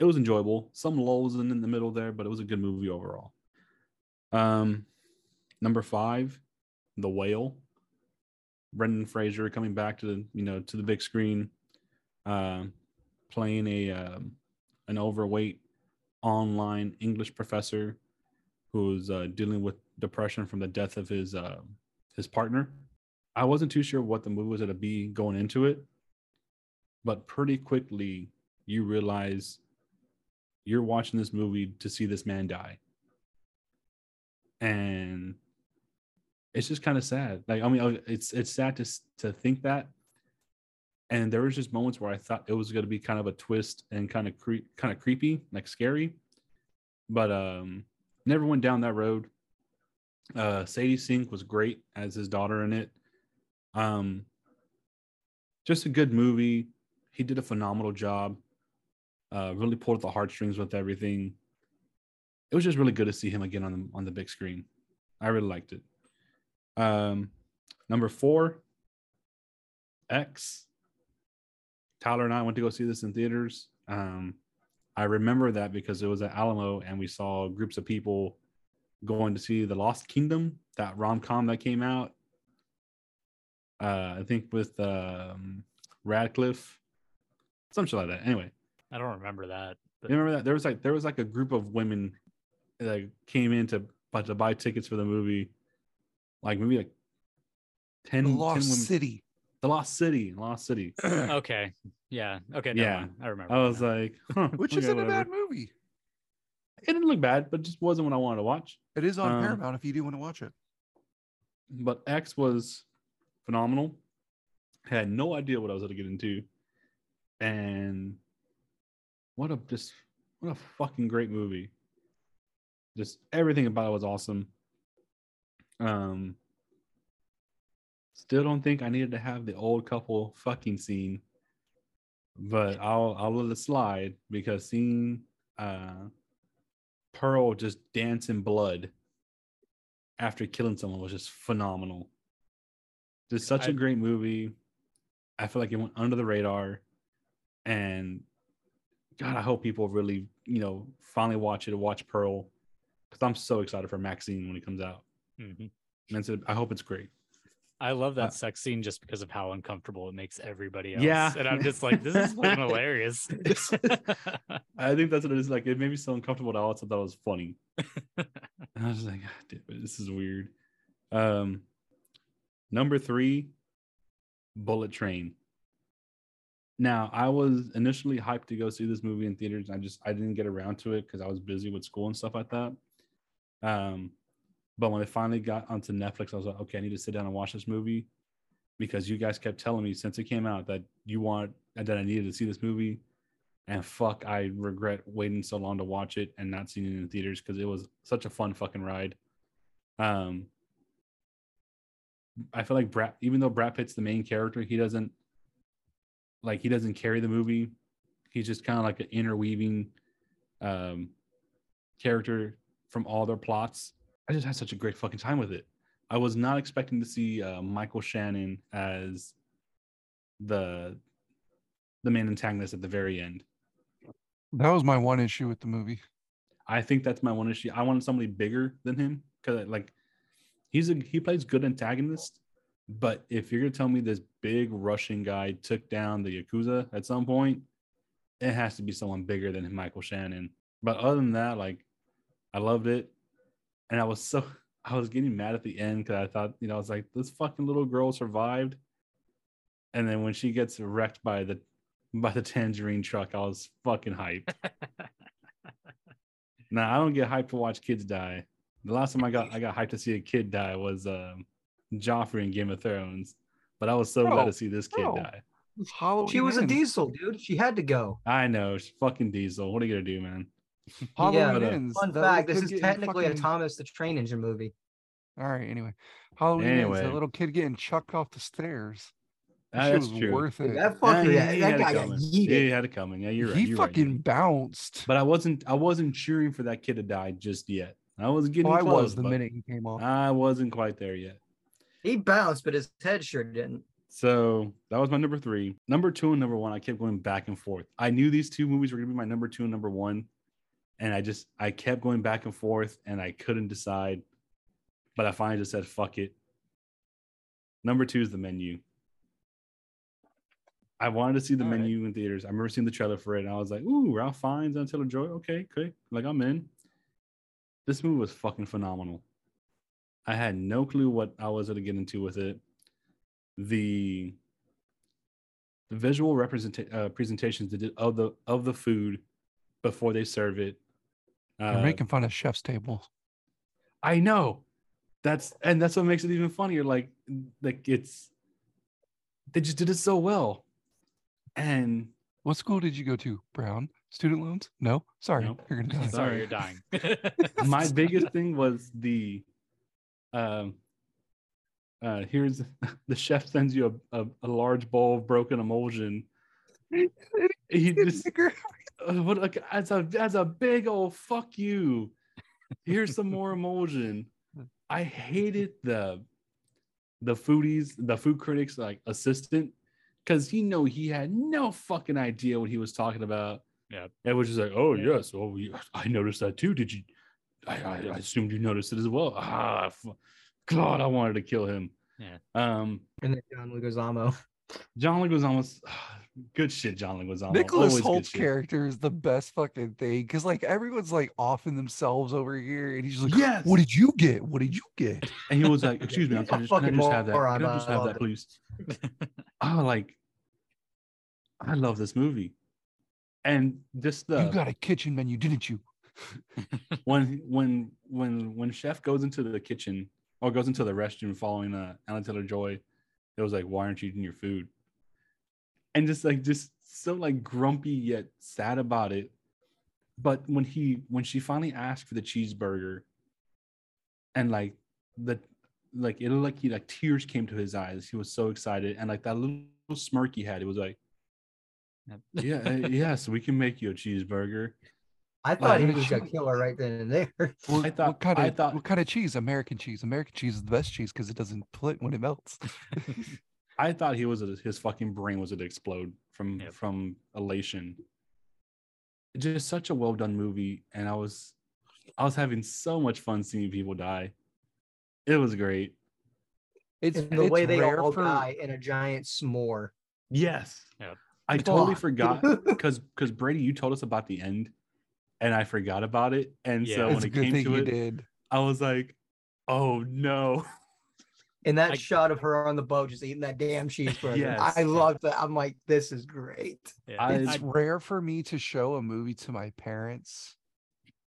it was enjoyable. Some lulls in, in the middle there, but it was a good movie overall. Um, number five, The Whale. Brendan Fraser coming back to the you know to the big screen, uh, playing a um, an overweight online English professor who's uh, dealing with depression from the death of his uh, his partner. I wasn't too sure what the movie was going to be going into it, but pretty quickly you realize you're watching this movie to see this man die. And it's just kind of sad. Like I mean, uh, it's it's sad to to think that, and there was just moments where I thought it was going to be kind of a twist and kind of creep, kind of creepy, like scary, but um, never went down that road. Uh, Sadie Sink was great as his daughter in it. Um, just a good movie. He did a phenomenal job. Uh, really pulled at the heartstrings with everything. It was just really good to see him again on the on the big screen. I really liked it. Um, number four, X. Tyler and I went to go see this in theaters. Um, I remember that because it was at Alamo and we saw groups of people going to see The Lost Kingdom, that rom com that came out. Uh, I think with um, Radcliffe, some shit like that. Anyway, I don't remember that. But you remember that there was like there was like a group of women that came in to but to buy tickets for the movie, like maybe like 10, The 10 Lost women- City. The Lost City, Lost City. <clears throat> okay. Yeah. Okay. Never Yeah. mind. I remember. I was now. like, <laughs> huh, Which okay, isn't a bad movie. It didn't look bad, but just wasn't what I wanted to watch. It is on Um, Paramount if you do want to watch it. But X was phenomenal. Had no idea what I was going to get into, and what a just what a fucking great movie. Just everything about it was awesome. Um, still don't think I needed to have the old couple fucking scene, but I'll I'll let it slide because seeing uh Pearl just dance in blood after killing someone was just phenomenal. Just such a I- great movie. I feel like it went under the radar, and God, I hope people really, you know, finally watch it watch Pearl, because I'm so excited for Maxine when it comes out. Mhm. And so I hope it's great. I love that uh, sex scene just because of how uncomfortable it makes everybody else. Yeah. And I'm just like, this is fucking <laughs> hilarious. <laughs> I think that's what it is. Like it made me so uncomfortable that I also thought it was funny. <laughs> and I was like, God damn it, this is weird. Um, number three, Bullet Train. Now I was initially hyped to go see this movie in theaters. I just I didn't get around to it because I was busy with school and stuff like that. Um, but when it finally got onto Netflix, I was like, okay, I need to sit down and watch this movie because you guys kept telling me since it came out that you want and that I needed to see this movie. And fuck, I regret waiting so long to watch it and not seeing it in theaters because it was such a fun fucking ride. Um, I feel like Brad, even though Brad Pitt's the main character, he doesn't like he doesn't carry the movie. He's just kind of like an interweaving um, character from all their plots. I just had such a great fucking time with it. I was not expecting to see uh, Michael Shannon as the the main antagonist at the very end. That was my one issue with the movie. I think that's my one issue. I wanted somebody bigger than him because like he's a he plays good antagonist, but if you're gonna tell me this big Russian guy took down the Yakuza at some point, it has to be someone bigger than Michael Shannon. But other than that, like I loved it. And I was so <laughs> I was getting mad at the end because I thought, you know, I was like, this fucking little girl survived. And then when she gets wrecked by the by the <laughs> tangerine truck, I was fucking hyped. <laughs> Now I don't get hyped to watch kids die. The last time I got I got hyped to see a kid die was um Joffrey in Game of Thrones. But I was so glad to see this kid bro. die. It's She was a diesel, dude. She had to go. I know, She's fucking Diesel. What are you gonna do, man? <laughs> Halloween Yeah, but, ends. Fun That little fact: this is getting technically a Thomas the Train Engine movie. All right. Anyway, Halloween ends. Anyway. That little kid getting chucked off the stairs. That Ah, that's was true. worth it. That fucking fucker, yeah, that, he that had guy got coming. yeeted. Yeah, he had it coming. Yeah, you're right. he you're right, fucking dude. bounced. But I wasn't I wasn't cheering for that kid to die just yet. I was getting Well, I close, was the minute he came off. I wasn't quite there yet. He bounced, but his head sure didn't. So that was my number three. Number two and number one, I kept going back and forth. I knew these two movies were gonna be my number two and number one. And I just I kept going back and forth and I couldn't decide. But I finally just said fuck it. Number two is the menu. I wanted to see the All right. menu in theaters. I remember seeing the trailer for it and I was like, ooh, Ralph Fiennes and Taylor Joy. Okay, okay. Like I'm in. This movie was fucking phenomenal. I had no clue what I was going to get into with it. The the visual represent uh, presentations they did of the of the food before they serve it. They're Uh, making fun of chef's table. I know. That's and that's what makes it even funnier. Like like it's they just did it so well. And what school did you go to? Brown student loans? No, sorry, Nope. you're gonna die. Sorry, you're dying. <laughs> <laughs> my biggest thing was the um uh here's <laughs> the chef sends you a, a, a large bowl of broken emulsion he just what like as a as a big old fuck you here's some more emulsion i hated the the foodies the food critics like assistant because you know he had no fucking idea what he was talking about Yeah, it was just like oh yes oh yeah, i noticed that too did you I, I, I assumed you noticed it as well. Ah, fu- God, I wanted to kill him. Yeah. Um, And then John Leguizamo. John Leguizamo, good shit. John Leguizamo. Nicholas always Hoult's character is the best fucking thing because like everyone's like offing themselves over here, and he's like, Yes. "What did you get? What did you get?" And he was like, <laughs> "Excuse me, He's can I a just, can I just have that? moron, Can I but just have that, please?" I <laughs> like. I love this movie, and just the you got a kitchen menu, didn't you? <laughs> when when when when chef goes into the kitchen or goes into the restroom following uh Alan Taylor Joy, it was like, why aren't you eating your food? And just like just so like grumpy yet sad about it. But when he when she finally asked for the cheeseburger, and like the like it looked like he like tears came to his eyes. He was so excited, and like that little smirk he had, it was like, Yep. <laughs> yeah, uh, yes, we can make you a cheeseburger. I thought he did was a she- killer right then and there. What, <laughs> I thought- what kind I of thought- what kind of cheese? American cheese. American cheese is the best cheese because it doesn't split when it melts. <laughs> I thought he was his fucking brain was to explode from Yep. from elation. Just such a well done movie, and I was I was having so much fun seeing people die. It was great. It's And the it's way they all for- die in a giant s'more. Yes. Yep. I totally Fuck. forgot <laughs> because because Brady, you told us about the end, and I forgot about it. And Yeah. so when a it came to it, did. I was like, "Oh no!" And that I- shot of her on the boat just eating that damn cheeseburger. <laughs> Yes. I love that. I'm like, this is great. Yeah, It's I- rare for me to show a movie to my parents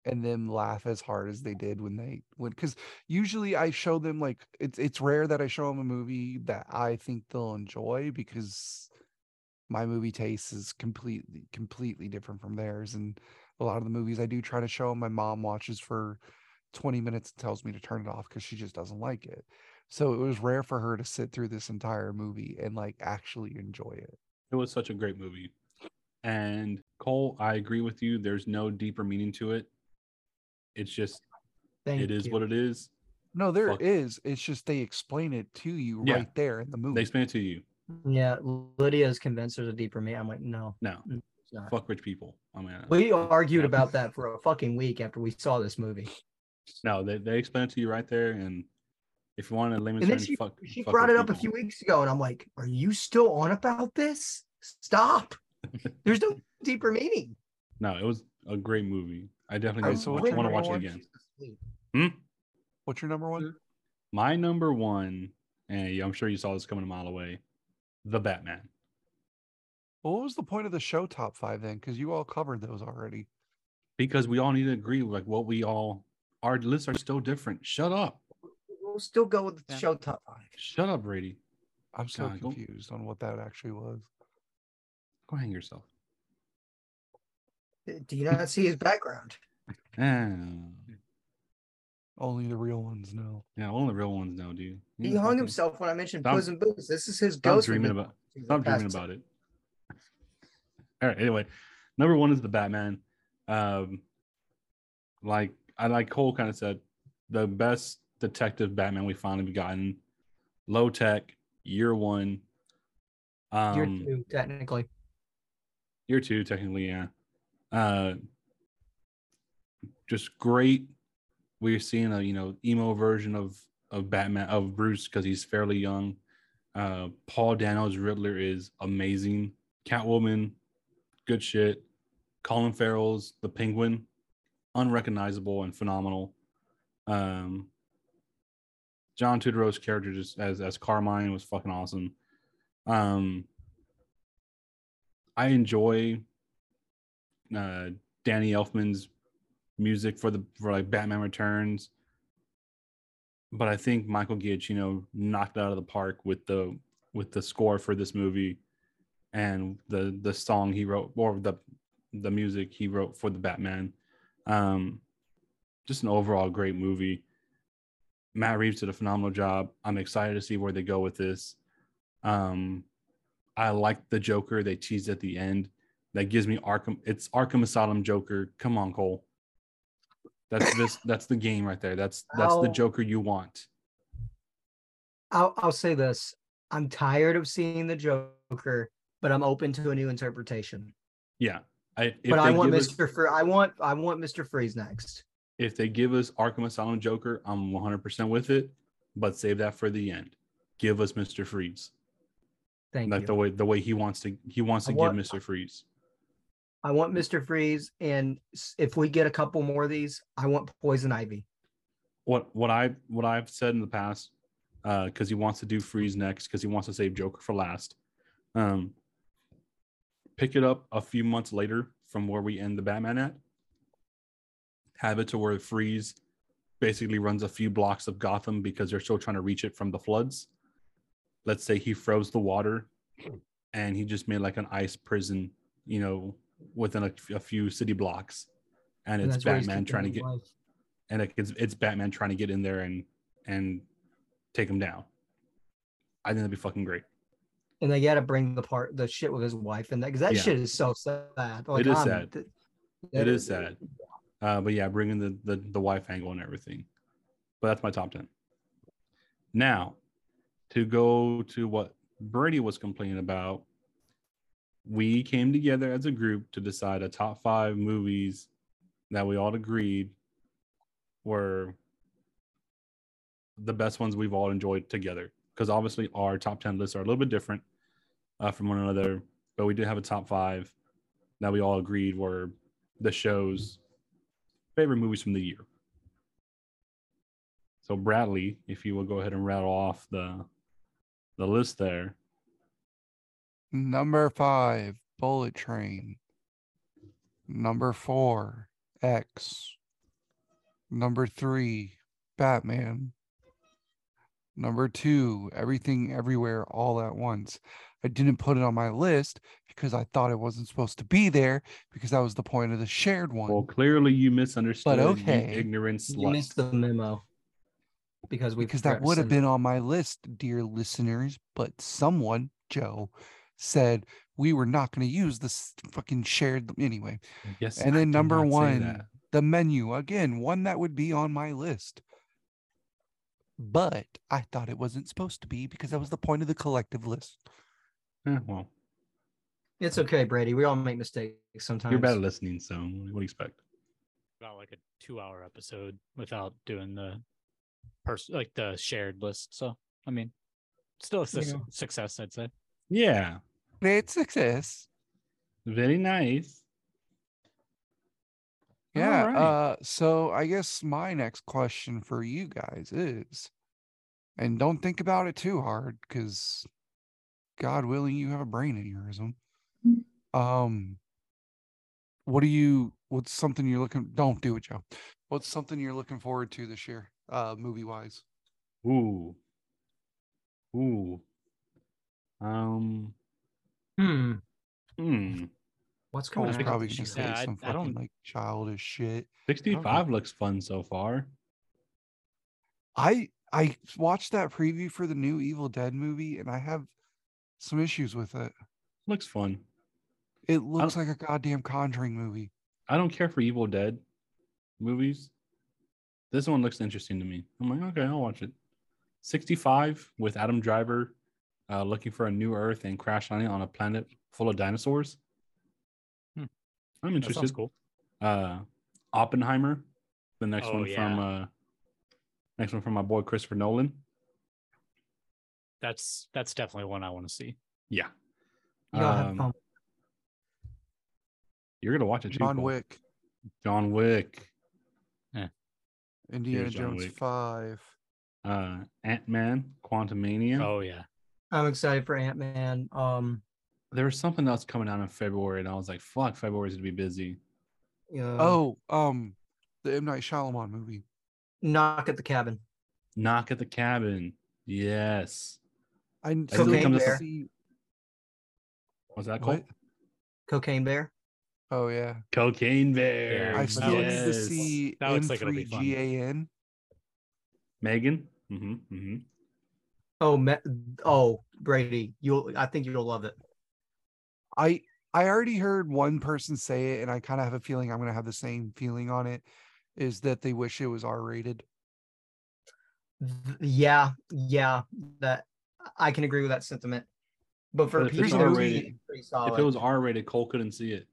and them laugh as hard as they did when they went because usually I show them like it's it's rare that I show them a movie that I think they'll enjoy because my movie taste is completely completely different from theirs and a lot of the movies I do try to show 'em, my mom watches for 20 minutes and tells me to turn it off because she just doesn't like it. So it was rare for her to sit through this entire movie and like actually enjoy it. It was such a great movie. And Cole, I agree with you. There's no deeper meaning to it. It's just Thank it is you. what it is. No, there is. Fuck. It's just they explain it to you Yeah. right there in the movie. They explain it to you. Yeah, Lydia's convinced there's a deeper meaning. I'm like, no, No, it's fuck rich people. I mean, uh, We argued Yeah. about that for a fucking week after we saw this movie. no, they, they explain it to you right there. And if you want to layman's And then terms, she, fuck. she fuck brought rich it up a few weeks ago, and I'm like, are you still on about this? Stop. <laughs> There's no deeper meaning. No, it was a great movie. I definitely Alright, so to what's your want to watch it again. Hmm? What's your number one? My number one, and I'm sure you saw this coming a mile away. The Batman. Well, what was the point of the show top five then? Because you all covered those already. Because we all need to agree, like what we all our lists are still different. Shut up. We'll still go with the Yeah. show top five. Shut up, Brady. I'm so God, go- confused on what that actually was. Go hang yourself. Do you not see his background? <laughs> Only the real ones know. yeah, only the real ones know, dude. You he You hung fucking- himself when I mentioned Stop- Puss in Boots. This is his Stop ghost. dreaming movie. about. He's Stop dreaming about it. <laughs> All right. Anyway, number one is the Batman. Um, like I like Cole kind of said, the best detective Batman we finally gotten. Low tech, year one. Um, Year two, technically. year two technically yeah uh just great we're seeing a you know emo version of of batman of bruce because he's fairly young uh paul dano's riddler is amazing catwoman good shit colin farrell's the penguin unrecognizable and phenomenal um john turturro's character just as as carmine was fucking awesome um I enjoy uh, Danny Elfman's music for the for like Batman Returns, but I think Michael Giacchino knocked it out of the park with the with the score for this movie. and the the song he wrote or the the music he wrote for the Batman. Um, just an overall great movie. Matt Reeves did a phenomenal job. I'm excited to see where they go with this. Um, I like the Joker they teased at the end. That gives me Arkham. It's Arkham Asylum Joker. Come on, Cole. That's this. <laughs> That's the game right there. That's that's the Joker you want. I'll I'll say this. I'm tired of seeing the Joker, but I'm open to a new interpretation. Yeah. I, if but I want us- Mr. I want I want Mr. Freeze next. If they give us Arkham Asylum Joker, I'm 100% with it, but save that for the end. Give us Mr. Freeze. Thank you. like you. the way the way he wants to he wants I to want- give Mr. Freeze. I want Mr. Freeze, and if we get a couple more of these, I want Poison Ivy. What what I what I've said in the past, uh, because he wants to do Freeze next, because he wants to save Joker for last. Um, pick it up a few months later from where we end the Batman at. Have it to where Freeze basically runs a few blocks of Gotham because they're still trying to reach it from the floods. Let's say he froze the water and he just made like an ice prison, you know, within a, a few city blocks. And and it's Batman trying to get life. and it's it's Batman trying to get in there and and take him down. I think that'd be fucking great. and they got to bring the part the shit with his wife and that because that Yeah. shit is so sad. Like, is I'm- sad. th- It is sad. Uh, but yeah, bringing the, the the wife angle and everything. But that's my top ten. Now, to go to what Brady was complaining about, we came together as a group to decide a top five movies that we all agreed were the best ones we've all enjoyed together. Because obviously our top ten lists are a little bit different uh, from one another, but we did have a top five that we all agreed were the show's favorite movies from the year. So Bradley, if you will go ahead and rattle off the the list there. Number five, Bullet Train. Number four, X. Number three, Batman. Number two, Everything Everywhere All at Once. I didn't put it on my list because I thought it wasn't supposed to be there because that was the point of the shared one. Well, clearly you misunderstood. you okay. ignorance. You missed the memo because we because that would have been on my list, dear listeners. But someone, Joe, said we were not going to use this fucking shared anyway. Yes. And then did number one, the menu again, one that would be on my list. But I thought it wasn't supposed to be because that was the point of the collective list. Eh, well, It's okay, Brady. We all make mistakes sometimes. you're bad at listening, so what do you expect? About like a two-hour episode without doing the person like the shared list. So I mean, still a suc- Yeah. success, I'd say. Yeah, Great success. very nice. Yeah. Alright. Uh, so I guess my next question for you guys is, and don't think about it too hard, because God willing, you have a brain aneurysm. Um, what do you? What's something you're looking? Don't do it, Joe. What's something you're looking forward to this year, uh, movie wise? Ooh, ooh. Um. Hmm. Hmm. What's I coming was probably gonna year? say Yeah, I- some I don't- like childish shit. 65 looks fun so far. I I watched that preview for the new Evil Dead movie, and I have some issues with it. Looks fun. It looks like a goddamn Conjuring movie. I don't care for Evil Dead movies. This one looks interesting to me. I'm like, okay, I'll watch it. 65 with Adam Driver uh, looking for a new Earth and crash landing on a planet full of dinosaurs. Hmm. I'm interested. sounds cool. Uh, Oppenheimer, the next Oh, one from uh, next one from my boy Christopher Nolan. That's that's definitely one I want to see. Yeah, Um, you're gonna watch it too. John Cole. Wick, John Wick. Yeah. Indiana John Jones Wick. 5. Uh, Ant Man, Quantumania. Oh yeah. I'm excited for Ant Man. Um, There was something else coming out in February, and I was like, "Fuck, February's gonna be busy." uh, Oh, um, the M Night Shyamalan movie. knock at the cabin. Knock at the Cabin. Yes. I think it still comes need to there. see. What's that What? called? Cocaine Bear. Oh yeah. Cocaine Bear. Yeah, I that still need to see That looks like it'll be fun. M3GAN. Megan. Mm-hmm, mm-hmm. Oh, me- oh, Brady, you'll. I think you'll love it. I I already heard one person say it, and I kind of have a feeling I'm gonna have the same feeling on it. Is that they wish it was R rated? Yeah, yeah, that I can agree with that sentiment. But for But a if PG it's movie, R-rated- it's solid. If it was R-rated, Cole couldn't see it.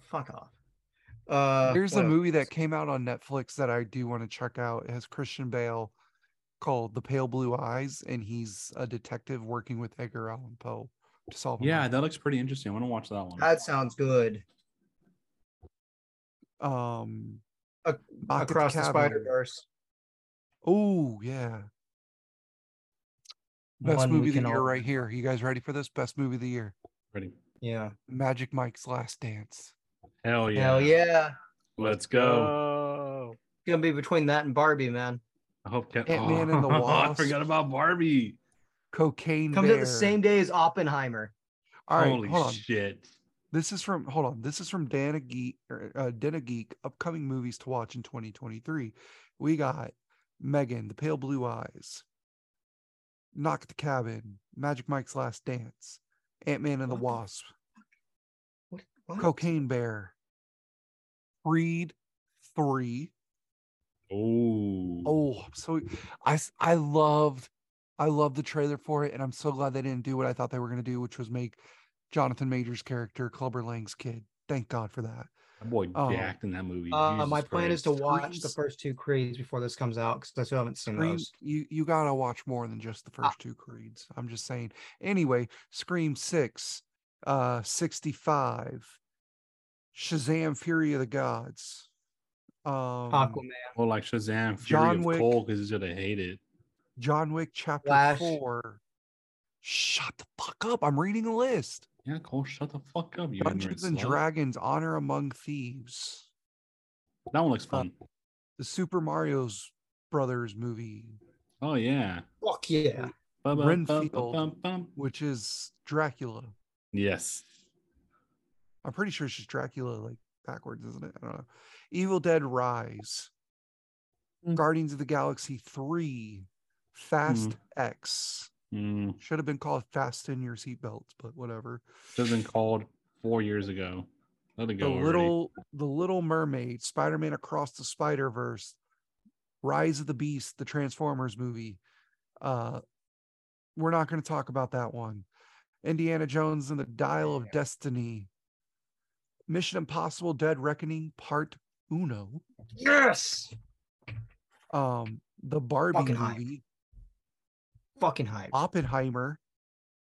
fuck off. Uh, There's what a movie that came out on Netflix that I do want to check out. It has Christian Bale called The Pale Blue Eyes, and he's a detective working with Edgar Allan Poe to solve. Yeah, murder. that looks pretty interesting. I want to watch that one. That sounds good. um, Ac- Knock at Across the Cabin. Spider Verse. Oh yeah, best movie of the year all, right here. You guys ready for this? Best movie of the year: Ready? Yeah. Magic Mike's Last Dance. Hell yeah. Hell yeah. Let's go. Oh, Gonna be between that and Barbie, man. I hope Kev- Ant-Man and the <laughs> I forgot about Barbie. Cocaine Comes Bear. out the same day as Oppenheimer. All right, Holy hold on. shit. This is from hold on. This is from Den of Geek or uh, Den of Geek. Upcoming movies to watch in 2023. We got Megan, The Pale Blue Eyes, Knock at the Cabin, Magic Mike's Last Dance, Ant Man and the What the Wasp, What? what? Cocaine Bear, Creed Three. Oh. Oh, so I s- I loved I loved the trailer for it, and I'm so glad they didn't do what I thought they were gonna do, which was make Jonathan Majors' character Clubber Lang's kid. Thank God for that. That boy Oh. jacked in that movie. Uh, my plan is to Christ. watch the first two Creeds before this comes out because I still haven't seen Scream, those. you you gotta watch more than just the first two creeds. I'm just saying. Anyway, Scream Six, uh, 65, Shazam: Fury of the Gods, um, Aquaman. Well, like Shazam, Fury John of Wick. Cole, because he's gonna hate it. John Wick Chapter Flash. Four. Shut the fuck up! I'm reading a list. Yeah, Cole, shut the fuck up. You Dungeons and slut. Dragons: Honor Among Thieves, That one looks fun. the Super Mario's Brothers movie, oh yeah. Fuck yeah. Bum, bum, Renfield. bum, bum, bum. which is Dracula. Yes. I'm pretty sure it's just Dracula like backwards, isn't it? I don't know. Evil Dead Rise, Mm. Guardians of the Galaxy 3, Fast Mm. X. Mm, Should have been called Fasten Your Seatbelts, but whatever. should have been called four years ago. Let it The go. already. little The Little Mermaid, Spider-Man Across the Spider-Verse, Rise of the Beast, the Transformers movie. Uh we're not going to talk about that one. Indiana Jones and the Dial of Destiny. Mission Impossible Dead Reckoning Part Uno. Yes. um the Barbie Fucking hype. movie, Fucking hype. Oppenheimer,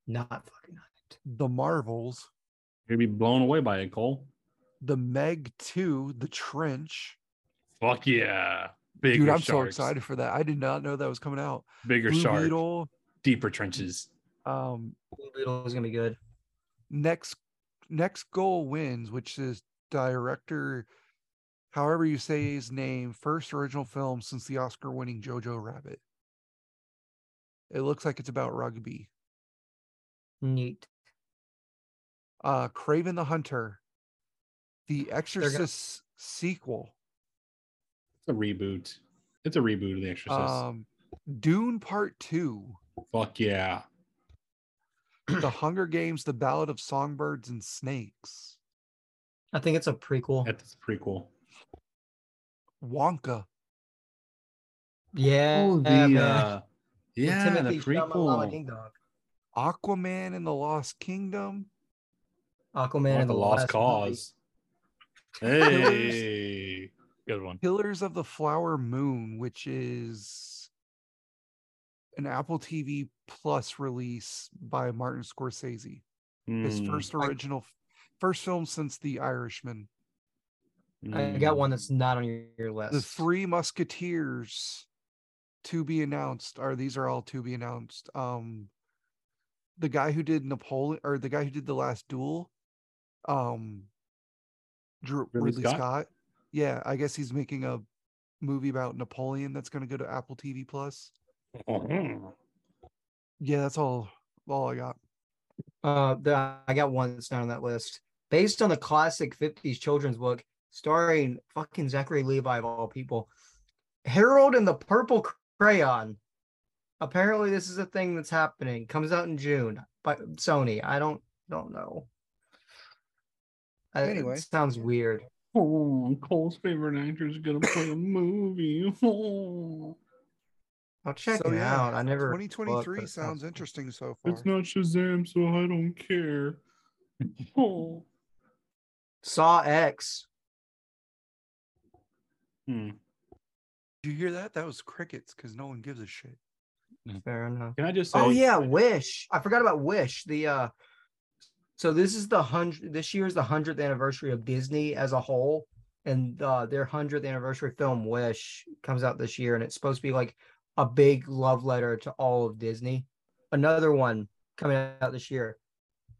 Not fucking hyped. The Marvels, You're gonna be blown away by it, Cole. The Meg 2, The Trench. Fuck yeah. Bigger Dude, I'm sharks. so excited for that. I did not know that was coming out. Bigger Blue shark. Beetle, Deeper trenches. um Blue Beetle is gonna be good. next next goal wins, which is director however you say his name, first original film since the Oscar winning Jojo Rabbit. It looks like it's about rugby. Neat. Uh Kraven the Hunter, The gonna- Exorcist sequel. It's a reboot. It's a reboot of The Exorcist. Um, Dune Part Two, Fuck yeah. The <clears throat> Hunger Games, The Ballad of Songbirds and Snakes, I think it's a prequel. That's a prequel. Wonka, Yeah. Oh, the uh, With yeah, the Timothy Chalamet, prequel. Ding Dong. Aquaman and the Lost Kingdom, Aquaman Like and the Lost Cause. Hey. <laughs> good one. Pillars of the Flower Moon, which is an Apple TV Plus release by Martin Scorsese. His Mm, first I- original, first film since The Irishman. I got mm. one that's not on your, your list. The Three Musketeers to be announced are these are all to be announced. Um the guy who did Napoleon or the guy who did the last duel, um Drew Ridley Ridley, Scott? Scott? Yeah, I guess he's making a movie about Napoleon that's gonna go to Apple TV Plus. Mhm. Yeah, that's all all I got. Uh, the, I got one that's not on that list. Based on the classic 50s children's book, starring fucking Zachary Levi of all people, Harold and the Purple Kraven. Apparently, this is a thing that's happening. Comes out in June by Sony. I don't don't know. It Anyway. sounds weird. Oh, Cole's favorite actor is gonna play a movie. Oh. <laughs> I'll check So, it yeah, out. I never. 2023 but it sounds interesting so far. It's not Shazam, so I don't care. Oh. <laughs> Saw X. Hmm. Did you hear that? That was crickets because no one gives a shit. Fair enough. Can I just say? Oh yeah, Wish. I forgot about Wish. The uh so this is the hundred this year is the hundredth anniversary of Disney as a whole. And uh their hundredth anniversary film Wish comes out this year, and it's supposed to be like a big love letter to all of Disney. Another one coming out this year.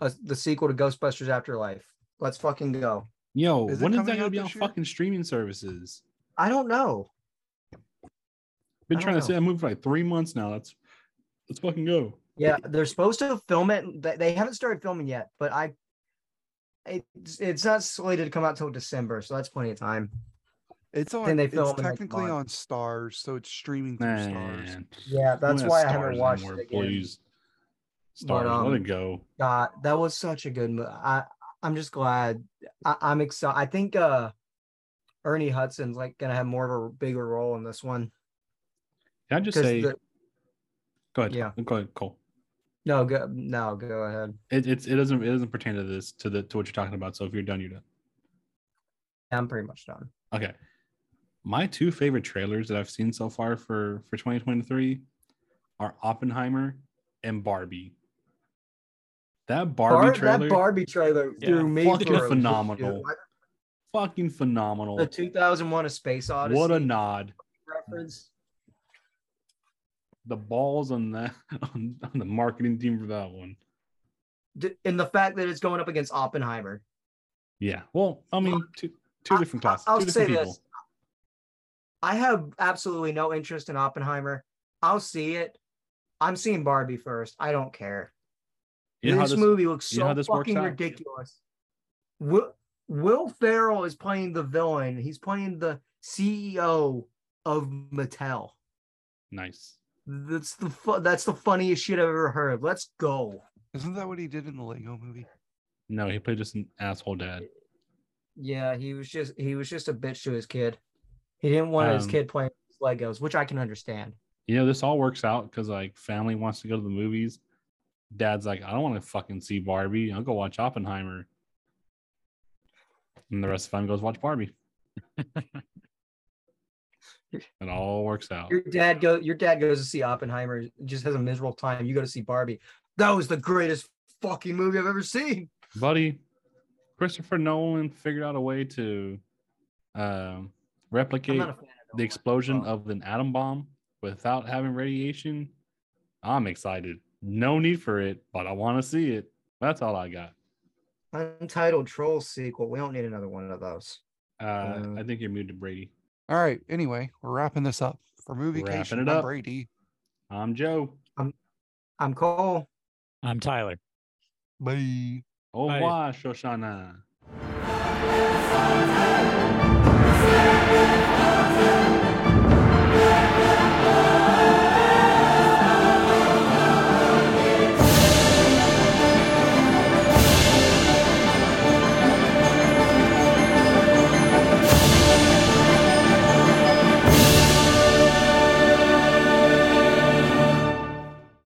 Uh, the sequel to Ghostbusters Afterlife. Let's fucking go. Yo, Is when is that gonna be on year? fucking streaming services? I don't know. Been trying don't to say that movie for like three months now. Let's let's fucking go. Yeah, they're supposed to film it. They- They haven't started filming yet, but I it's, it's not slated to come out till December, so that's plenty of time. It's on. they it's film in, like, technically on Starz, so it's streaming through Starz. Yeah, that's why I stars haven't watched anymore, it again. Please. Starz, let um, it go. God, that was such a good movie. I I'm just glad. I, I'm excited. I think uh Ernie Hudson's like gonna have more of a bigger role in this one. Can I just 'cause say? the- go ahead. yeah. Go ahead, Cole. no, go no, go ahead. It, it's it doesn't it doesn't pertain to this to the to what you're talking about. So if you're done, you're done. I'm pretty much done. Okay. My two favorite trailers that I've seen so far for for 2023 are Oppenheimer and Barbie. That Barbie Bar- trailer, that Barbie trailer Yeah, threw me fucking for phenomenal. dude. fucking phenomenal. The 2001: A Space Odyssey. What a nod. reference. The balls on that <laughs> on, on the marketing team for that one. And the fact that it's going up against Oppenheimer. Yeah. Well, I mean, two two different classes, I'll two say different people. this. I have absolutely no interest in Oppenheimer. I'll see it. I'm seeing Barbie first. I don't care. You know this, this- movie looks so fucking ridiculous. Will, Will Ferrell is playing the villain. He's playing the CEO of Mattel. Nice. That's the fu- that's the funniest shit I've ever heard. Let's go. Isn't that what he did in the Lego movie? No, he played just an asshole dad. Yeah, he was just he was just a bitch to his kid. He didn't want his Um, kid playing with Legos, which I can understand. You know, this all works out because like family wants to go to the movies. Dad's like, I don't want to fucking see Barbie. I'll go watch Oppenheimer. And the rest of the family goes watch Barbie. <laughs> it all works out. Your dad go your dad goes to see Oppenheimer, just has a miserable time. You go to see Barbie. That was the greatest fucking movie I've ever seen. Buddy, Christopher Nolan figured out a way to um, replicate not a fan of the explosion of an atom bomb without having radiation. I'm excited. No need for it, but I want to see it. That's all I got. Untitled Troll sequel. We don't need another one of those. Uh, Uh, I think you're muted, to Brady. All right. Anyway, we're wrapping this up for movie Wrapping Cation. it I'm up. Brady. I'm Joe. I'm I'm Cole. I'm Tyler. Bye. Au Bye. revoir, Shoshana. Thank